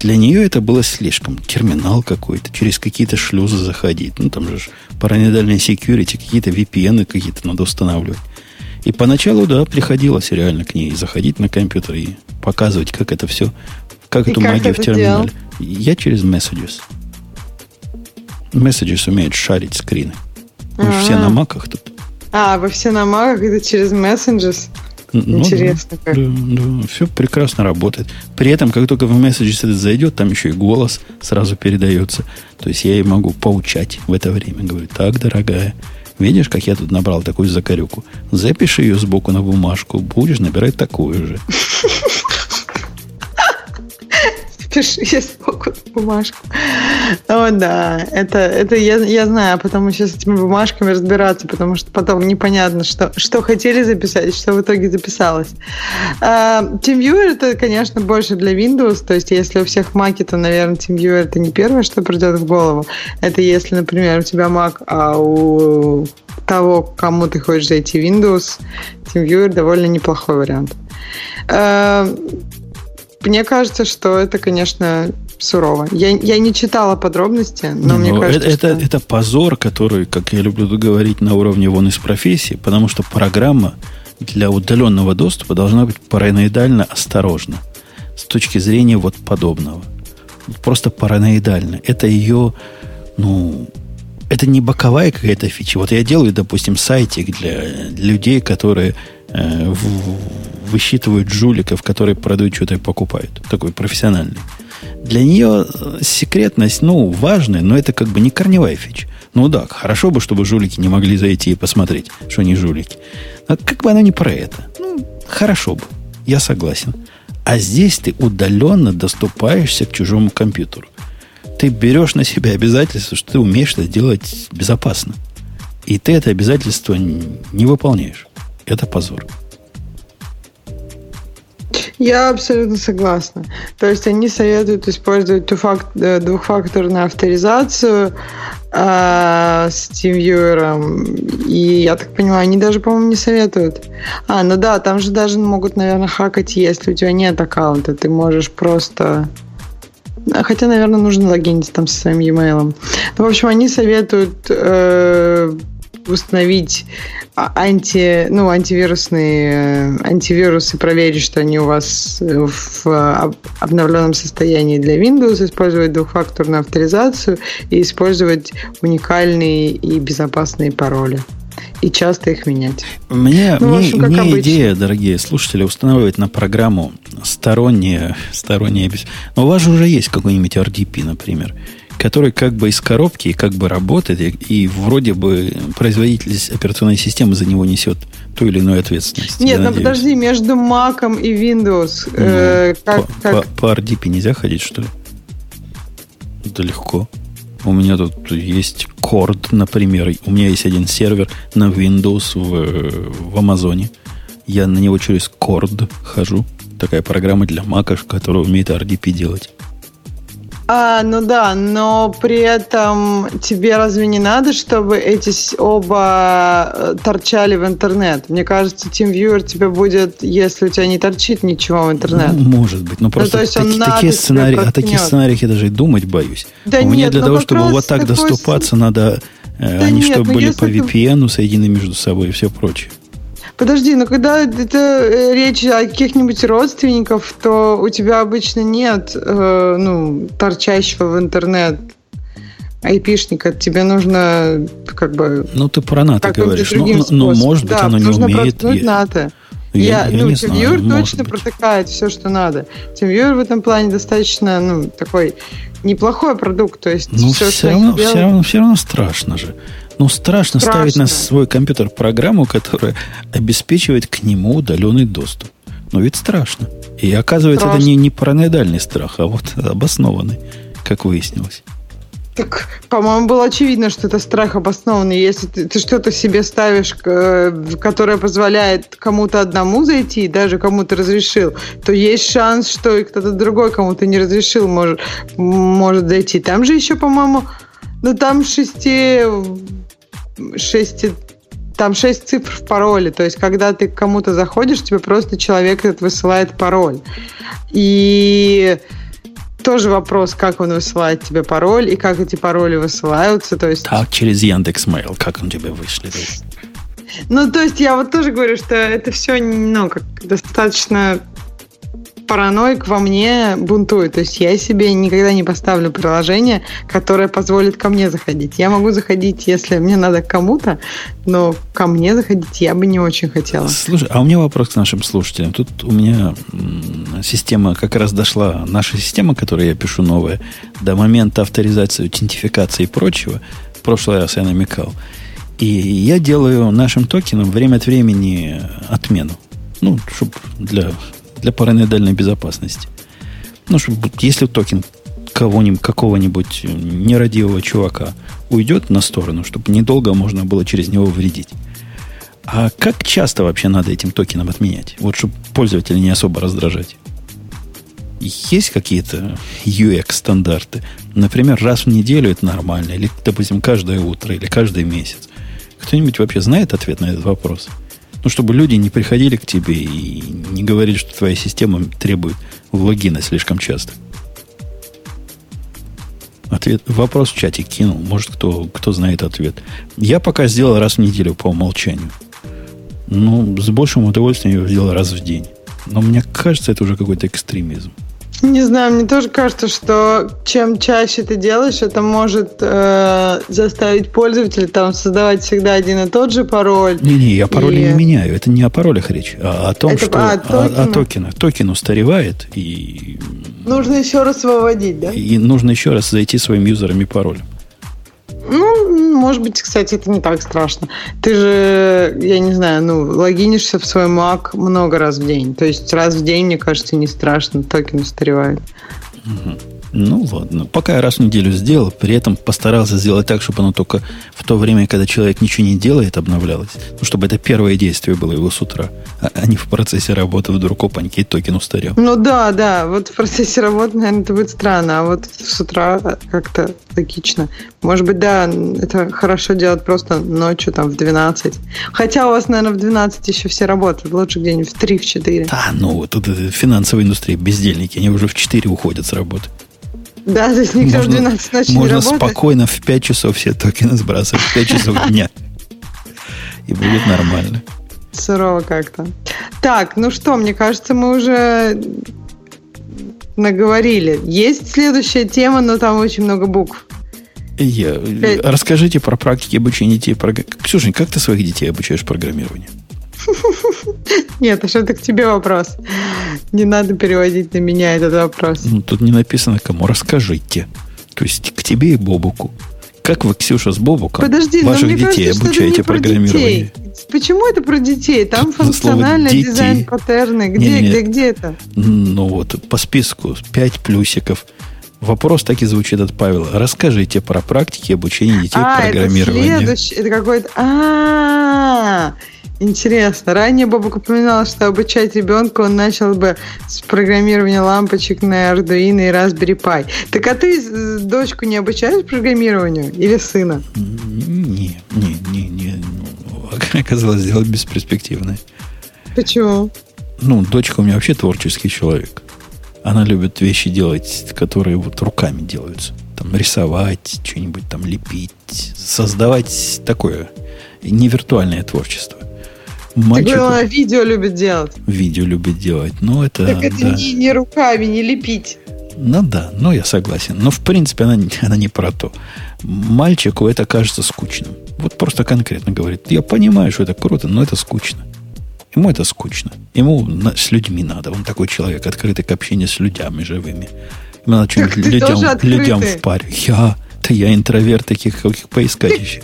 Для нее это было слишком. Терминал какой-то, через какие-то шлюзы заходить. Ну, там же параноидальные security, какие-то VPN какие-то надо устанавливать. И поначалу, да, приходилось реально к ней заходить на компьютер и показывать, как это все как и эту как магию в терминале? Делал? Я через Messages. Messages умеет шарить скрины. Мы же все на маках тут. А, вы все на маках, это через Messages? Ну, Интересно да, как. Да, да, все прекрасно работает. При этом, как только в Messages это зайдет, там еще и голос сразу передается. То есть я ей могу поучать в это время. Говорю, так, дорогая, видишь, как я тут набрал такую закорюку? Запиши ее сбоку на бумажку, будешь набирать такую же. пиши я сбоку бумажку. О, да, это, это я, я знаю, а потом еще с этими бумажками разбираться, потому что потом непонятно, что, что хотели записать, что в итоге записалось. А, TeamViewer это, конечно, больше для Windows, то есть если у всех Mac, то, наверное, TeamViewer это не первое, что придет в голову. Это если, например, у тебя Mac, а у того, кому ты хочешь зайти Windows, TeamViewer довольно неплохой вариант. Мне кажется, что это, конечно, сурово. Я, я не читала подробности, но ну, мне кажется, это, что... это позор, который, как я люблю говорить, на уровне вон из профессии, потому что программа для удаленного доступа должна быть параноидально осторожна с точки зрения вот подобного. Просто параноидально. Это ее, ну, это не боковая какая-то фича. Вот я делаю, допустим, сайтик для, людей, которые высчитывают жуликов, которые продают что-то и покупают. Такой профессиональный. Для нее э, секретность, ну, важная, но это как бы не корневая фича. Ну да, хорошо бы, чтобы жулики не могли зайти и посмотреть, что они жулики. А как бы оно не про это. Ну, хорошо бы. Я согласен. А здесь ты удаленно доступаешься к чужому компьютеру. Ты берешь на себя обязательство, что ты умеешь это делать безопасно. И ты это обязательство не выполняешь. Это позор. Я абсолютно согласна. То есть они советуют использовать э, двухфакторную авторизацию э, с TeamViewer. И я так понимаю, они даже, по-моему, не советуют. А, ну да, там же даже могут, наверное, хакать, если у тебя нет аккаунта. Ты можешь просто... Хотя, наверное, нужно логиниться там со своим e-mail. Ну, в общем, они советуют э, установить а, анти, ну, антивирусные э, антивирусы, проверить, что они у вас в обновленном состоянии для Windows, использовать двухфакторную авторизацию и использовать уникальные и безопасные пароли. И часто их менять. Мне, ну, мне, общем, мне идея, дорогие слушатели, устанавливать на программу сторонние, сторонние... Но у вас же уже есть какой-нибудь RDP, например который как бы из коробки как бы работает, и, и вроде бы производительность операционной системы за него несет ту или иную ответственность. Нет, ну подожди, между Mac и Windows. Ну, э, как, по, как... По, по RDP нельзя ходить, что ли? Да легко. У меня тут есть Cord, например. У меня есть один сервер на Windows в, в Амазоне. Я на него через Cord хожу. Такая программа для Mac, которая умеет RDP делать. А, ну да, но при этом тебе разве не надо, чтобы эти оба э, торчали в интернет? Мне кажется, TeamViewer тебе будет, если у тебя не торчит ничего в интернет. Ну, может быть, но ну, просто ну, то есть таки, такие сценарии, о таких сценариях я даже и думать боюсь. Да У нет, меня для того, чтобы вот так доступаться, надо э, да они нет, чтобы были по VPN соединены между собой и все прочее. Подожди, но когда это э, речь о каких-нибудь родственников, то у тебя обычно нет э, ну, торчащего в интернет айпишника. Тебе нужно как бы... Ну, ты про НАТО говоришь. Ну, ну, ну, может быть, да, оно не умеет. Я... НАТО. Я, я, ну, TeamViewer точно протыкает все, что надо. TeamViewer в этом плане достаточно, ну, такой неплохой продукт. То есть ну, все, все, равно, делают... все, равно, все равно страшно же. Ну, страшно, страшно ставить на свой компьютер программу, которая обеспечивает к нему удаленный доступ. Но ведь страшно. И оказывается, страшно. это не, не параноидальный страх, а вот обоснованный, как выяснилось. Так, по-моему, было очевидно, что это страх обоснованный. Если ты, ты что-то себе ставишь, э, которое позволяет кому-то одному зайти, даже кому-то разрешил, то есть шанс, что и кто-то другой кому-то не разрешил, может, может зайти. Там же еще, по-моему, ну там шести 6, там 6 цифр в пароле. То есть, когда ты к кому-то заходишь, тебе просто человек этот высылает пароль. И тоже вопрос, как он высылает тебе пароль и как эти пароли высылаются. То есть... Так, через Яндекс Mail, как он тебе вышлет. Ну, то есть я вот тоже говорю, что это все, ну, как достаточно параноик во мне бунтует. То есть я себе никогда не поставлю приложение, которое позволит ко мне заходить. Я могу заходить, если мне надо к кому-то, но ко мне заходить я бы не очень хотела. Слушай, а у меня вопрос к нашим слушателям. Тут у меня система как раз дошла, наша система, которую я пишу новая, до момента авторизации, аутентификации и прочего. В прошлый раз я намекал. И я делаю нашим токенам время от времени отмену. Ну, чтобы для для параноидальной безопасности. Ну, чтобы, если токен кого-нибудь, какого-нибудь нерадивого чувака уйдет на сторону, чтобы недолго можно было через него вредить. А как часто вообще надо этим токеном отменять? Вот чтобы пользователя не особо раздражать. Есть какие-то UX-стандарты? Например, раз в неделю это нормально, или, допустим, каждое утро, или каждый месяц. Кто-нибудь вообще знает ответ на этот вопрос? Ну, чтобы люди не приходили к тебе и не говорили, что твоя система требует логина слишком часто. Ответ, вопрос в чате кинул. Может, кто, кто знает ответ. Я пока сделал раз в неделю по умолчанию. Ну, с большим удовольствием я сделал раз в день. Но мне кажется, это уже какой-то экстремизм. Не знаю, мне тоже кажется, что чем чаще ты делаешь, это может э, заставить пользователя там создавать всегда один и тот же пароль. Не-не, я пароли и... не меняю. Это не о паролях речь, а о том, это, что а, о, о токенах. Токен устаревает и... Нужно еще раз выводить, да? И нужно еще раз зайти своим юзером и паролем. Ну, может быть, кстати, это не так страшно. Ты же, я не знаю, ну, логинишься в свой Mac много раз в день. То есть раз в день, мне кажется, не страшно, токен устаревает. Угу. Ну ладно, пока я раз в неделю сделал, при этом постарался сделать так, чтобы оно только в то время, когда человек ничего не делает, обновлялось. Ну, чтобы это первое действие было его с утра, а, а не в процессе работы вдруг опаньки токен устарел. Ну да, да, вот в процессе работы, наверное, это будет странно, а вот с утра как-то логично. Может быть, да, это хорошо делать просто ночью, там, в 12. Хотя у вас, наверное, в 12 еще все работают, лучше где-нибудь в 3, в 4. Да, ну, тут финансовая индустрия, бездельники, они уже в 4 уходят с работы. Да, то есть никто можно, в 12 ночи Можно не спокойно в 5 часов все токены сбрасывать, в 5 часов дня. И будет нормально. Сурово как-то. Так, ну что, мне кажется, мы уже наговорили. Есть следующая тема, но там очень много букв. Я, расскажите про практики обучения детей. Ксюша, как ты своих детей обучаешь программированию? Нет, а что это к тебе вопрос? Не надо переводить на меня этот вопрос. Ну, тут не написано кому. Расскажите. То есть к тебе и Бобуку. Как вы, Ксюша, с Бобуком Подожди, ваших детей кажется, обучаете программированию? Почему это про детей? Там функциональный дизайн паттерны. Где, не, не, где, где это? Ну вот, по списку 5 плюсиков. Вопрос так и звучит от Павла. Расскажите про практики обучения детей а, программированию. Это следующий, это какой-то... А, Интересно. Ранее Бобок упоминал, что обучать ребенка он начал бы с программирования лампочек на Arduino и Raspberry Pi. Так а ты э, дочку не обучаешь программированию или сына? Не, не, не, не. Ну, оказалось, дело бесперспективное. Почему? Ну, дочка у меня вообще творческий человек. Она любит вещи делать, которые вот руками делаются. Там рисовать, что-нибудь там лепить, создавать такое не виртуальное творчество. Мальчику... Ты говорила, видео любит делать. Видео любит делать. Ну, это... Так это да. не, не руками, не лепить. Ну да, ну я согласен. Но в принципе она, она не про то. Мальчику это кажется скучным. Вот просто конкретно говорит, я понимаю, что это круто, но это скучно. Ему это скучно. Ему с людьми надо. Он такой человек, открытый к общению с людьми живыми. Ему надо что-нибудь людям, людям в паре. Я, да я интроверт таких, каких поискать еще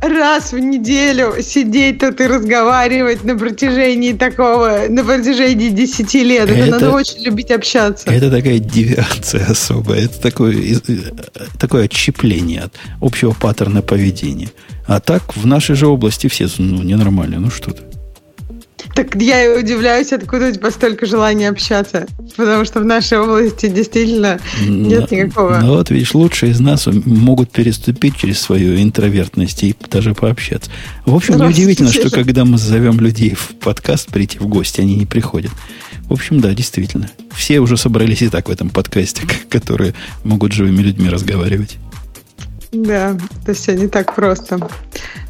раз в неделю сидеть тут и разговаривать на протяжении такого, на протяжении 10 лет. Это, это надо очень любить общаться. Это такая девиация особая. Это такое, такое отщепление от общего паттерна поведения. А так в нашей же области все ну, ненормально. Ну что ты. Так я и удивляюсь, откуда у тебя столько желания общаться. Потому что в нашей области действительно нет никакого. Ну вот, видишь, лучшие из нас могут переступить через свою интровертность и даже пообщаться. В общем, неудивительно, что когда мы зовем людей в подкаст прийти в гости, они не приходят. В общем, да, действительно. Все уже собрались и так в этом подкасте, которые могут живыми людьми разговаривать. Да, это все не так просто.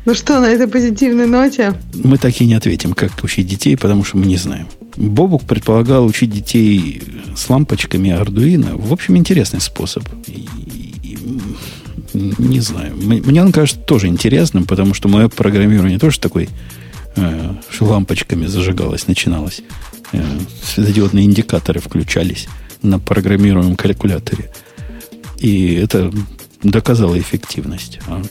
Ну что, на этой позитивной ноте? Мы так и не ответим, как учить детей, потому что мы не знаем. Бобук предполагал учить детей с лампочками Ардуино. В общем, интересный способ. И, и, не знаю. Мне он кажется тоже интересным, потому что мое программирование тоже такой, э, лампочками зажигалось, начиналось. Э, светодиодные индикаторы включались на программируемом калькуляторе. И это доказала эффективность. А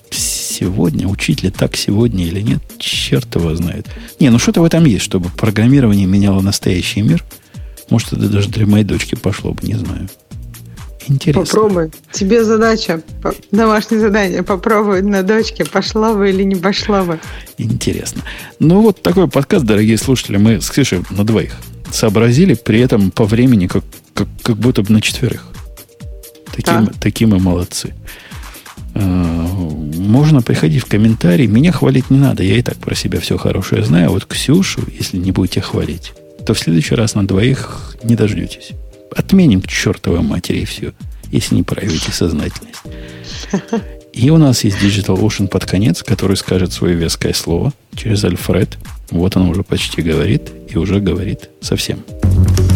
сегодня, учить ли так сегодня или нет, черт его знает. Не, ну что-то в этом есть, чтобы программирование меняло настоящий мир. Может, это даже для моей дочки пошло бы, не знаю. Интересно. Попробуй. Тебе задача, домашнее задание, попробуй на дочке, пошла бы или не пошла бы. Интересно. Ну, вот такой подкаст, дорогие слушатели, мы с Ксюшей на двоих сообразили, при этом по времени как, как, как будто бы на четверых. Такие, да. такие мы молодцы. А, можно приходить в комментарии. Меня хвалить не надо. Я и так про себя все хорошее знаю. Вот Ксюшу, если не будете хвалить, то в следующий раз на двоих не дождетесь. Отменим к чертовой матери и все, если не проявите сознательность. И у нас есть Digital Ocean под конец, который скажет свое веское слово через Альфред. Вот он уже почти говорит и уже говорит совсем.